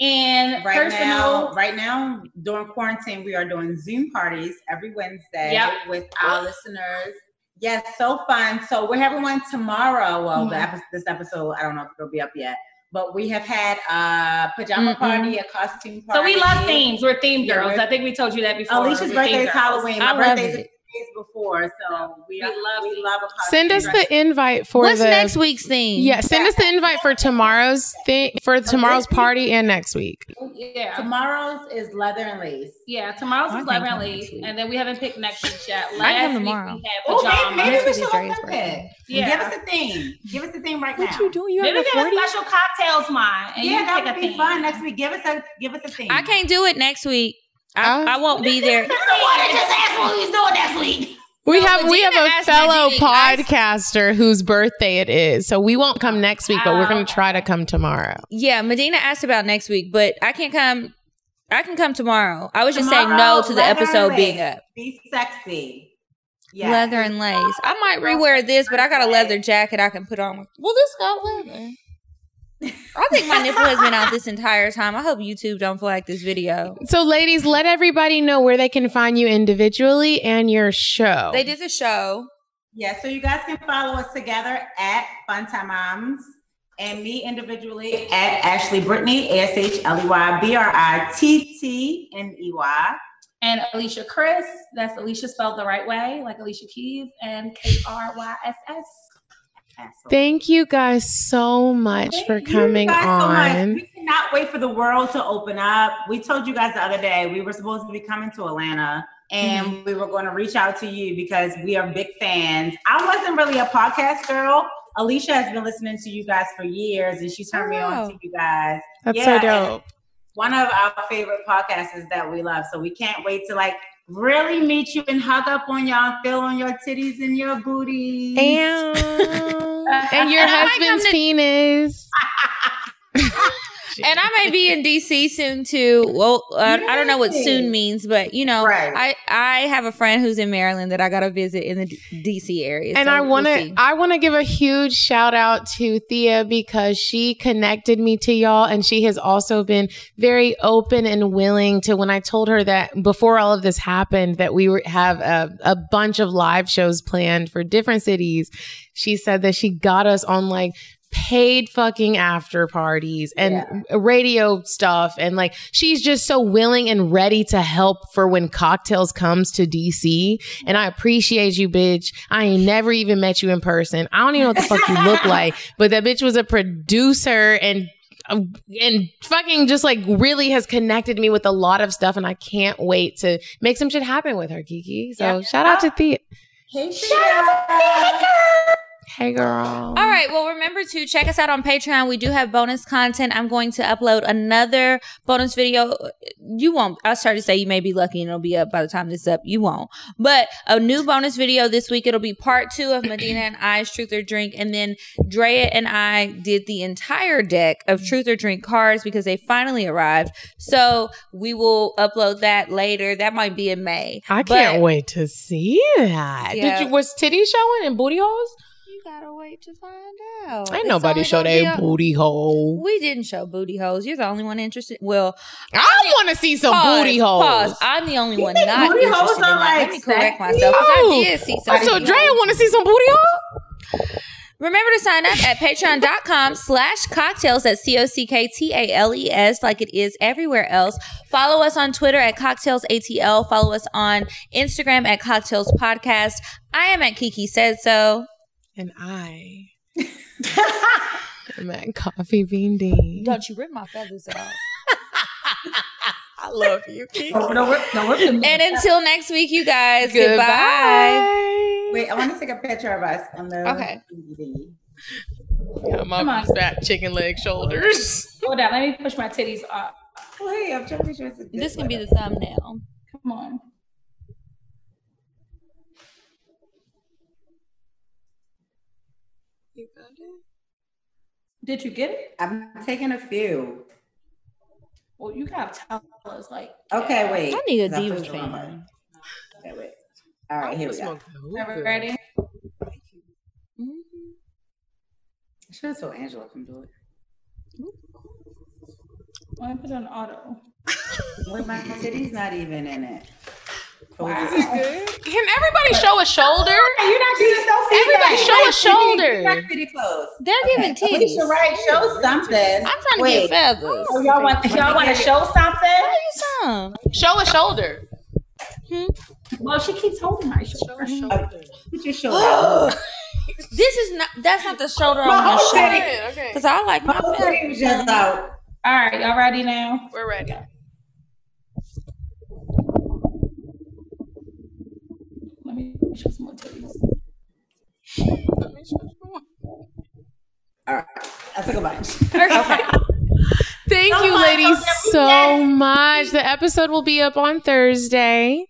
And Right personal, now, right now during quarantine, we are doing Zoom parties every Wednesday Yep. with our listeners. Yes, so fun. So we're having one tomorrow. Well, the Mhm. epi- this episode, I don't know if it'll be up yet, but we have had a pajama Mm-mm. party, a costume party. so we love themes. We're theme Yeah, girls. we're- I think we told you that before. Alicia's birthday is. Halloween. I My birthday's it. Days before, so we, We love we love a costume. Send us dress. the invite for What's the next week's theme? Yeah, send us the invite for tomorrow's thing for tomorrow's party and next week. Yeah. Tomorrow's is leather and lace. Yeah, tomorrow's oh, I is leather and lace, week. and then we haven't picked next week yet. I Last come week tomorrow. we had Oh, pajamas. maybe, maybe we should week is look Dre's at birthday. it. Yeah. Give us a theme. Give us a theme right What now. you doing? You Maybe have a have a special cocktails wine. And yeah, you that pick would be theme. fun next week. Give us a give us a theme. I can't do it next week. I, I won't be there. You just asked what we was doing next week. We No, have we have a fellow Medina- I- podcaster whose birthday it is, so we won't come next week, but we're Oh, gonna try to come tomorrow. Yeah, Medina asked about next week, but I can't come. I can come tomorrow. I was just saying no to the episode being up. Be sexy. Yes. Leather and lace. I might rewear this, but I got a leather jacket I can put on. Well, this got leather. I think my nipple has been out this entire time. I hope YouTube don't flag this video. So, ladies, let everybody know where they can find you individually and your show. They did the show. Yeah, so you guys can follow us together at Funtime Moms and me individually at Ashley Brittney, A S H L E Y B R I T T N E Y. And Alicia Kryss, that's Alicia spelled the right way, like Alicia Keys, and K R Y S S. Thank you guys so much for Thank you coming guys so on. We cannot wait for the world to open up. We told you guys the other day we were supposed to be coming to Atlanta and Mm-hmm. we were going to reach out to you because we are big fans. I wasn't really a podcast girl. Alicia has been listening to you guys for years and she turned me Oh, wow. on to you guys. That's Yeah, so dope. one of our favorite podcasters that we love. So we can't wait to like really meet you and hug up on y'all, feel on your titties and your booty. And, and your husband's penis. And I may be in DC soon too. Well, uh, I don't know what soon means, but you know, Right. I I have a friend who's in Maryland that I got to visit in the DC area, And so I want to see. I want to give a huge shout out to Thea because she connected me to y'all and she has also been very open and willing to when I told her that before all of this happened that we were have a, a bunch of live shows planned for different cities. She said that she got us on like paid fucking after parties and radio stuff. And like she's just so willing and ready to help for when Cocktales comes to DC and I appreciate you bitch. I ain't never even met you in person. I don't even know what the fuck you look like but that bitch was a producer and uh, and fucking just like really has connected me with a lot of stuff. And I can't wait to make some shit happen with her Kiki. So shout out to Thea. Hey, hey girl All right. Well, remember to check us out on Patreon. We do have bonus content. I'm going to upload another bonus video. You won't. I started to say you may be lucky and it'll be up by the time this is up. You won't. But a new bonus video this week. It'll be part two of Medina and I's Truth or Drink. And then Drea and I did the entire deck of Truth or Drink cards because they finally arrived. So we will upload that later. That might be in May. I But- can't wait to see that. Yeah. Did you was titty showing and booty holes? You gotta wait to find out. Ain't It's nobody show gonna their a- booty hole. We didn't show booty holes. You're the only one interested. Well, I want to see some pause, booty holes. Pause. I'm the only one think not booty interested holes in are, that. Let me correct myself. Oh. I did see some. So booty Drea want to see some booty hole? Remember to sign up at patreon.com slash cocktales. That's C-O-C-K-T-A-L-E-S like it is everywhere else. Follow us on Twitter at cocktales ATL. Follow us on Instagram at cocktales podcast. I am at Kiki said so. And I am at Coffee Bean Dean. Don't you rip my feathers off. I love you, Kiki. Oh, no, rip- no, rip them. And until next week, you guys, goodbye. Goodbye. Wait, I want to take a picture of us on the Okay. DVD. Yeah, my Come on. fat chicken leg shoulders. Hold on, let me push my titties up. Oh, hey, I'm trying to make sure it's a good This can one. be the thumbnail. Come on. Did you get it? I'm taking a few. Well, you gotta tell us like. Okay, wait. I need a 'Cause I diva pushed the wrong fan. Okay, wait. All right, here we go. Are we ready? I should have told Angela to do it. Let me put on auto. Wait, my titty's not even in it. Can everybody show a shoulder? You're not giving no feedback. Everybody show a Right, shoulder. Right, pretty close. They're giving Okay, titties. Alicia, right? Show something. I'm trying to Wait. get feathers. Oh, y'all want y'all want to show something? Some. Show a shoulder. Hmm? Well, she keeps holding my shoulder. Put your shoulder. This is not. That's not the shoulder on My my whole shirt. Okay, Because I like my My whole titty was feathers. just out. All right, y'all ready now? we're ready. Some more titties. All right, I took a bunch. Thank So you, much, ladies, so much. The episode will be up on Thursday.